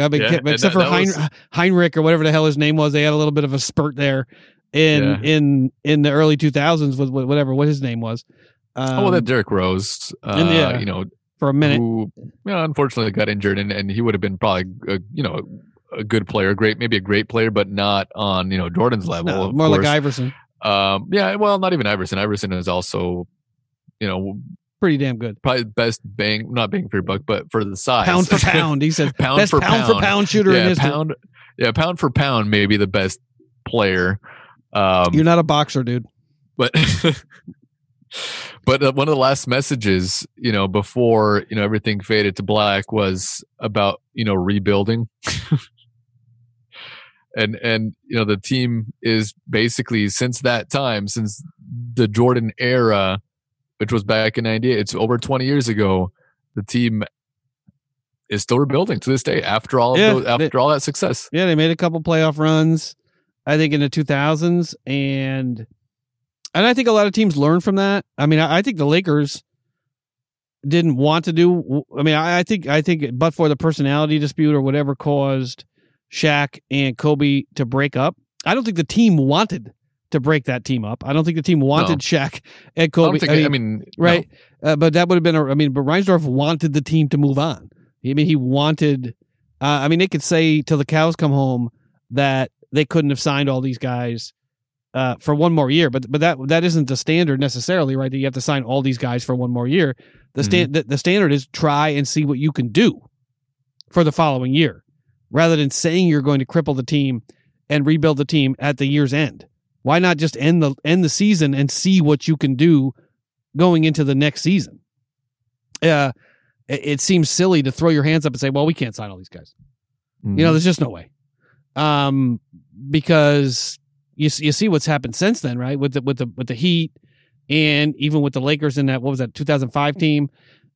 I mean, Yeah, except that- for that was- Heinrich or whatever the hell his name was, they had a little bit of a spurt there in Yeah. in in the early 2000s with with whatever what his name was. Um, oh, well, that Derrick Rose, uh, yeah. you know, for a minute. who you know, unfortunately got injured, and, and he would have been probably a, you know a good player, great maybe a great player, but not on you know Jordan's level. No, more like. Iverson. Um, yeah, well, not even Iverson. Iverson is also, you know, Pretty damn good. probably best bang, not bang for your buck, but for the size, Pound for pound. He says Pound best for pound, for pound. pound shooter in yeah, history. pound, yeah, pound for pound, maybe the best player. Um, You're not a boxer, dude. but but uh, one of the last messages you know before you know everything faded to black was about you know rebuilding. And and you know the team is basically since that time since the jordan era which was back in 98 it's over 20 years ago the team is still rebuilding to this day after all of Yeah, those, after they- all that success. Yeah, they made a couple playoff runs, I think in the 2000s, and and I think a lot of teams learn from that. I mean, I, I think the Lakers didn't want to do. I mean, I, I think I think, but for the personality dispute or whatever caused Shaq and Kobe to break up, I don't think the team wanted to break that team up. I don't think the team wanted Shaq and I, Kobe. don't think, I mean, no. right? Uh, but that would have been. A, I mean, but Reinsdorf wanted the team to move on. I mean, he wanted. Uh, I mean, they could say till the cows come home that they couldn't have signed all these guys uh, for one more year, but but that that isn't the standard necessarily, right? That you have to sign all these guys for one more year. The stand the, the standard is try and see what you can do for the following year, rather than saying you're going to cripple the team and rebuild the team at the year's end. Why not just end the end the season and see what you can do going into the next season? Uh, it, it seems silly to throw your hands up and say, "Well, we can't sign all these guys." Mhm. You know, there's just no way. Um, because you you see what's happened since then, right? With the with the with the Heat, and even with the Lakers in that what was that 2005 team.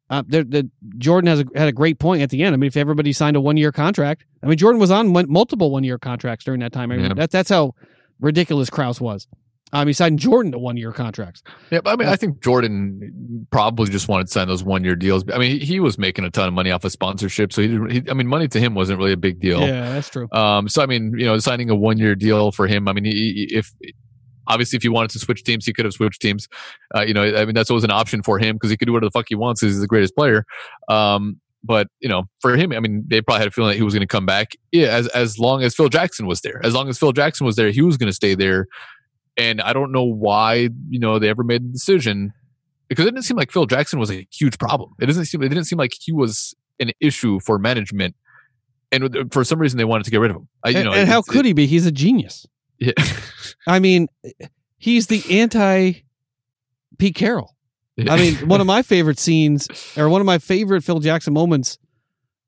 Uh, the, the Jordan has a, had a great point at the end. I mean, if everybody signed a one year contract, I mean, Jordan was on one, multiple one year contracts during that time. I mean, Yeah. that, that's how ridiculous Krause was. Um, he signed Jordan to one year contracts. Yeah, but I mean, I think Jordan probably just wanted to sign those one year deals. I mean, he, was making a ton of money off of sponsorship, so he, didn't, he I mean, money to him wasn't really a big deal. Yeah, that's true. Um, so I mean, you know, signing a one year deal for him. I mean, he, if obviously if he wanted to switch teams, he could have switched teams. Uh, you know, I mean, that's always an option for him because he could do whatever the fuck he wants because he's the greatest player. Um, but you know, for him, I mean, they probably had a feeling that he was going to come back. Yeah, as as long as Phil Jackson was there, as long as Phil Jackson was there, he was going to stay there. And I don't know why you know they ever made the decision because it didn't seem like Phil Jackson was a huge problem. It doesn't seem it didn't seem like he was an issue for management. And for some reason, they wanted to get rid of him. I, you and, know, and how could he be? He's a genius. Yeah. I mean, he's the anti Pete Carroll. I mean, one of my favorite scenes, or one of my favorite Phil Jackson moments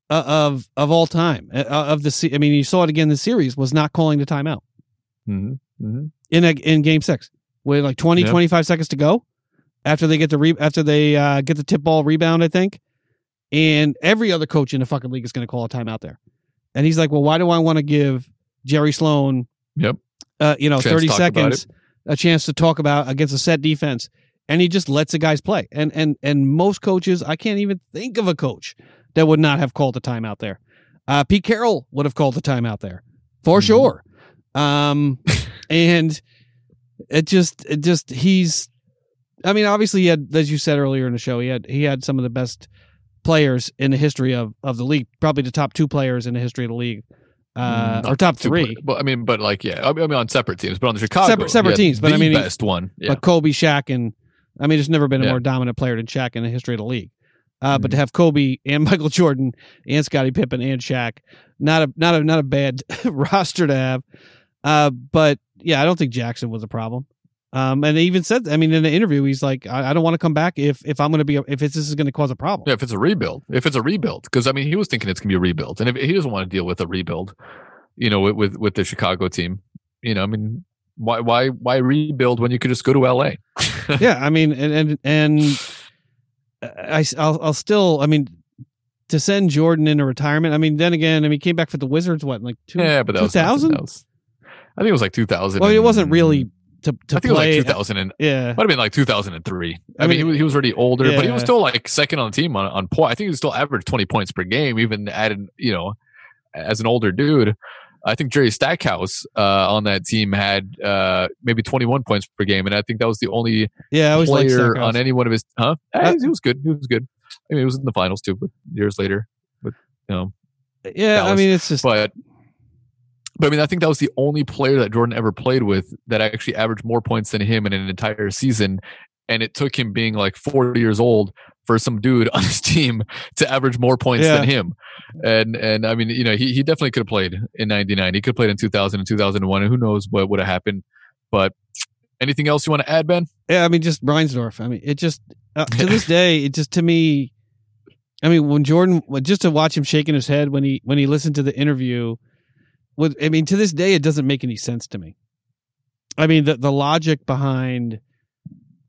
uh, of of all time uh, of the. I mean, you saw it again in the series was not calling the timeout Mhm, mhm. in a, in Game Six with like 20, Yeah. 25 seconds to go after they get the re- after they uh, get the tip ball rebound, I think. And every other coach in the fucking league is going to call a timeout there. And he's like, "Well, why do I want to give Jerry Sloan, Yep. uh, you know, Chance thirty seconds, a chance to talk about against a set defense?" And he just lets the guys play. And and and most coaches, I can't even think of a coach that would not have called a timeout there. Uh, Pete Carroll would have called the timeout there for Mhm. sure. Um, and it just it just he's I mean, obviously he had as you said earlier in the show, he had he had some of the best players in the history of of the league, probably the top two players in the history of the league. Uh, Mm, or top Two three. But I mean, but like, yeah, I mean on separate teams, but on the Chicago, Separate- separate teams, but the I mean, he- best one. Yeah. But Kobe, Shaq, and I mean, there's never been a Yeah. more dominant player than Shaq in the history of the league. Uh, But to have Kobe and Michael Jordan and Scottie Pippen and Shaq, not a not a not a bad roster to have. Uh, but yeah, I don't think Jackson was a problem. Um, and they even said, I mean, in the interview, he's like, I, I don't want to come back if if I'm going to be if it's, this is going to cause a problem. Yeah, if it's a rebuild, if it's a rebuild, because I mean, he was thinking it's gonna be a rebuild, and if he doesn't want to deal with a rebuild, you know, with with, with the Chicago team, you know, I mean, Why why why rebuild when you could just go to LA? yeah, I mean, and and and I I'll, I'll still, I mean, to send Jordan into retirement. I mean, then again, I mean, he came back for the Wizards. What, like two, yeah, but that was 2000? that was- I think it was like 2000. Well, it wasn't really to to I think play. it was like 2000 and yeah, might have been like 2003. I, I mean, mean, he was, he was already older, but he was still like second on the team on on point. I think he was still averaged 20 points per game, even added you know as an older dude. I think Jerry Stackhouse uh, on that team had uh, maybe 21 points per game, and I think that was the only yeah. I always like player on any one of his. Huh? Eh, he was good. He was good. I mean, he was in the finals too, but years later. But you know, Yeah, I mean, it's just but but I mean, I think that was the only player that Jordan ever played with that actually averaged more points than him in an entire season, and it took him being like 40 years old for some dude on his team to average more points Yeah. than him. And and I mean, you know, he he definitely could have played in 99. He could have played in 2000 and 2001, and who knows what would have happened. But anything else you want to add, Ben? Yeah, I mean, just Reinsdorf. I mean, it just uh, to this day, it just to me. I mean, when Jordan, just to watch him shaking his head when he when he listened to the interview, with I mean, to this day, it doesn't make any sense to me. I mean, the the logic behind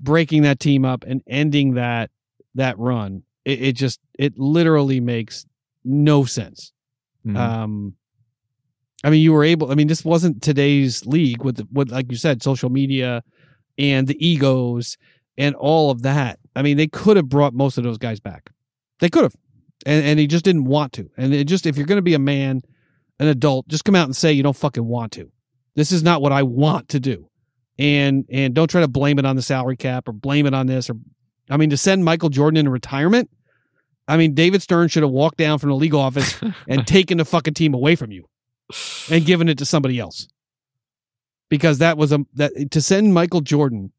breaking that team up and ending that that run, it, it just it literally makes no sense. Mhm. Um, I mean, you were able. I mean, this wasn't today's league with the, with like you said, social media and the egos and all of that. I mean, they could have brought most of those guys back. They could have, and and he just didn't want to. And it just if you're going to be a man, an adult, just come out and say you don't fucking want to. This is not what I want to do, and and don't try to blame it on the salary cap or blame it on this or, I mean, to send Michael Jordan into retirement. I mean, David Stern should have walked down from the league office and taken the fucking team away from you and given it to somebody else. Because that was a that to send Michael Jordan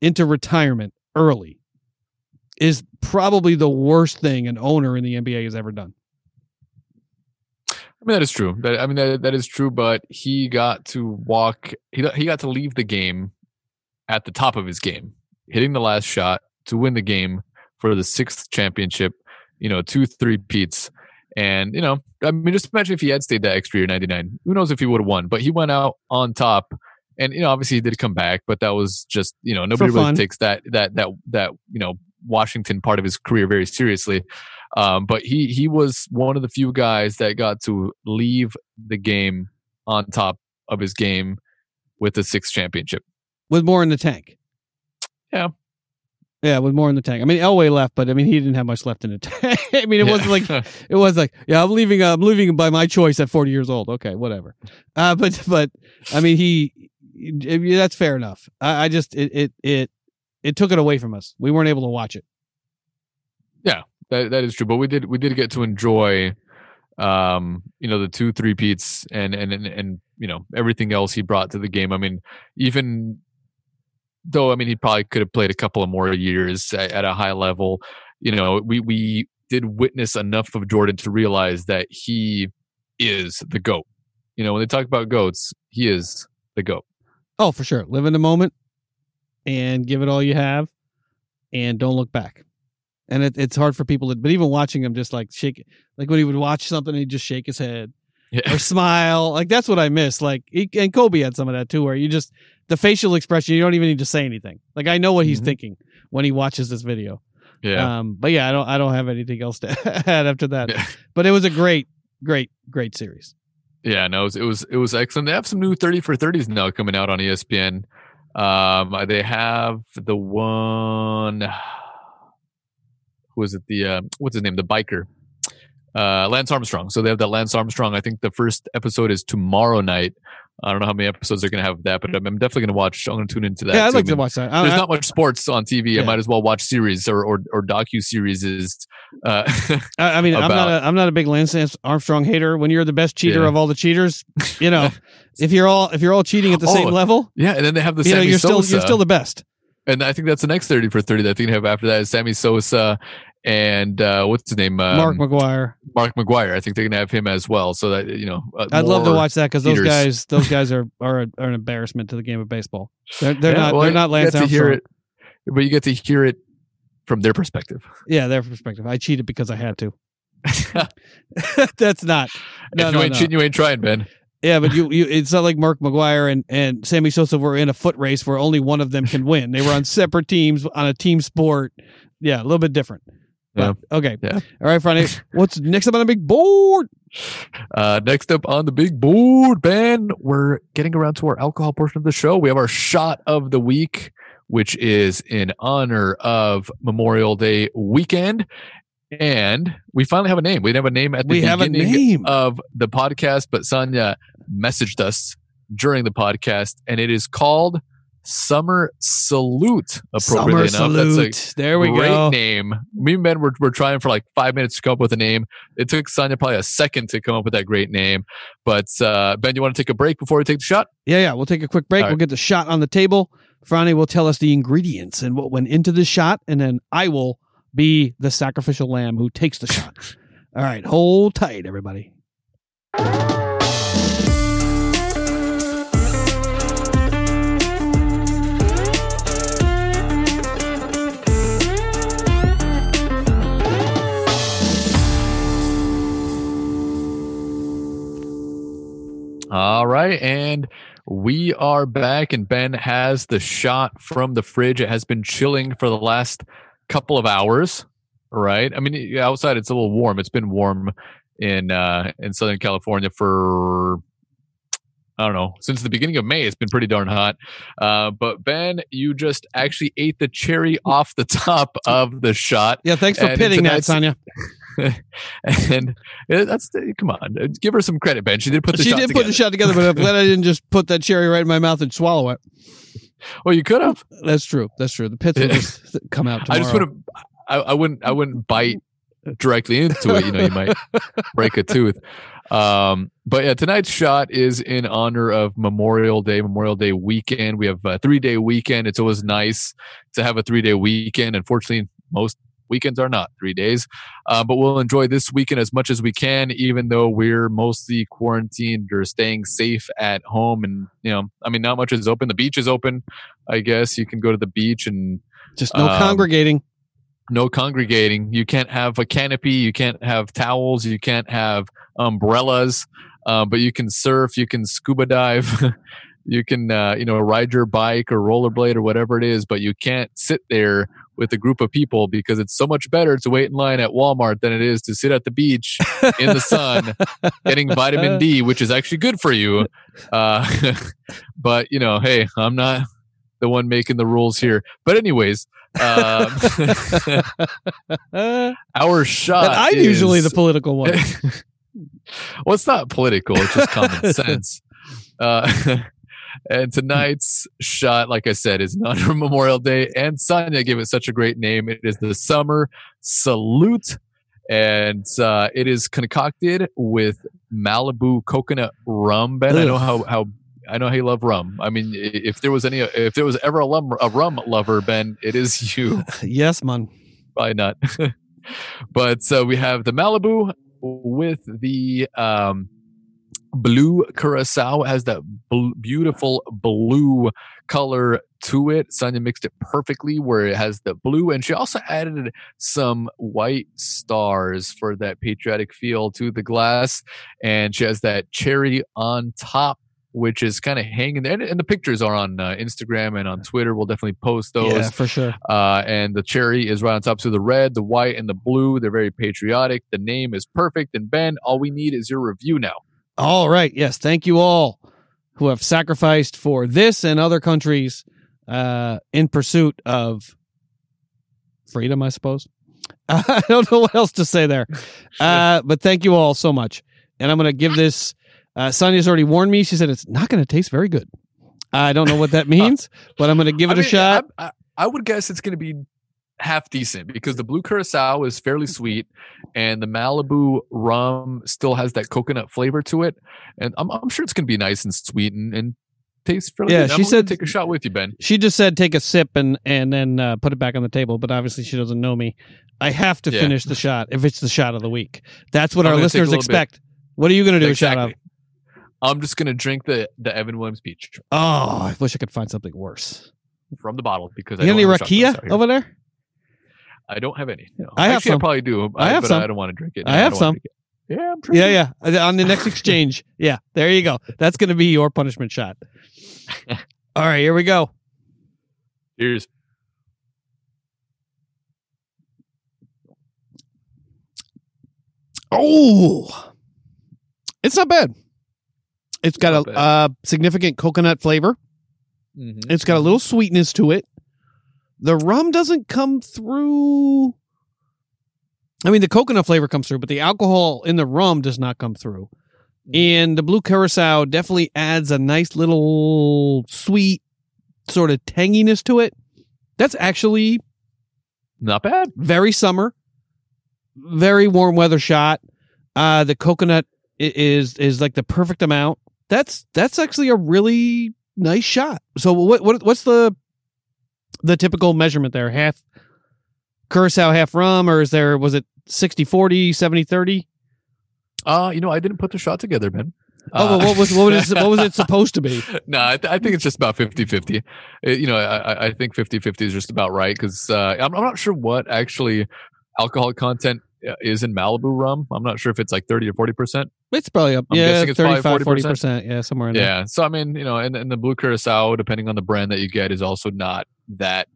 into retirement early is probably the worst thing an owner in the NBA has ever done. I mean that is true. That, I mean that that is true. But he got to walk. He he got to leave the game at the top of his game, hitting the last shot to win the game for the sixth championship. You know, two three peats, and you know, I mean, just imagine if he had stayed that extra year, ninety nine. Who knows if he would have won? But he went out on top, and you know, obviously he did come back, but that was just you know nobody really takes that that that that you know Washington part of his career very seriously. Um, but he he was one of the few guys that got to leave the game on top of his game with the sixth championship. With more in the tank. Yeah. Yeah, with more in the tank. I mean, Elway left, but I mean, he didn't have much left in the tank. I mean, it wasn't like it was like, yeah, I'm leaving. Uh, I'm leaving by my choice at 40 years old. Okay, whatever. Uh, but but I mean, he. That's fair enough. I, I just it, it it it took it away from us. We weren't able to watch it. That that is true. But we did we did get to enjoy, um, you know, the two three peats and and and, and you know everything else he brought to the game. I mean, even though I mean he probably could have played a couple of more years at, at a high level, you know, we we did witness enough of Jordan to realize that he is the goat. You know, when they talk about goats, he is the goat. Oh, for sure. Live in the moment and give it all you have, and don't look back. And it, it's hard for people to, but even watching him just like shake, like when he would watch something, he'd just shake his head Yeah. or smile. Like that's what I miss. Like, he, and Kobe had some of that too, where you just, the facial expression, you don't even need to say anything. Like, I know what he's Mhm. thinking when he watches this video. Yeah. Um, but yeah, I don't, I don't have anything else to add after that. Yeah. But it was a great, great, great series. Yeah, no, it was, it was it was excellent. They have some new thirty for thirties now coming out on ESPN. Um, they have the one. Who is it? The uh, what's his name? The biker, uh, Lance Armstrong. So they have that Lance Armstrong. I think the first episode is tomorrow night. I don't know how many episodes they're gonna have of that, but I'm, I'm definitely gonna watch. I'm gonna tune into that. yeah, I'd like I to watch that. I- There's I- not much sports on TV. Yeah. I might as well watch series or or, or docu series. Is uh, I, I mean, I'm not about- a I'm not a big Lance Armstrong hater. When you're the best cheater Yeah. of all the cheaters, you know, if you're all if you're all cheating at the Oh, same level, yeah, and then they have the you know, you're still you're still the best. And I think that's the next thirty for thirty that I think have after that is Sammy Sosa and uh, what's his name? Um, Mark McGwire. Mark McGwire. I think they're gonna have him as well. So that you know, uh, I'd love to watch that because those guys those guys are are, a, are an embarrassment to the game of baseball. They're they're Yeah, not well, they're not Lance get to hear it, but you get to hear it from their perspective. Yeah, their perspective. I cheated because I had to. That's not. No, if you no, ain't no. cheating, you ain't trying, Ben. Yeah, but you, you it's not like Mark McGwire and, and Sammy Sosa were in a foot race where only one of them can win. They were on separate teams on a team sport. Yeah, a little bit different. But, okay. Yeah. All right, Friday. What's next up on the big board? Uh, next up on the big board, Ben, we're getting around to our alcohol portion of the show. We have our shot of the week, which is in honor of Memorial Day weekend. And we finally have a name. We didn't have a name at the We beginning of the podcast, but Sonia messaged us during the podcast, and it is called Summer Salute. Appropriately Summer enough, salute. that's a there we great go. name. Me and Ben were, were trying for like five minutes to come up with a name. It took Sonia probably a second to come up with that great name. But uh, Ben, you want to take a break before we take the shot? Yeah, yeah. We'll take a quick break. All We'll right. get the shot on the table. Franny will tell us the ingredients and what went into the shot, and then I will be the sacrificial lamb who takes the shot. All right, hold tight, everybody. All right. And we are back, and Ben has the shot from the fridge. It has been chilling for the last couple of hours, right? I mean, outside it's a little warm. It's been warm in uh, in Southern California for I don't know since the beginning of May. It's been pretty darn hot. Uh, but Ben, you just actually ate the cherry off the top of the shot, Yeah, thanks for And pitting that, Sonia. and that's come on, give her some credit, Ben. She did put the She shot did together. put the shot together, but I'm glad I didn't just put that cherry right in my mouth and swallow it. Well, you could have. That's true. That's true. The pits will just come out tomorrow. I just wouldn't. I, I wouldn't. I wouldn't bite directly into it. You know, you might break a tooth. Um, but yeah, tonight's shot is in honor of Memorial Day, Memorial Day weekend. We have a three day weekend. It's always nice to have a three day weekend. Unfortunately, most weekends are not three days. Uh, but we'll enjoy this weekend as much as we can, even though we're mostly quarantined or staying safe at home. And, you know, I mean, not much is open. The beach is open, I guess. You can go to the beach and Just no um, congregating. no congregating. You can't have a canopy. You can't have towels. You can't have umbrellas. Uh, but you can surf. You can scuba dive. you can, uh, you know, ride your bike or rollerblade or whatever it is. But you can't sit there with a group of people because it's so much better to wait in line at Walmart than it is to sit at the beach in the sun getting vitamin D, which is actually good for you. Uh, but you know, hey, I'm not the one making the rules here. But anyways, um, our shot. and I'm usually the political one. well, it's not political; it's just common sense. Uh, and tonight's shot, like I said, is honor of Memorial Day, and Sonia gave it such a great name. It is the Summer Salute, and uh, it is concocted with Malibu coconut rum. Ben, I know how how. I know how you love rum. I mean, if there was any, if there was ever a, lum, a rum lover, Ben, it is you. yes, man. probably not. but so we have the Malibu with the um, blue curacao. Has that bl- beautiful blue color to it. Sonia mixed it perfectly where it has the blue, and she also added some white stars for that patriotic feel to the glass. And she has that cherry on top. Which is kind of hanging there, and, and the pictures are on uh, Instagram and on Twitter. We'll definitely post those Yeah, for sure. uh, and the cherry is right on top. So the red, the white, and the blue, they're very patriotic. The name is perfect. And Ben, all we need is your review now. All right. Yes. Thank you all who have sacrificed for this and other countries uh, in pursuit of freedom, I suppose. I don't know what else to say there. Uh, but thank you all so much. And I'm going to give this. Uh, Sonia's already warned me. She said it's not going to taste very good. I don't know what that means, but I'm going to give it I a mean, shot. I, I, I would guess it's going to be half decent because the blue curacao is fairly sweet, and the Malibu rum still has that coconut flavor to it. And I'm, I'm sure it's going to be nice and sweet and, and taste fairly Yeah, good. she said- take a shot with you, Ben. She just said take a sip and and then uh, put it back on the table. But obviously she doesn't know me. I have to Yeah. finish the shot if it's the shot of the week. That's what I'm our gonna take a listeners little bit. expect. What are you going to do a shot of? I'm just going to drink the, the Evan Williams Peach Oh, I wish I could find something worse. from the bottle because You got I any rakia over there? I don't have any. No. I have Actually, I some. probably do. I have but some. I don't want to drink it. I have some. it. Yeah, I'm Yeah, yeah. On the next exchange. Yeah, there you go. That's going to be your punishment shot. All right, here we go. Here's Oh, it's not bad. It's got not a uh, significant coconut flavor. It's got a little sweetness to it. The rum doesn't come through. I mean, the coconut flavor comes through, but the alcohol in the rum does not come through. And the blue curacao definitely adds a nice little sweet sort of tanginess to it. That's actually not bad. very summer, very warm weather shot. Uh, the coconut is is like the perfect amount. That's that's actually a really nice shot. So what what what's the the typical measurement there? Half curacao, half rum, or is there was it 60 40, 70 30? Uh, you know, I didn't put the shot together, man. Oh, Uh, well, what was what was it, what was it supposed to be? no, I, th- I think it's just about 50 50. You know, I, I- think 50 50 is just about right because uh, I'm, I'm not sure what actually alcohol content uh, is in Malibu rum. I'm not sure if it's like 30 or 40%. It's probably up. I'm yeah, guessing it's probably 35 40%. 40%. Yeah, somewhere in there. Yeah. So, I mean, you know, and, and the blue curacao, depending on the brand that you get, is also not that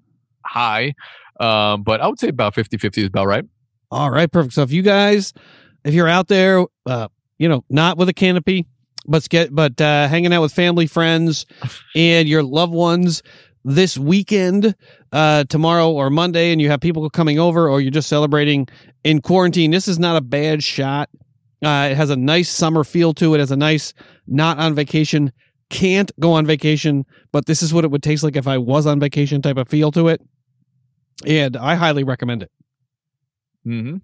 high. Um, but I would say about 50 50 is about right. All right, perfect. So if you guys, if you're out there, uh, you know, not with a canopy, but get, but uh, hanging out with family, friends, and your loved ones this weekend, uh, tomorrow or Monday, and you have people coming over, or you're just celebrating in quarantine, this is not a bad shot. Uh, it has a nice summer feel to it. It has a nice, not on vacation, can't go on vacation, but this is what it would taste like if I was on vacation type of feel to it. And I highly recommend it. Mm-hmm.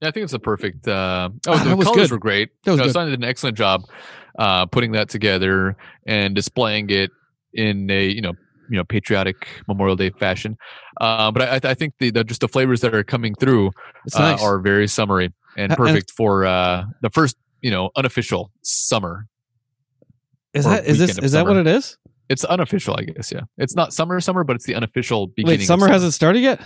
Yeah, I think it's a perfect. Uh, oh, Ah, the colors good. were great. That was good. Simon did an excellent job uh, putting that together and displaying it in a you know you know patriotic Memorial Day fashion. Uh, but I, I think the, the just the flavors that are coming through uh, nice. are very summery and Uh, and- perfect for uh, the first you know unofficial summer. Is that is this is that what it is? It's unofficial, I guess. Yeah, it's not summer summer, but it's the unofficial beginning. Wait, of summer hasn't started yet.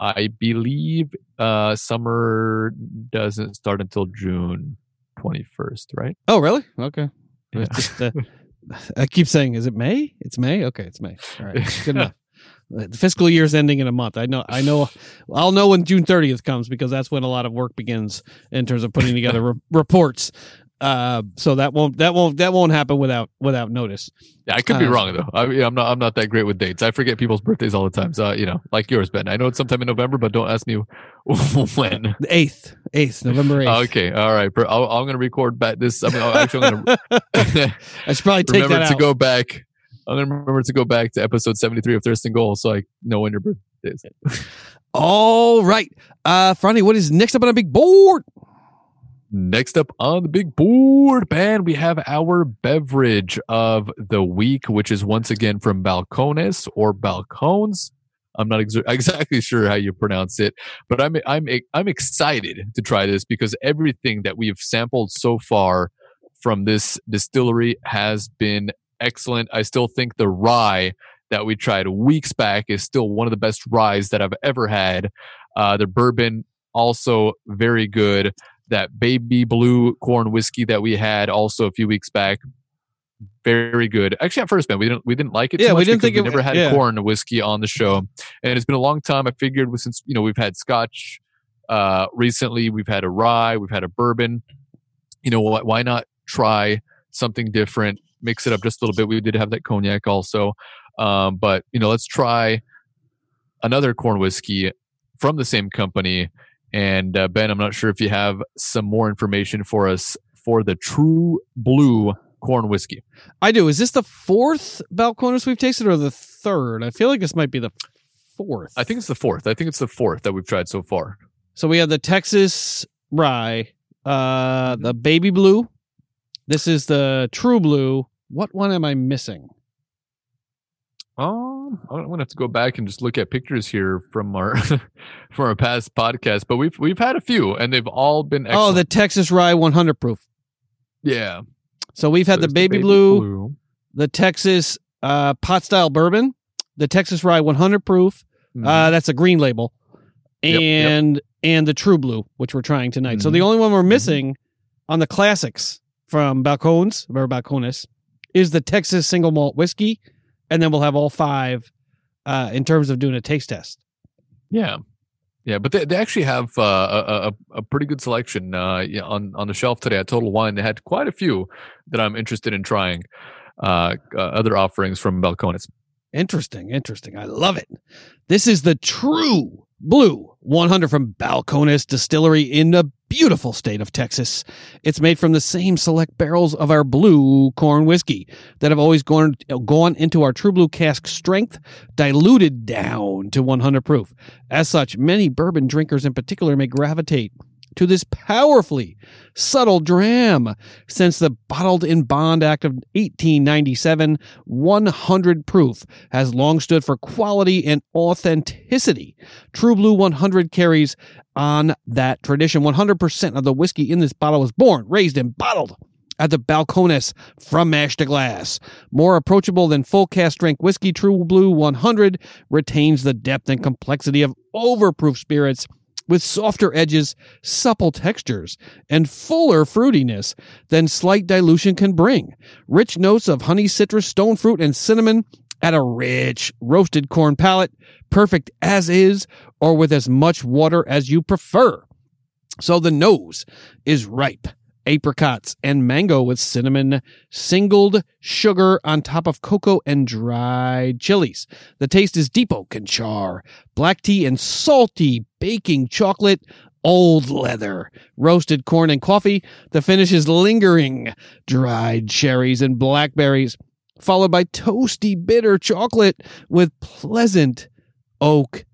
I believe uh, summer doesn't start until June 21st, right? Oh, really? Okay. Yeah. Just, uh, I keep saying, is it May? It's May. Okay, it's May. All right, good enough. The fiscal year's ending in a month. I know. I know. I'll know when June 30th comes because that's when a lot of work begins in terms of putting together re- reports. Uh, so that won't that won't that won't happen without without notice. Yeah, I could be Uh, wrong though. I, yeah, I'm not. I'm not that great with dates. I forget people's birthdays all the time. So you know, like yours, Ben. I know it's sometime in November, but don't ask me when. The eighth, eighth, November eighth. okay, all right. I'll, I'm going to record back this. I mean, I'll- actually, I'm going to I should probably take remember that to go back. I'm going to remember to go back to episode 73 of Thirst and Goal, so I know when your birthday is. All right, uh, Franny, what is next up on a big board? Next up on the big board, man, we have our beverage of the week, which is once again from Balcones or Balcones. I'm not ex- exactly sure how you pronounce it, but I'm I'm I'm excited to try this because everything that we've sampled so far from this distillery has been excellent. I still think the rye that we tried weeks back is still one of the best ryes that I've ever had. Uh, the bourbon also very good that baby blue corn whiskey that we had also a few weeks back. Very good. Actually, at first, man, we didn't we didn't like it. Yeah, we didn't think we it- never had yeah. corn whiskey on the show, and it's been a long time. I figured since you know we've had Scotch uh, recently, we've had a rye, we've had a bourbon. You know what? Why not try something different? Mix it up just a little bit. We did have that cognac also, um, but you know, let's try another corn whiskey from the same company. And uh, Ben, I'm not sure if you have some more information for us for the True Blue corn whiskey. I do. Is this the fourth Balcones we've tasted or the third? I feel like this might be the fourth. I think it's the fourth. I think it's the fourth that we've tried so far. so. We have the Texas Rye, uh, the Baby Blue. This is the True Blue. What one am I missing? Um, I'm gonna have to go back and just look at pictures here from our from our past podcast, but we've we've had a few, and they've all been excellent. Oh, the Texas Rye 100 proof. yeah. So we've had So the it's Baby, Blue, the Texas uh, pot style bourbon, the Texas Rye 100 proof. Mhm. Uh, that's a green label. Yep, yep. And and the True Blue, which we're trying tonight. So Mhm. the only one we're Mhm. missing on the classics from Balcones or Balcones is the Texas single malt whiskey, and then we'll have all five uh, in terms of doing a taste test. Yeah, yeah, but they, they actually have uh, a, a a pretty good selection uh, on on the shelf today at Total Wine. They had quite a few that I'm interested in trying. Uh, uh, other offerings from Balcones. Interesting, interesting. I love it. This is the true blue 100 from Balcones Distillery in the beautiful state of Texas. It's made from the same select barrels of our blue corn whiskey that have always gone gone into our true blue cask strength, diluted down to 100 proof. As such, many bourbon drinkers in particular may gravitate to this powerfully subtle dram since the bottled in bond act of 1897 100 proof has long stood for quality and authenticity. True Blue 100 carries on that tradition. 100% of the whiskey in this bottle was born, raised, and bottled at the Balcones from mash to glass. More approachable than full cask strength whiskey, True Blue 100 retains the depth and complexity of overproof spirits with softer edges, supple textures, and fuller fruitiness than slight dilution can bring. Rich notes of honey, citrus, stone fruit, and cinnamon add a rich roasted corn palate, perfect as is, or with as much water as you prefer. So the nose is ripe. Apricots and mango with cinnamon, singled sugar on top of cocoa and dried chilies. The taste is deep oak and char, black tea and salty baking chocolate, old leather, roasted corn and coffee. The finish is lingering dried cherries and blackberries, followed by toasty bitter chocolate with pleasant oak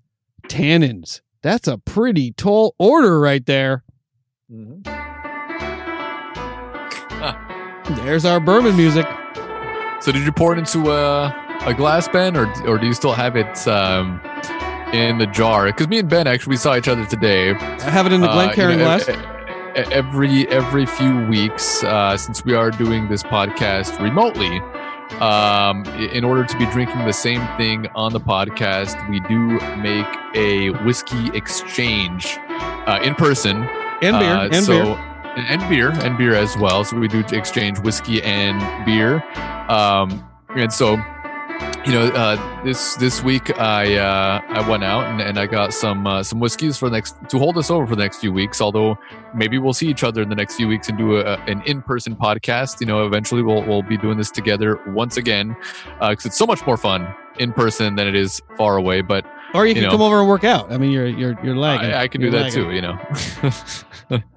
tannins. That's a pretty tall order right there. Mm-hmm. There's our bourbon music. So did you pour it into a, a glass, Ben, or or do you still have it um, in the jar? Because me and Ben actually we saw each other today. I have it in the Uh, Glencairn you know, glass. Every every few weeks, uh, since we are doing this podcast remotely, um, in order to be drinking the same thing on the podcast, we do make a whiskey exchange uh, in person and beer. uh, and so, beer. And, beer and beer as well. So we do exchange whiskey and beer. Um, and so, you know, uh, this this week I uh, I went out and, and I got some uh, some whiskeys for the next to hold us over for the next few weeks. Although maybe we'll see each other in the next few weeks and do a, an in person podcast. You know, eventually we'll we'll be doing this together once again because it's so much more fun in person than it is far away. But Or you you can know. come over and work out. I mean, you're you're you're lagging. I, I can do You're that lagging. too, you know.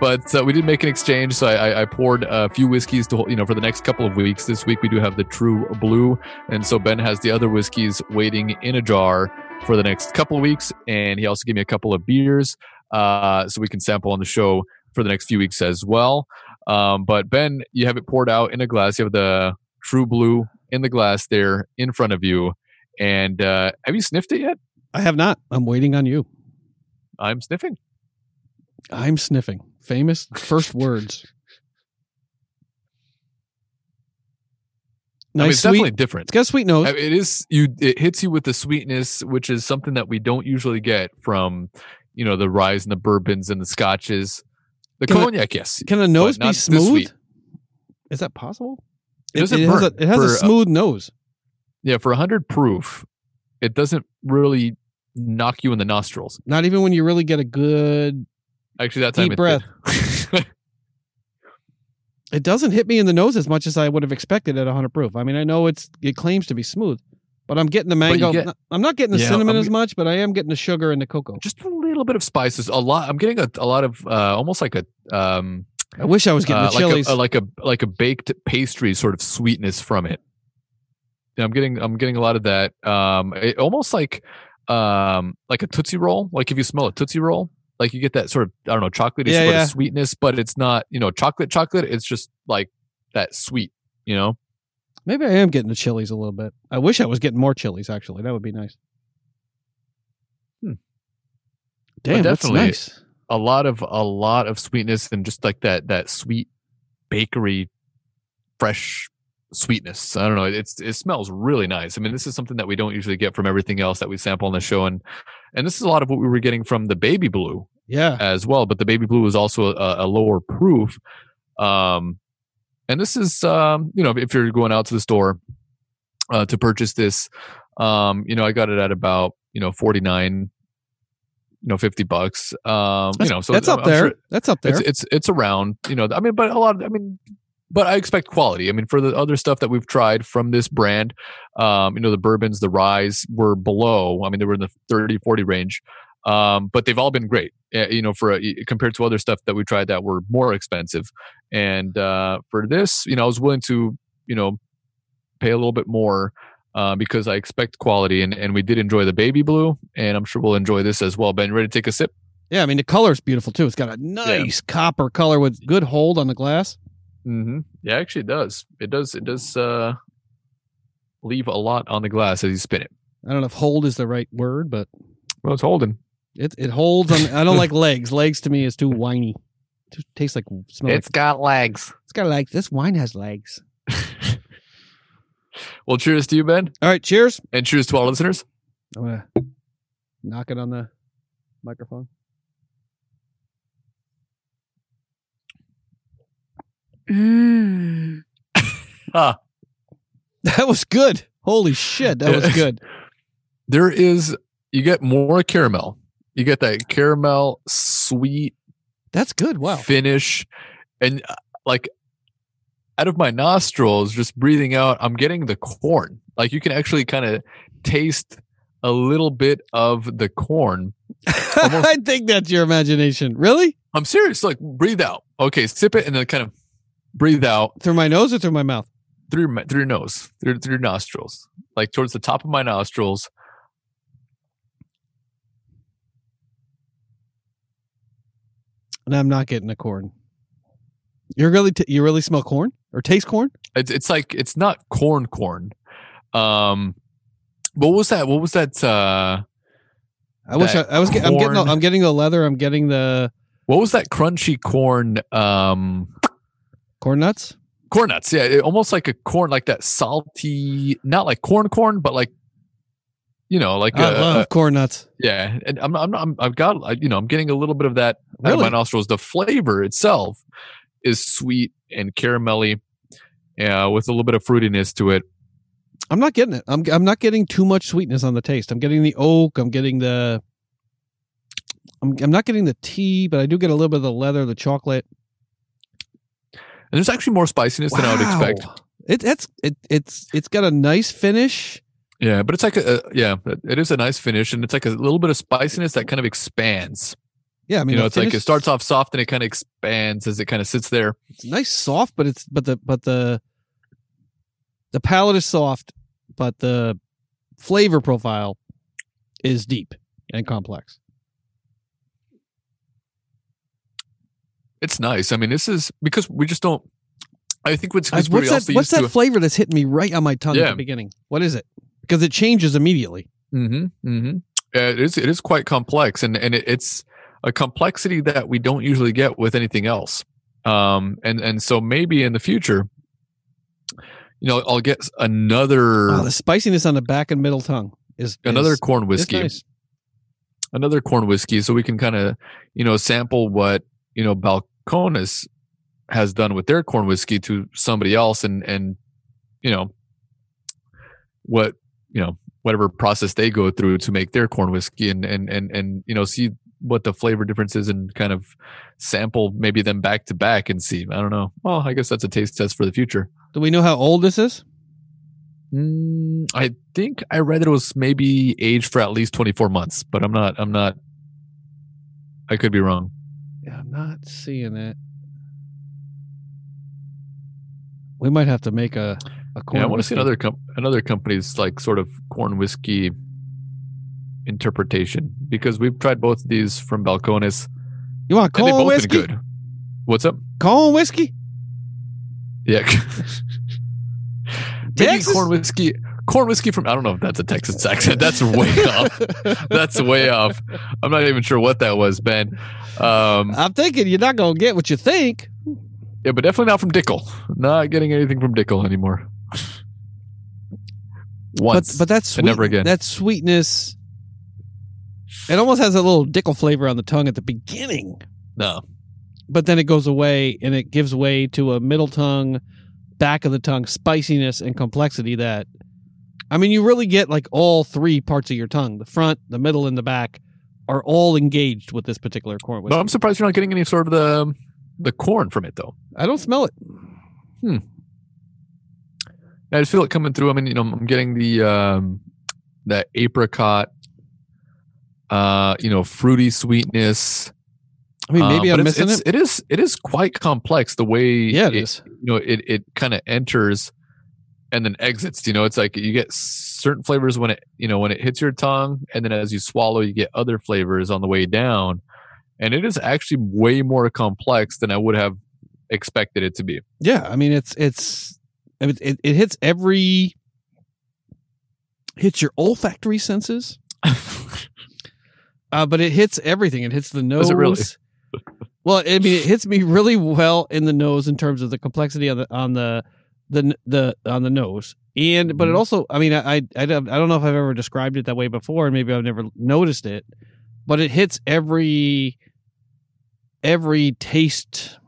but uh, we did make an exchange, so I, I- poured a few whiskeys to you know for the next couple of weeks. This week we do have the True Blue, and so Ben has the other whiskeys waiting in a jar for the next couple of weeks, and he also gave me a couple of beers, uh, so we can sample on the show for the next few weeks as well. Um, but Ben, you have it poured out in a glass. You have the True Blue in the glass there in front of you, and uh, have you sniffed it yet? I have not. I'm waiting on you. I'm sniffing. I'm sniffing. Famous first words. I mean, Nice it's sweet. definitely different. It's got a sweet nose. I mean, it is you. It hits you with the sweetness, which is something that we don't usually get from, you know, the ryes and the bourbons and the scotches. The Can cognac, yes. Can a nose be smooth? Is that possible? It doesn't has a, it has a for, uh, smooth nose. Yeah, for hundred proof, it doesn't really knock you in the nostrils. Not even when you really get a good. Actually, that time Deep it breath. It doesn't hit me in the nose as much as I would have expected at 100 proof. I mean, I know it's it claims to be smooth, but I'm getting the mango. get- I'm not getting the Yeah, cinnamon I'm as much, but I am getting the sugar and the cocoa. Just a little bit of spices. A lot. I'm getting a, a lot of uh, almost like a um, I wish I was getting uh, the chilies. like a, like a like a baked pastry sort of sweetness from it. Yeah, I'm getting I'm getting a lot of that. Um, it, almost like um like a tootsie roll. Like if you smell a tootsie roll, like you get that sort of I don't know chocolatey Yeah, sort yeah. of sweetness, but it's not you know chocolate chocolate. It's just like that sweet. You know, Maybe I am getting the chilies a little bit. I wish I was getting more chilies. Actually, that would be nice. Hmm. Damn, that's definitely- nice. a lot of a lot of sweetness and just like that that sweet bakery, fresh sweetness. I don't know. It's it smells really nice. I mean, this is something that we don't usually get from everything else that we sample on the show, and and this is a lot of what we were getting from the baby blue Yeah. as well. But the baby blue is also a, a lower proof. Um, and this is um, you know if you're going out to the store uh, to purchase this, um, you know I got it at about you know forty nine. You know, fifty bucks. Um, you know, so that's up I'm there. sure- That's up there. it's it's it's around you know i mean but a lot Of, i mean but i expect quality i mean for the other stuff that we've tried from this brand um you know the bourbons the ryes were below i mean they were in the 30 40 range um but they've all been great uh, you know for a, compared to other stuff that we tried that were more expensive and uh for this you know i was willing to you know pay a little bit more uh, because I expect quality, and, and we did enjoy the baby blue, and I'm sure we'll enjoy this as well. Ben, ready to take a sip? yeah, I mean the color's beautiful too. It's got a nice copper color with good hold on the glass. Mm-hmm. Yeah, actually, it does. It does. It does uh, leave a lot on the glass as you spin it. I don't know if hold is the right word, but Well, it's holding. it it holds on. I don't like legs. Legs to me is too whiny. It tastes like smell. Like, got legs. it's got legs. this wine has legs. well, cheers to you, Ben, All right, cheers. and cheers to all listeners. I'm gonna knock it on the microphone. Mm. Ah, That was good. Holy shit, that was good. there is. You get more caramel. You get that caramel sweet That's good. Wow. finish, and uh, like out of my nostrils, just breathing out, I'm getting the corn. Like you can actually kind of taste a little bit of the corn I think that's your imagination. Really? I'm serious. Like breathe out. Okay, sip it and then kind of breathe out Through my nose or through my mouth? through your, ma- through your nose, through, through your nostrils, like towards the top of my nostrils. And I'm not getting a corn. You really, t- you really smell corn or taste corn? It's it's like it's not corn corn. Um, what was that? What was that? Uh, I wish I, I was. Get, I'm getting. The, I'm getting the leather. I'm getting the what was that crunchy corn? Um, corn nuts. corn nuts. Yeah, it, almost like a corn, like that salty, not like corn corn, but like you know, like I a, love a- corn nuts. yeah. And I'm I'm, I'm I've got I- you know I'm getting a little bit of that out of my nostrils. The flavor itself is sweet and caramelly, yeah, with a little bit of fruitiness to it. I'm not getting it. I'm. I'm not getting too much sweetness on the taste. I'm getting the oak. I'm getting the. I'm. I'm not getting the tea, but I do get a little bit of the leather, the chocolate. And there's actually more spiciness than I would expect. It, it's it, it's it's got a nice finish. Yeah, but it's like a, a yeah, it is a nice finish, and it's like a little bit of spiciness that kind of expands. Yeah, I mean, you know, it's like it starts off soft and it kind of expands as it kind of sits there. It's nice, soft, but it's but the but the the palate is soft, but the flavor profile is deep and complex. It's nice. I mean, this is because we just don't. I think what's what's that? What's that flavor that's hitting me right on my tongue at the beginning? What is it? Because it changes immediately. Mm-hmm, mm-hmm. Uh, it is. It is quite complex, and and it, it's a complexity that we don't usually get with anything else. Um, and and so maybe in the future, you know, I'll get another Oh, the spiciness on the back and middle tongue is another is- corn whiskey. nice. another corn whiskey so we can kind of you know sample what you know balcones has done with their corn whiskey to somebody else and and you know what you know whatever process they go through to make their corn whiskey and and and and you know see what the flavor difference is and kind of sample maybe them back to back and see i don't know well i guess that's a taste test for the future Do we know how old this is? Mm, I think I read that it was maybe aged for at least 24 months, but I'm not, I'm not, I could be wrong. Yeah, I'm not seeing it. We might have to make a a corn. yeah, I want to see whiskey. another, com- another company's like sort of corn whiskey interpretation because we've tried both of these from Balcones You want corn both whiskey? good. What's up? Corn whiskey? Yeah. Texas? corn whiskey, corn whiskey from, I don't know if that's a Texas accent. That's way off. That's way off. I'm not even sure what that was, Ben. Um, I'm thinking you're not gonna get what you think. Yeah, but definitely not from Dickel. Not getting anything from Dickel anymore. Once, but but that's sweet, never again. That sweetness. It almost has a little Dickel flavor on the tongue at the beginning, no. but then it goes away and it gives way to a middle tongue, back of the tongue spiciness and complexity that I mean you really get like all three parts of your tongue, the front, the middle and the back are all engaged with this particular corn whiskey. No, I'm surprised you're not getting any sort of the the corn from it though. I don't smell it. Hmm. I just feel it coming through. I mean, you know, I'm getting the um that apricot, uh, you know, fruity sweetness. I mean maybe Uh, I'm missing it's, it. It is it is quite complex the way Yeah, it is. you know it it kind of enters and then exits. You know, it's like you get certain flavors when it you know when it hits your tongue, and then as you swallow, you get other flavors on the way down. And it is actually way more complex than I would have expected it to be. Yeah, I mean it's it's it, it, it hits every hits your olfactory senses, uh, but it hits everything. It hits the nose. Really? well, I mean, it hits me really well in the nose in terms of the complexity on the on the the the on the nose, and but it Mhm. also, I mean, I, I I don't I don't know if I've ever described it that way before, and maybe I've never noticed it, but it hits every every taste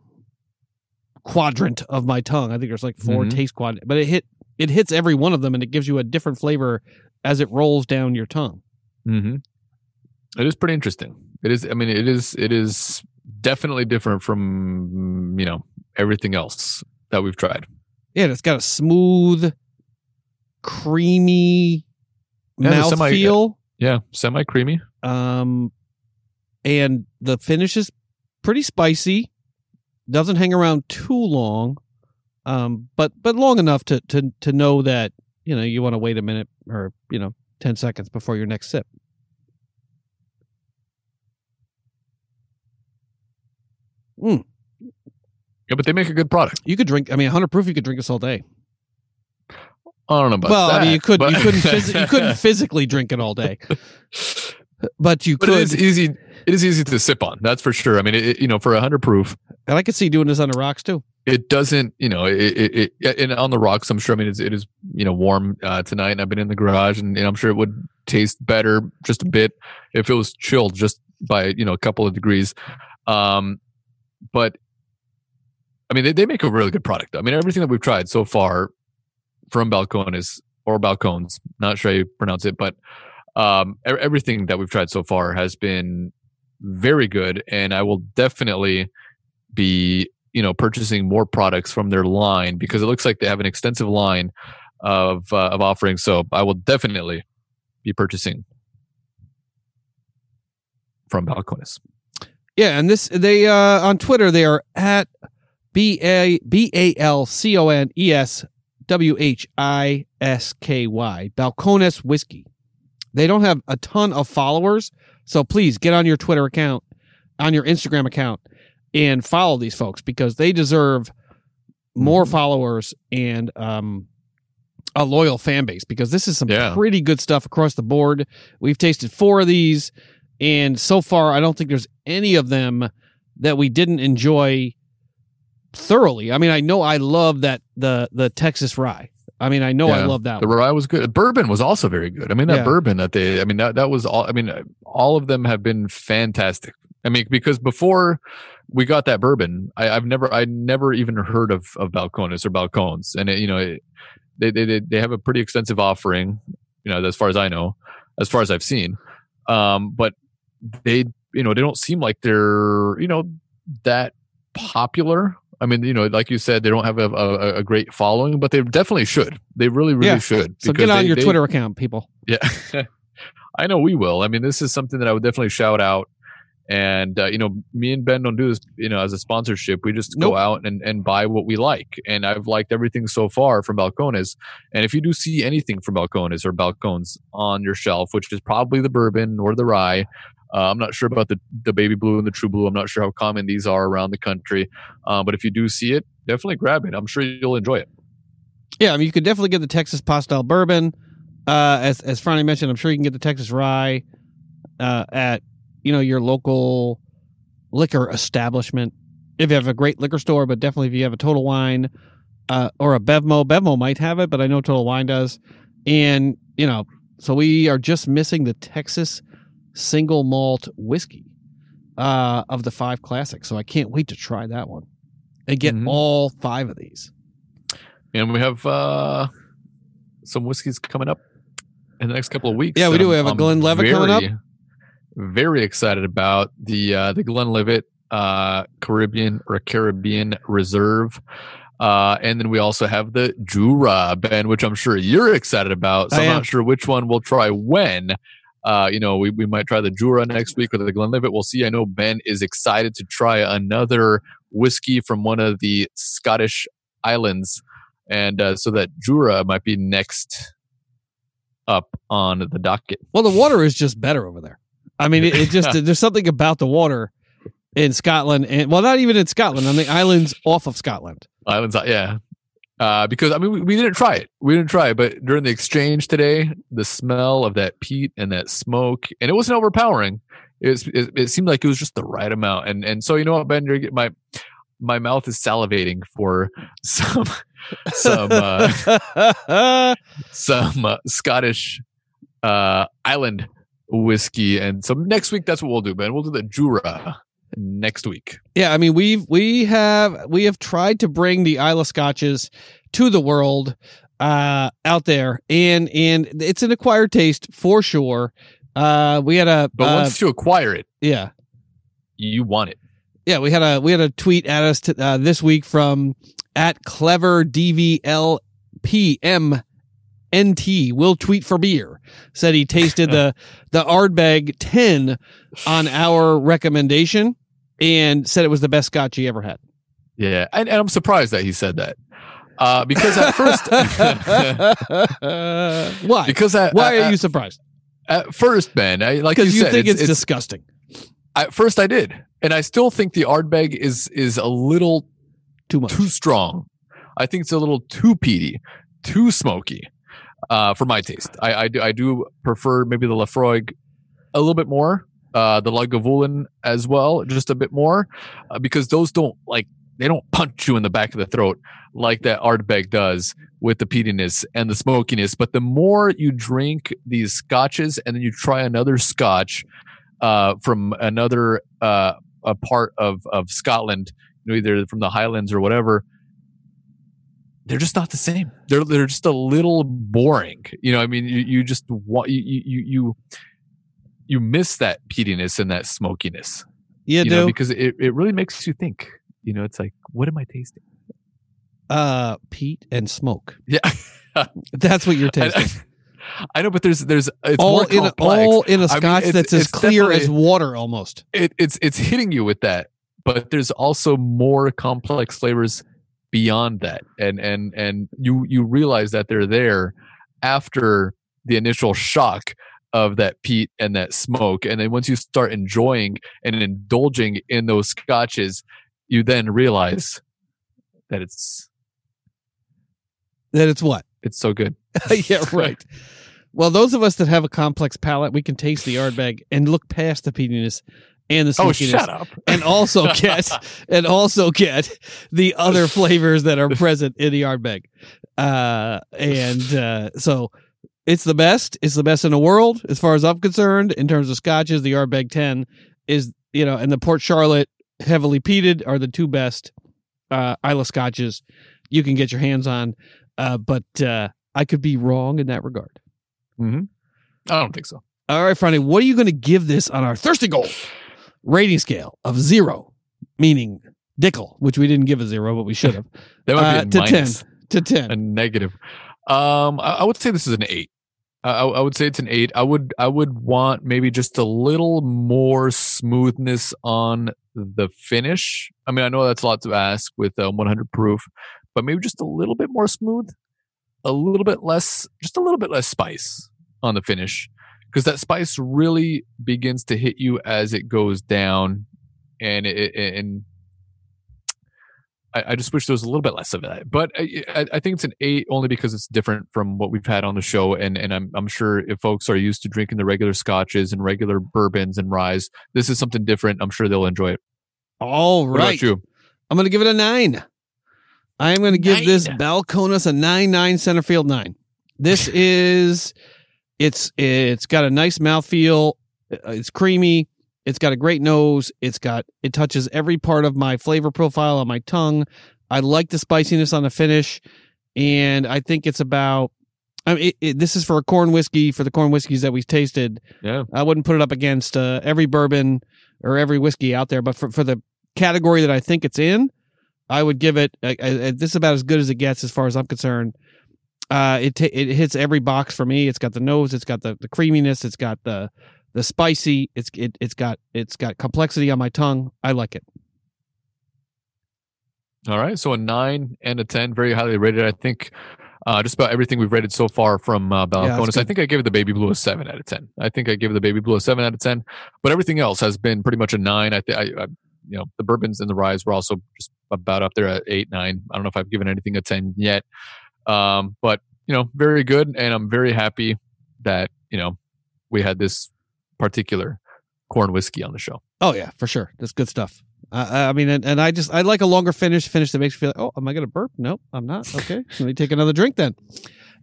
quadrant of my tongue. I think there's like 4 Mhm. taste quadrant, but it hit it hits every one of them, and it gives you a different flavor as it rolls down your tongue. Mm-hmm. It is pretty interesting. It is. I mean, it is. It is definitely different from you know everything else that we've tried. Yeah, it's got a smooth, creamy Yeah, the semi- mouthfeel. Yeah, semi creamy. Um, and the finish is pretty spicy. Doesn't hang around too long, um, but but long enough to to to know that you know you want to wait a minute or you know ten seconds before your next sip. Yeah, but they make a good product. You could drink. I mean, hundred proof. You could drink this all day. I don't know about well, that. I mean, you could. but- You couldn't. Phys- you couldn't physically drink it all day, but you but could. it is easy. It is easy to sip on. That's for sure. I mean, it, you know, for a hundred proof, and I could see doing this on the rocks too. it doesn't. You know, it, it, it and on the rocks. I'm sure. I mean, it's, it is you know warm uh, tonight, and I've been in the garage, and, and I'm sure it would taste better just a bit if it was chilled just by you know a couple of degrees. Um, but I mean, they, they make a really good product. I mean, everything that we've tried so far from Balcones or Balcones, not sure how you pronounce it, but um, everything that we've tried so far has been very good, and I will definitely be you know purchasing more products from their line because it looks like they have an extensive line of uh, of offerings. So I will definitely be purchasing from Balcones. Yeah, and this they uh on Twitter they are at B A B A L C O N E S W H I S K Y Balcones Whiskey. They don't have a ton of followers, so please get on your Twitter account, on your Instagram account, and follow these folks because they deserve more Mhm. followers and um a loyal fan base because this is some Yeah. pretty good stuff across the board. We've tasted four of these, and so far, I don't think there's any of them that we didn't enjoy thoroughly. I mean, I know I love that the the Texas rye. I mean, I know I love that. The one. rye was good. Bourbon was also very good. I mean, that Yeah. bourbon that they, I mean, that, that was all, I mean, all of them have been fantastic. I mean, because before we got that bourbon, I, I've never, I never even heard of, of Balcones or Balcones. And, it, you know, it, they, they, they- they have a pretty extensive offering, you know, as far as I know, as far as I've seen. Um, but they, you know, they don't seem like they're, you know, that popular. I mean, you know, like you said, they don't have a, a, a great following, but they definitely should. They really, really Yeah. should. So get on they- your they- Twitter account, people. Yeah, I know we will. I mean, this is something that I would definitely shout out. And uh, you know, me and Ben don't do this, you know, as a sponsorship. We just Nope. go out and, and buy what we like. And I've liked everything so far from Balcones. And if you do see anything from Balcones or Balcones on your shelf, which is probably the bourbon or the rye, uh, I'm not sure about the the baby blue and the true blue. I'm not sure how common these are around the country. Uh, but if you do see it, definitely grab it. I'm sure you'll enjoy it. Yeah, I mean, you could definitely get the Texas Pot Still Bourbon. Uh, as as Franny mentioned, I'm sure you can get the Texas Rye uh, at you know your local liquor establishment if you have a great liquor store. But definitely if you have a Total Wine uh, or a Bevmo. Bevmo might have it, but I know Total Wine does. And you know, so we are just missing the Texas single malt whiskey uh, of the five classics. So I can't wait to try that one and get Mhm. all five of these. And we have uh, some whiskeys coming up in the next couple of weeks. Yeah, we do. We I'm- have a I'm Glenlivet coming up. very- excited about the uh, the Glenlivet uh, Caribbean or Caribbean Reserve. Uh, and then we also have the Jura, Ben, which I'm sure you're excited about. So I I'm am. not sure which one we'll try when. Uh, you know, we, we might try the Jura next week or the Glenlivet. We'll see. I know Ben is excited to try another whiskey from one of the Scottish islands. And uh, so that Jura might be next up on the docket. Well, the water is just better over there. I mean, it, it just there's something about the water in Scotland, and well, not even in Scotland, on the islands off of Scotland. Islands, uh, yeah. Uh, because I mean, we, we didn't try it. We didn't try it, but during the exchange today, the smell of that peat and that smoke, and it wasn't overpowering. It, was, it, it seemed like it was just the right amount, and and so you know what, Ben, my my mouth is salivating for some some uh, some uh, Scottish uh, island whiskey, and so next week that's what we'll do, Ben. We'll do the Jura next week. Yeah, I mean we've we have we have tried to bring the Islay Scotches to the world uh out there and and it's an acquired taste for sure. Uh we had a But uh, once you acquire it, yeah. you want it. Yeah, we had a we had a tweet at us to, uh, this week from at clever DVLPM NT will tweet for beer said he tasted the the Ardbeg 10 on our recommendation and said it was the best scotch he ever had. Yeah, and, and I'm surprised that he said that. Uh, because at first, Why? because Why are you surprised? at first, Ben? I, like Because you, said, think it's, it's, disgusting. at first I did, and I still think the Ardbeg is is a little Too much. too strong. I think it's a little too peaty, too smoky, uh, for my taste. I, I do I do prefer maybe the Laphroaig a little bit more, uh, the Lagavulin as well, just a bit more, uh, because those don't like they don't punch you in the back of the throat like that Ardbeg does with the peatiness and the smokiness. But the more you drink these scotches and then you try another scotch uh, from another uh, a part of of Scotland, you know, either from the Highlands or whatever, they're just not the same. They're they're just a little boring. You know, I mean, you, you just want you you you you miss that peatiness and that smokiness. You, You, do. know, because it, it really makes you think. You know, it's like, what am I tasting? uh, peat and smoke. Yeah, That's what you're I, tasting. I know, but there's there's it's all in a, all in a I mean, scotch that's as clear as water almost. it, it's it's hitting you with that but there's also more complex flavors beyond that and and and you you realize that they're there after the initial shock of that peat and that smoke and then once you start enjoying and indulging in those scotches you then realize that it's That it's what? it's so good yeah, right. Well, those of us that have a complex palate, we can taste the Ardbeg and look past the peatiness and the oh shut up and also get and also get the other flavors that are present in the Ardbeg. Uh, and uh, so it's the best. It's the best in the world as far as I'm concerned in terms of scotches. The Ardbeg Ten is you know, and the Port Charlotte heavily peated are the two best uh, Islay scotches you can get your hands on. Uh, but uh, I could be wrong in that regard. hmm i don't think so All right, Friday, what are you going to give this on our Thirst and Goal rating scale of zero, meaning Dickel, which we didn't give a zero, but we should have, that might Uh, be to a minus. to 10? a negative. Um, I, I would say this is an eight. I, I I would say it's an eight. I would I would want maybe just a little more smoothness on the finish. I mean, I know that's a lot to ask with um, 100 proof, but maybe just a little bit more smooth, a little bit less, just a little bit less spice on the finish, because that spice really begins to hit you as it goes down, and it, it and I, I just wish there was a little bit less of that. But I, I, I think it's an eight only because it's different from what we've had on the show, and and I'm I'm sure if folks are used to drinking the regular scotches and regular bourbons and ryes, this is something different. I'm sure they'll enjoy it. All What about you? I'm going to give it a nine. I am going to give this Nine. Balcones a nine nine center field nine. This is it's it's got a nice mouthfeel. uh, It's creamy. It's got a great nose. It's got it touches every part of my flavor profile on my tongue. I like the spiciness on the finish, and I think it's about. I mean, it, it, this is for a corn whiskey for the corn whiskeys that we've tasted. Yeah. I wouldn't put it up against uh, every bourbon or every whiskey out there, but for for the category that I think it's in, I would give it. Uh, uh, this is about as good as it gets, as far as I'm concerned. Uh, it ta it hits every box for me. It's got the nose. It's got the, the creaminess. It's got the the spicy. It's it, it's got it's got complexity on my tongue. I like it. All right. So a nine and a 10, very highly rated. I think uh, just about everything we've rated so far from uh, Yeah, that's Balcones. I think I gave the Baby Blue a seven out of 10. I think I gave the Baby Blue a seven out of 10. But everything else has been pretty much a nine. I think, I, I, you know, the bourbons and the ryes were also just about up there at eight, nine. I don't know if I've given anything a 10 yet. Um, but, you know, very good. And I'm very happy that, you know, we had this particular corn whiskey on the show. Oh yeah, for sure. That's good stuff. Uh, I mean, and, and I just I like a longer finish. Finish that makes me feel like, oh, am I gonna burp? Nope, I'm not. Okay, let me take another drink then.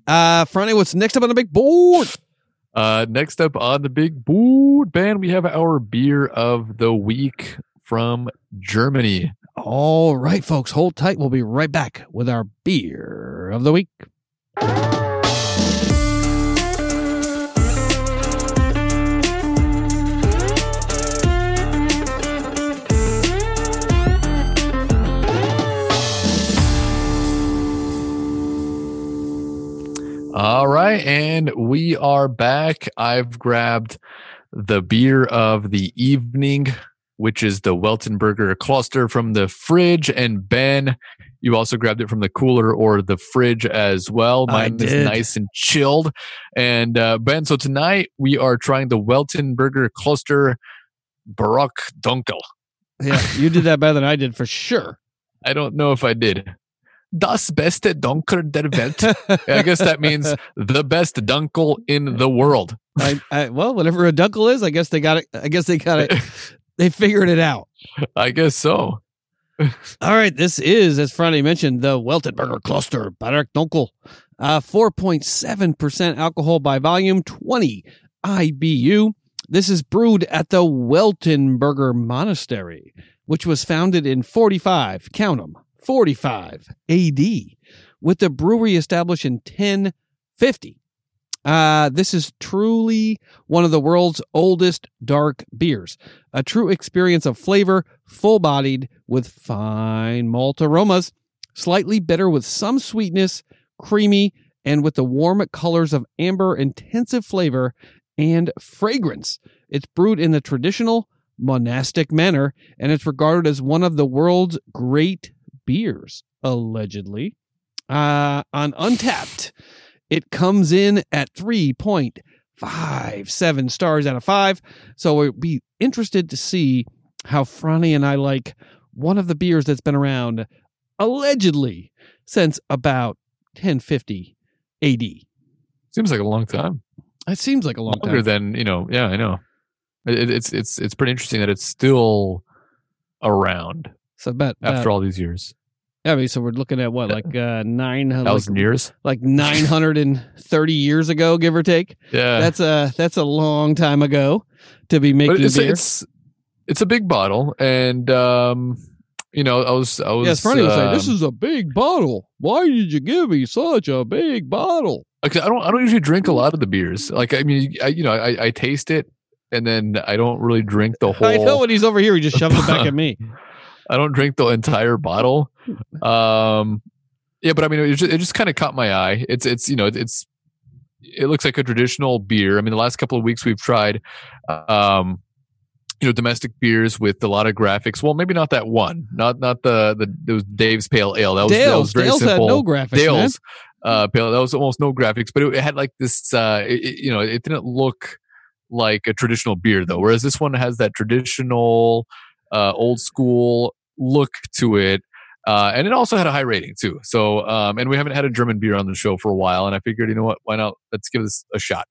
Uh, Friday, what's next up on the big board? Uh, next up on the big board, Ben, we have our beer of the week from Germany. All right, folks, hold tight. We'll be right back with our beer of the week. All right, and we are back. I've grabbed the beer of the evening, which is the Weltenburger Kloster from the fridge. And Ben, you also grabbed it from the cooler or the fridge as well. Mine is nice and chilled. And uh, Ben, so tonight we are trying the Weltenburger Kloster Barock Dunkel. Yeah, you did that better than I did for sure. I don't know if I did. Das beste Dunkel der Welt. I guess that means the best dunkel in the world. I, I well, whatever a dunkel is, I guess they got it. I guess they got it. They figured it out. I guess so. All right, this is, as Friday mentioned, the Weltenburger Kloster Barock Dunkel. Uh, 4.7% alcohol by volume, 20 IBU. This is brewed at the Weltenberger Monastery, which was founded in 45, count them, 45 AD, with the brewery established in 1050. Uh, this is truly one of the world's oldest dark beers a true experience of flavor, full bodied with fine malt aromas, slightly bitter with some sweetness, creamy, and with the warm colors of amber, intensive flavor and fragrance. It's brewed in the traditional monastic manner, and it's regarded as one of the world's great beers, allegedly. Uh, on Untappd, it comes in at 3.57 stars out of 5. So we'll be interested to see how Franny and I like one of the beers that's been around allegedly since about 1050 AD. Seems like a long time. It seems like a long Longer time. than you know. Yeah, I know. It, it's it's it's pretty interesting that it's still around So about, after all these years, I mean, so we're looking at what, like uh, nine, like, years. like nine hundred and thirty years ago, give or take. Yeah, That's a that's a long time ago to be making it's, beer. it's it's a big bottle, and um, you know, I was I was yes, Franny was like, "This um, is a big bottle. Why did you give me such a big bottle?" I don't. I don't usually drink a lot of the beers. Like, I mean, I, you know, I, I taste it, and then I don't really drink the whole. I know when he's over here, he just shoves it back at me. I don't drink the entire bottle. Um, yeah, but I mean, it just, it just kind of caught my eye. It's it's you know it's it looks like a traditional beer. I mean, the last couple of weeks we've tried, um, you know, domestic beers with a lot of graphics. Well, maybe not that one, not not the the it was Dale's Pale Ale. That was that was very Dale's had simple. no graphics. Dale's uh, pale. That was almost no graphics, but it, it had like this. Uh, it- you know, it didn't look like a traditional beer though. Whereas this one has that traditional, uh, old school look to it. Uh, and it also had a high rating too. So, um, and we haven't had a German beer on the show for a while, and I figured, you know what, why not? Let's give this a shot.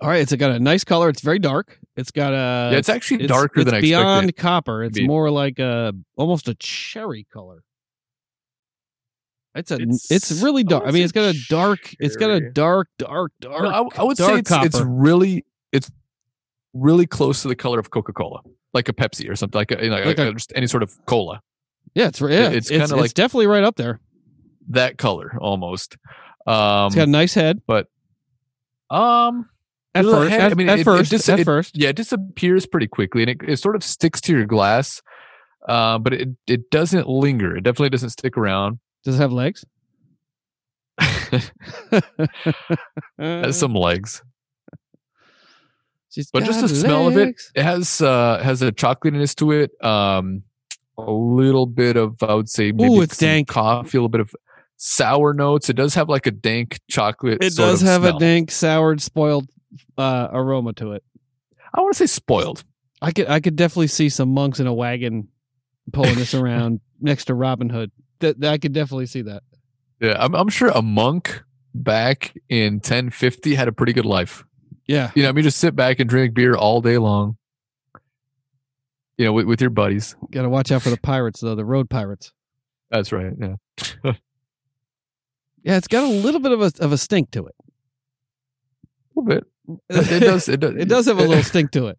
All right, it's got a nice color. It's very dark. It's got a. yeah, it's actually it's- darker it's than I expected. It's beyond expected. copper. It's more like a almost a cherry color. It's a. It's- It's, really dark. I mean, it's got a dark. It's got a dark, dark, dark. No, I, I would say dark it's, it's copper. really it's really close to the color of Coca Cola, like a Pepsi or something, like a, you know, Like a- a- just any sort of cola. Yeah, it's yeah, it's it's kinda it's, like- definitely right up there. That color almost. Um, It's got a nice head but um, at first. head, At, I mean, at it- it first, at it- first. yeah, it disappears pretty quickly, and it, it sort of sticks to your glass. Uh, but it it doesn't linger. It definitely doesn't stick around. Does it have legs? has some legs, She's but just the smell of it, it has uh has a chocolatiness to it. Um, a little bit of I would say maybe Ooh, it's dank. coffee, a little bit of sour notes. It does have like a dank chocolate. It does have smell. a dank, soured, spoiled uh, aroma to it. I want to say spoiled. I could I could definitely see some monks in a wagon pulling this around next to Robin Hood. That, that- I could definitely see that. Yeah, I'm I'm sure a monk back in 1050 had a pretty good life. Yeah. You know, I mean, just sit back and drink beer all day long. You know, with, with your buddies. Got to watch out for the pirates though, the road pirates. That's right. Yeah. Yeah, it's got a little bit of a of a stink to it. A little bit. It does. It does. It does have a little stink to it.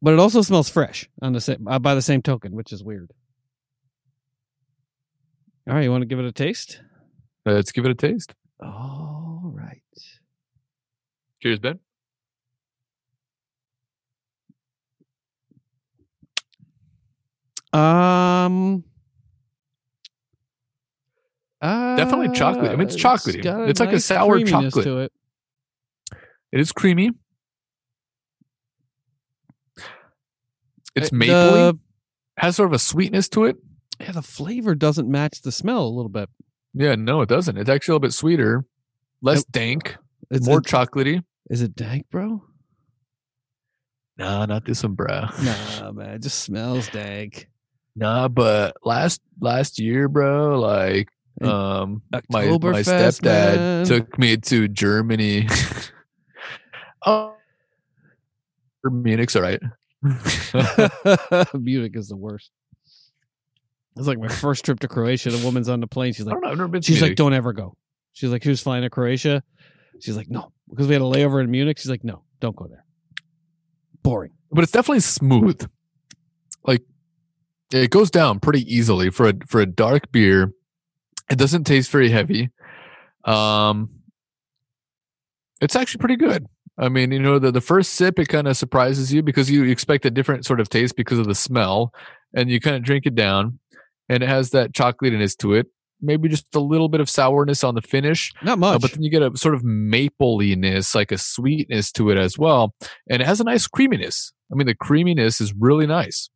But it also smells fresh on the same uh, by the same token, which is weird. All right, you want to give it a taste? Let's give it a taste. All right. Cheers, Ben. Um. Uh, Definitely chocolate. I mean, it's chocolatey. got It's like a sour chocolate. to it. It is creamy. It's Uh, mapley. the- has sort of a sweetness to it. yeah, the flavor doesn't match the smell a little bit. Yeah, no, it doesn't. It's actually a little bit sweeter, less Nope. dank, It's more it- chocolatey. is it dank, bro? Nah, not this one, bro. Nah, man, it just smells dank. Nah, but last last year, bro, like um my my stepdad man. took me to Germany. oh Munich's all right. Munich is the worst. It's like my first trip to Croatia. The woman's on the plane. She's I like, don't know, I've never been to she's like, don't ever go. She's like, she was flying to Croatia. She's like, no, because we had a layover in Munich. She's like, no, don't go there. Boring. but it's definitely smooth. Like it goes down pretty easily for a for a dark beer. It doesn't taste very heavy. Um it's actually pretty good. I mean, you know, the, the first sip it kind of surprises you because you expect a different sort of taste because of the smell, and you kind of drink it down, and it has that chocolatiness to it. Maybe just a little bit of sourness on the finish, Not uh, much. but then you get a sort of mapliness, like a sweetness to it as well. And it has a nice creaminess. I mean, the creaminess is really nice.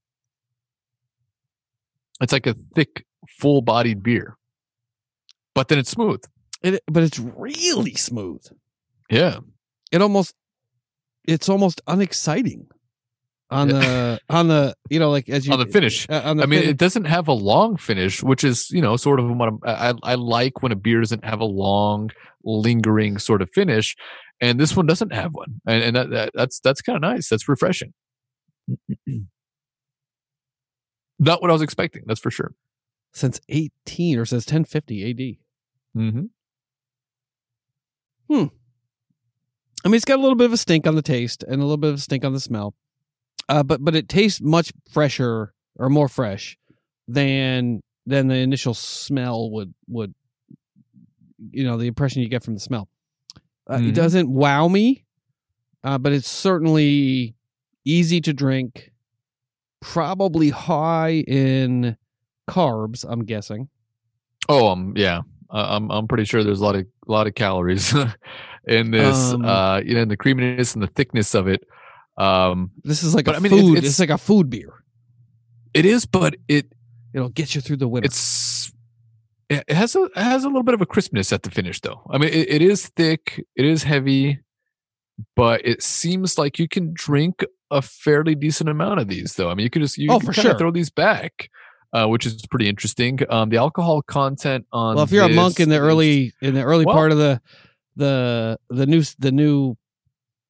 It's like a thick, full bodied beer. But then it's smooth. it, but it's really smooth. Yeah. It almost, it's almost unexciting on the on the you know like as you On the finish. uh, on the I mean, fin- it doesn't have a long finish, which is, you know, sort of what I'm, I, I like when a beer doesn't have a long, lingering sort of finish. And this one doesn't have one. And, and that, that, that's, that's kind of nice. That's refreshing. Not what I was expecting. That's for sure. since eighteen or says ten fifty A.D. Mm-hmm. I mean, it's got a little bit of a stink on the taste and a little bit of a stink on the smell, uh, but but it tastes much fresher or more fresh than than the initial smell would would. You know the impression you get from the smell. Uh, It Mhm. doesn't wow me, uh, but it's certainly easy to drink. Probably high in carbs. I'm guessing. Oh, um, yeah. Uh, I'm I'm pretty sure there's a lot of a lot of calories in this. Um, uh, you know, and the creaminess and the thickness of it. Um, This is like a I mean, it- food. it's- it's like a food beer. it is, but it It'll get you through the winter. it's it it has a it has a little bit of a crispness at the finish, though. I mean, it, it is thick, it is heavy, but it seems like you can drink a fairly decent amount of these, though. I mean, you can just you Oh, can for sure. throw these back. Uh, which is pretty interesting. Um, the alcohol content on well if you're a monk in the early in the early Well- part of the the the new the new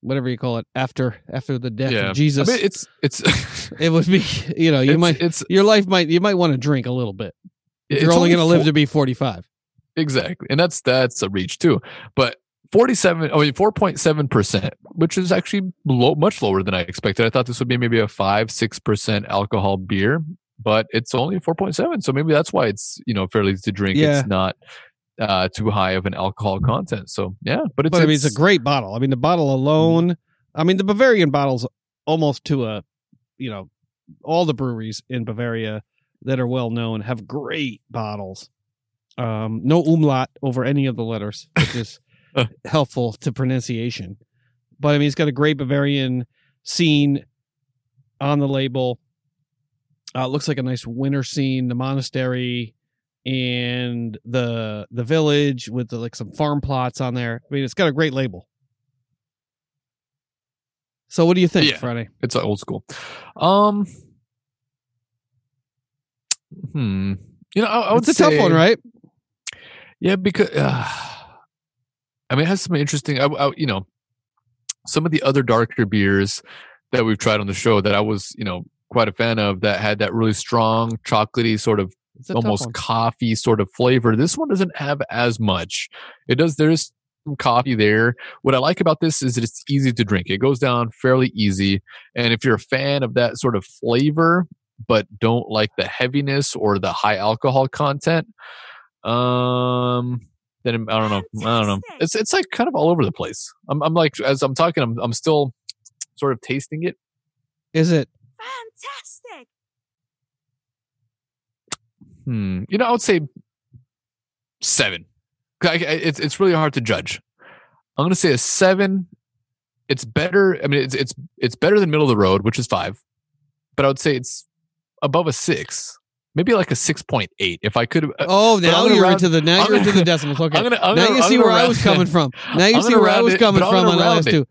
whatever you call it after after the death Yeah. of Jesus. I mean, it's it's it would be you know you it's, might it's your life might you might want to drink a little bit. If you're only going to live to be 45. exactly, and that's that's a reach too. But forty-seven, I mean, four point seven percent, which is actually low, much lower than I expected. I thought this would be maybe a five six percent alcohol beer, but it's only four point seven. So maybe that's why it's you know fairly easy to drink. Yeah. It's not uh too high of an alcohol content. So yeah, but it's But I mean, it's a great bottle. I mean, the bottle alone. I mean, the Bavarian bottle's almost to a, you know, all the breweries in Bavaria that are well known have great bottles. Um, no umlaut over any of the letters, which is helpful to pronunciation. But I mean, it's got a great Bavarian scene on the label. Uh, it looks like a nice winter scene, the monastery and the the village with the, like some farm plots on there. I mean, it's got a great label. So, what do you think, Yeah. Friday? It's old school. Um, hmm. You know, I, I would It's a tough one, right? Yeah, because uh, I mean, it has some interesting. I, I, you know, some of the other darker beers that we've tried on the show that I was, you know, quite a fan of that had that really strong chocolatey sort of It's a tough almost coffee sort of flavor. This one doesn't have as much. It does. There's some coffee there. What I like about this is that it's easy to drink. It goes down fairly easy. And if you're a fan of that sort of flavor, but don't like the heaviness or the high alcohol content, um, then I don't know. I don't know. It's it's like kind of all over the place. I'm I'm like as I'm talking, I'm I'm still sort of tasting it. Is it? Fantastic. Hmm. You know, I would say seven. I, I- it's it's really hard to judge. I'm gonna say a seven. It's better. I mean, it's it's it's better than middle of the road, which is five. But I would say it's above a six, maybe like a six point eight. If I could. uh, Oh, now you're round- into the now you're into the decimals. Okay, I'm gonna. I'm now gonna, you see where I was coming from. Now you see where I was it, coming from on the last two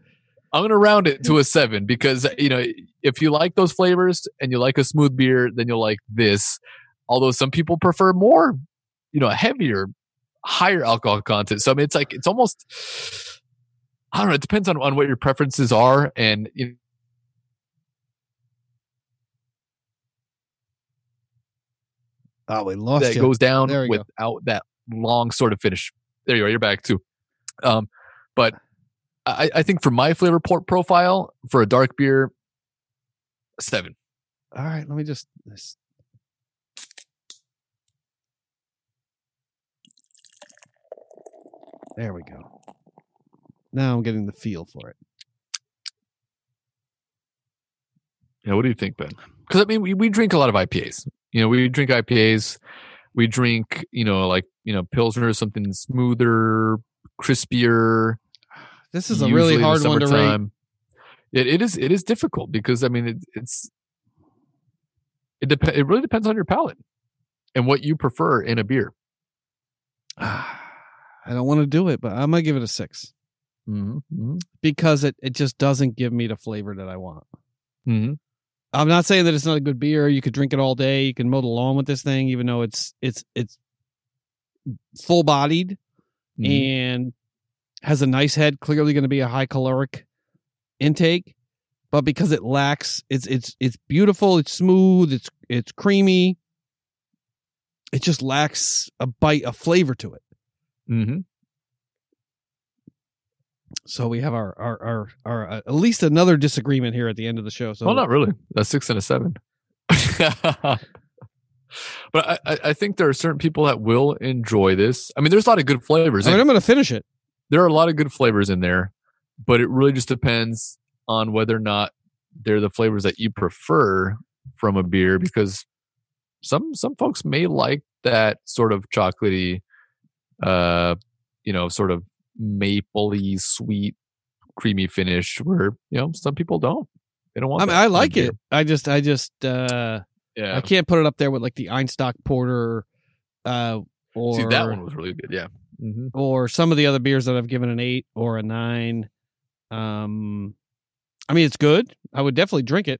I'm gonna round it to a seven because you know if you like those flavors and you like a smooth beer, then you'll like this. Although some people prefer more, you know, heavier, higher alcohol content. So I mean, it's like it's almost. I don't know. It depends on, on what your preferences are, and you Oh, we lost that you. goes down we go. without that long sort of finish. There you are. You're back too. Um, but I, I think for my flavor port profile for a dark beer, seven. All right, let me just. This. There we go. Now I'm getting the feel for it. Yeah, what do you think, Ben? Because I mean, we, we drink a lot of IPAs. You know, we drink IPAs. We drink, you know, like you know, pilsner, or something smoother, crispier. This is a really usually in the hard one to rate. It, it is it is difficult because I mean it, it's it dep- it really depends on your palate and what you prefer in a beer. I don't want to do it, but I'm gonna give it a six Mm-hmm. because it, it just doesn't give me the flavor that I want. Mm-hmm. I'm not saying that it's not a good beer. You could drink it all day. You can mow the lawn with this thing, even though it's it's it's full bodied Mm-hmm. and has a nice head. Clearly, going to be a high caloric intake, but because it lacks, it's it's it's beautiful. It's smooth. It's it's creamy. It just lacks a bite a flavor to it. Mm-hmm. So we have our our our, our uh, at least another disagreement here at the end of the show. So well, not really. A six and a seven. but I, I- I think there are certain people that will enjoy this. I mean, there's a lot of good flavors. I mean, I'm going to finish it. there are a lot of good flavors in there, but it really just depends on whether or not they're the flavors that you prefer from a beer because some some folks may like that sort of chocolatey uh you know sort of mapley sweet creamy finish where you know some people don't they don't want I mean, I like beer. it. I just I just uh yeah I can't put it up there with like the Einstök Porter, uh, or see that one was really good yeah hmm or some of the other beers that I've given an eight or a nine. Um, I mean, it's good. I would definitely drink it,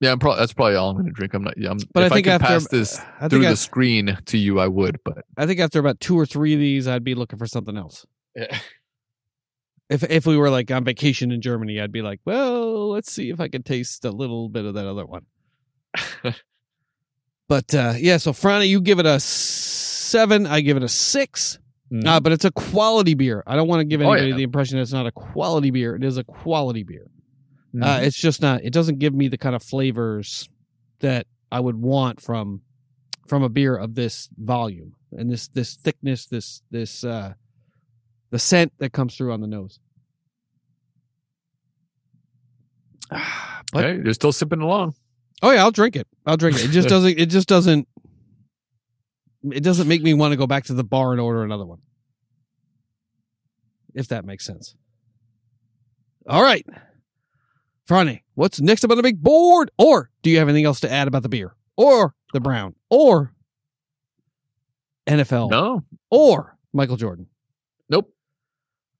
yeah I'm probably that's probably all i'm gonna drink i'm not yeah I'm, but if I think could after pass this I through I, the screen to you i would but I think after about two or three of these, I'd be looking for something else. yeah. if if we were like on vacation in Germany, I'd be like, well, let's see if I can taste a little bit of that other one. but uh yeah, so Franny, you give it a seven. I give it a 6 Mhm. Uh, but it's a quality beer. I don't want to give Oh, anybody yeah. the impression that it's not a quality beer. It is a quality beer. Mm-hmm. Uh, it's just not. It doesn't give me the kind of flavors that I would want from from a beer of this volume and this this thickness, this this uh the scent that comes through on the nose. But okay, you're still sipping along. oh yeah, I'll drink it. I'll drink it. It just doesn't. It just doesn't. It doesn't make me want to go back to the bar and order another one. If that makes sense. All right, Franny, what's next up on the big board? Or do you have anything else to add about the beer or the brown or NFL No, or Michael Jordan? nope.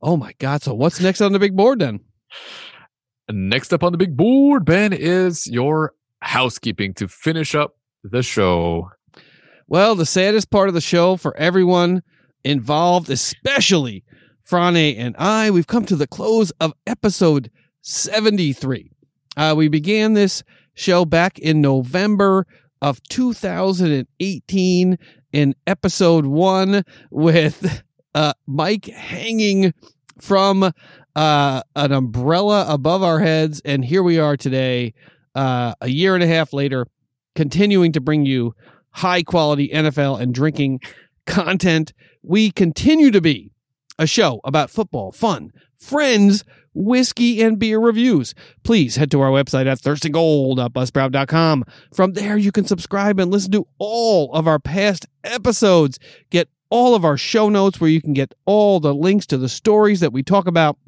Oh my God! So what's next on the big board then? Next up on the big board, Ben, is your housekeeping to finish up the show. Well, the saddest part of the show for everyone involved, especially Franny and I, we've come to the close of episode 73. Uh, we began this show back in November of 2018 in episode one with uh, Mike hanging from uh, an umbrella above our heads. And here we are today, uh, a year and a half later, continuing to bring you high quality NFL and drinking content. We continue to be a show about football, fun, friends, whiskey, and beer reviews. Please head to our website at thirstandgoal.buzzsprout.com. From there, you can subscribe and listen to all of our past episodes. Get all of our show notes where you can get all the links to the stories that we talk about,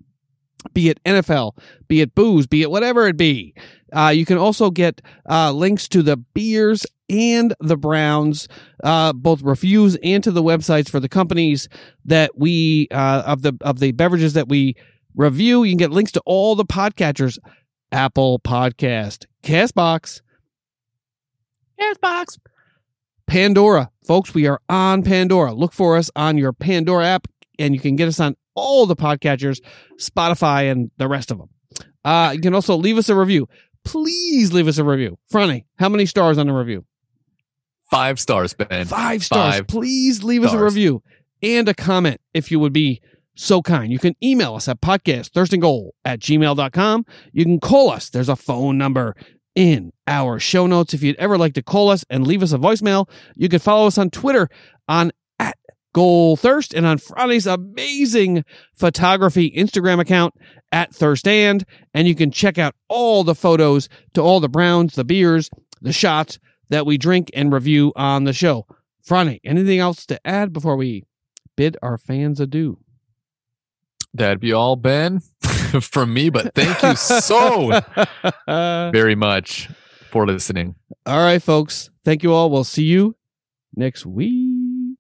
be it NFL, be it booze, be it whatever it be. Uh, you can also get uh, links to the beers and the Browns, uh, both reviews and to the websites for the companies that we uh, of the of the beverages that we review. You can get links to all the podcatchers: Apple Podcast, Castbox, Castbox, Pandora. Folks, we are on Pandora. Look for us on your Pandora app, and you can get us on all the podcatchers, Spotify, and the rest of them. Uh, you can also leave us a review. Please leave us a review. Franny, how many stars on the review? Five stars, Ben. Five stars. Five Please leave us a review and a comment if you would be so kind. You can email us at podcast thirstandgoal at gmail.com. You can call us. There's a phone number in our show notes. If you'd ever like to call us and leave us a voicemail, you can follow us on Twitter on at Goal Thirst and on Friday's amazing photography Instagram account at Thirstand. And you can check out all the photos to all the browns, the beers, the shots that we drink and review on the show. Franny, anything else to add before we bid our fans adieu? That'd be all, Ben, from me. But thank you so very much for listening. All right, folks. Thank you all. We'll see you next week.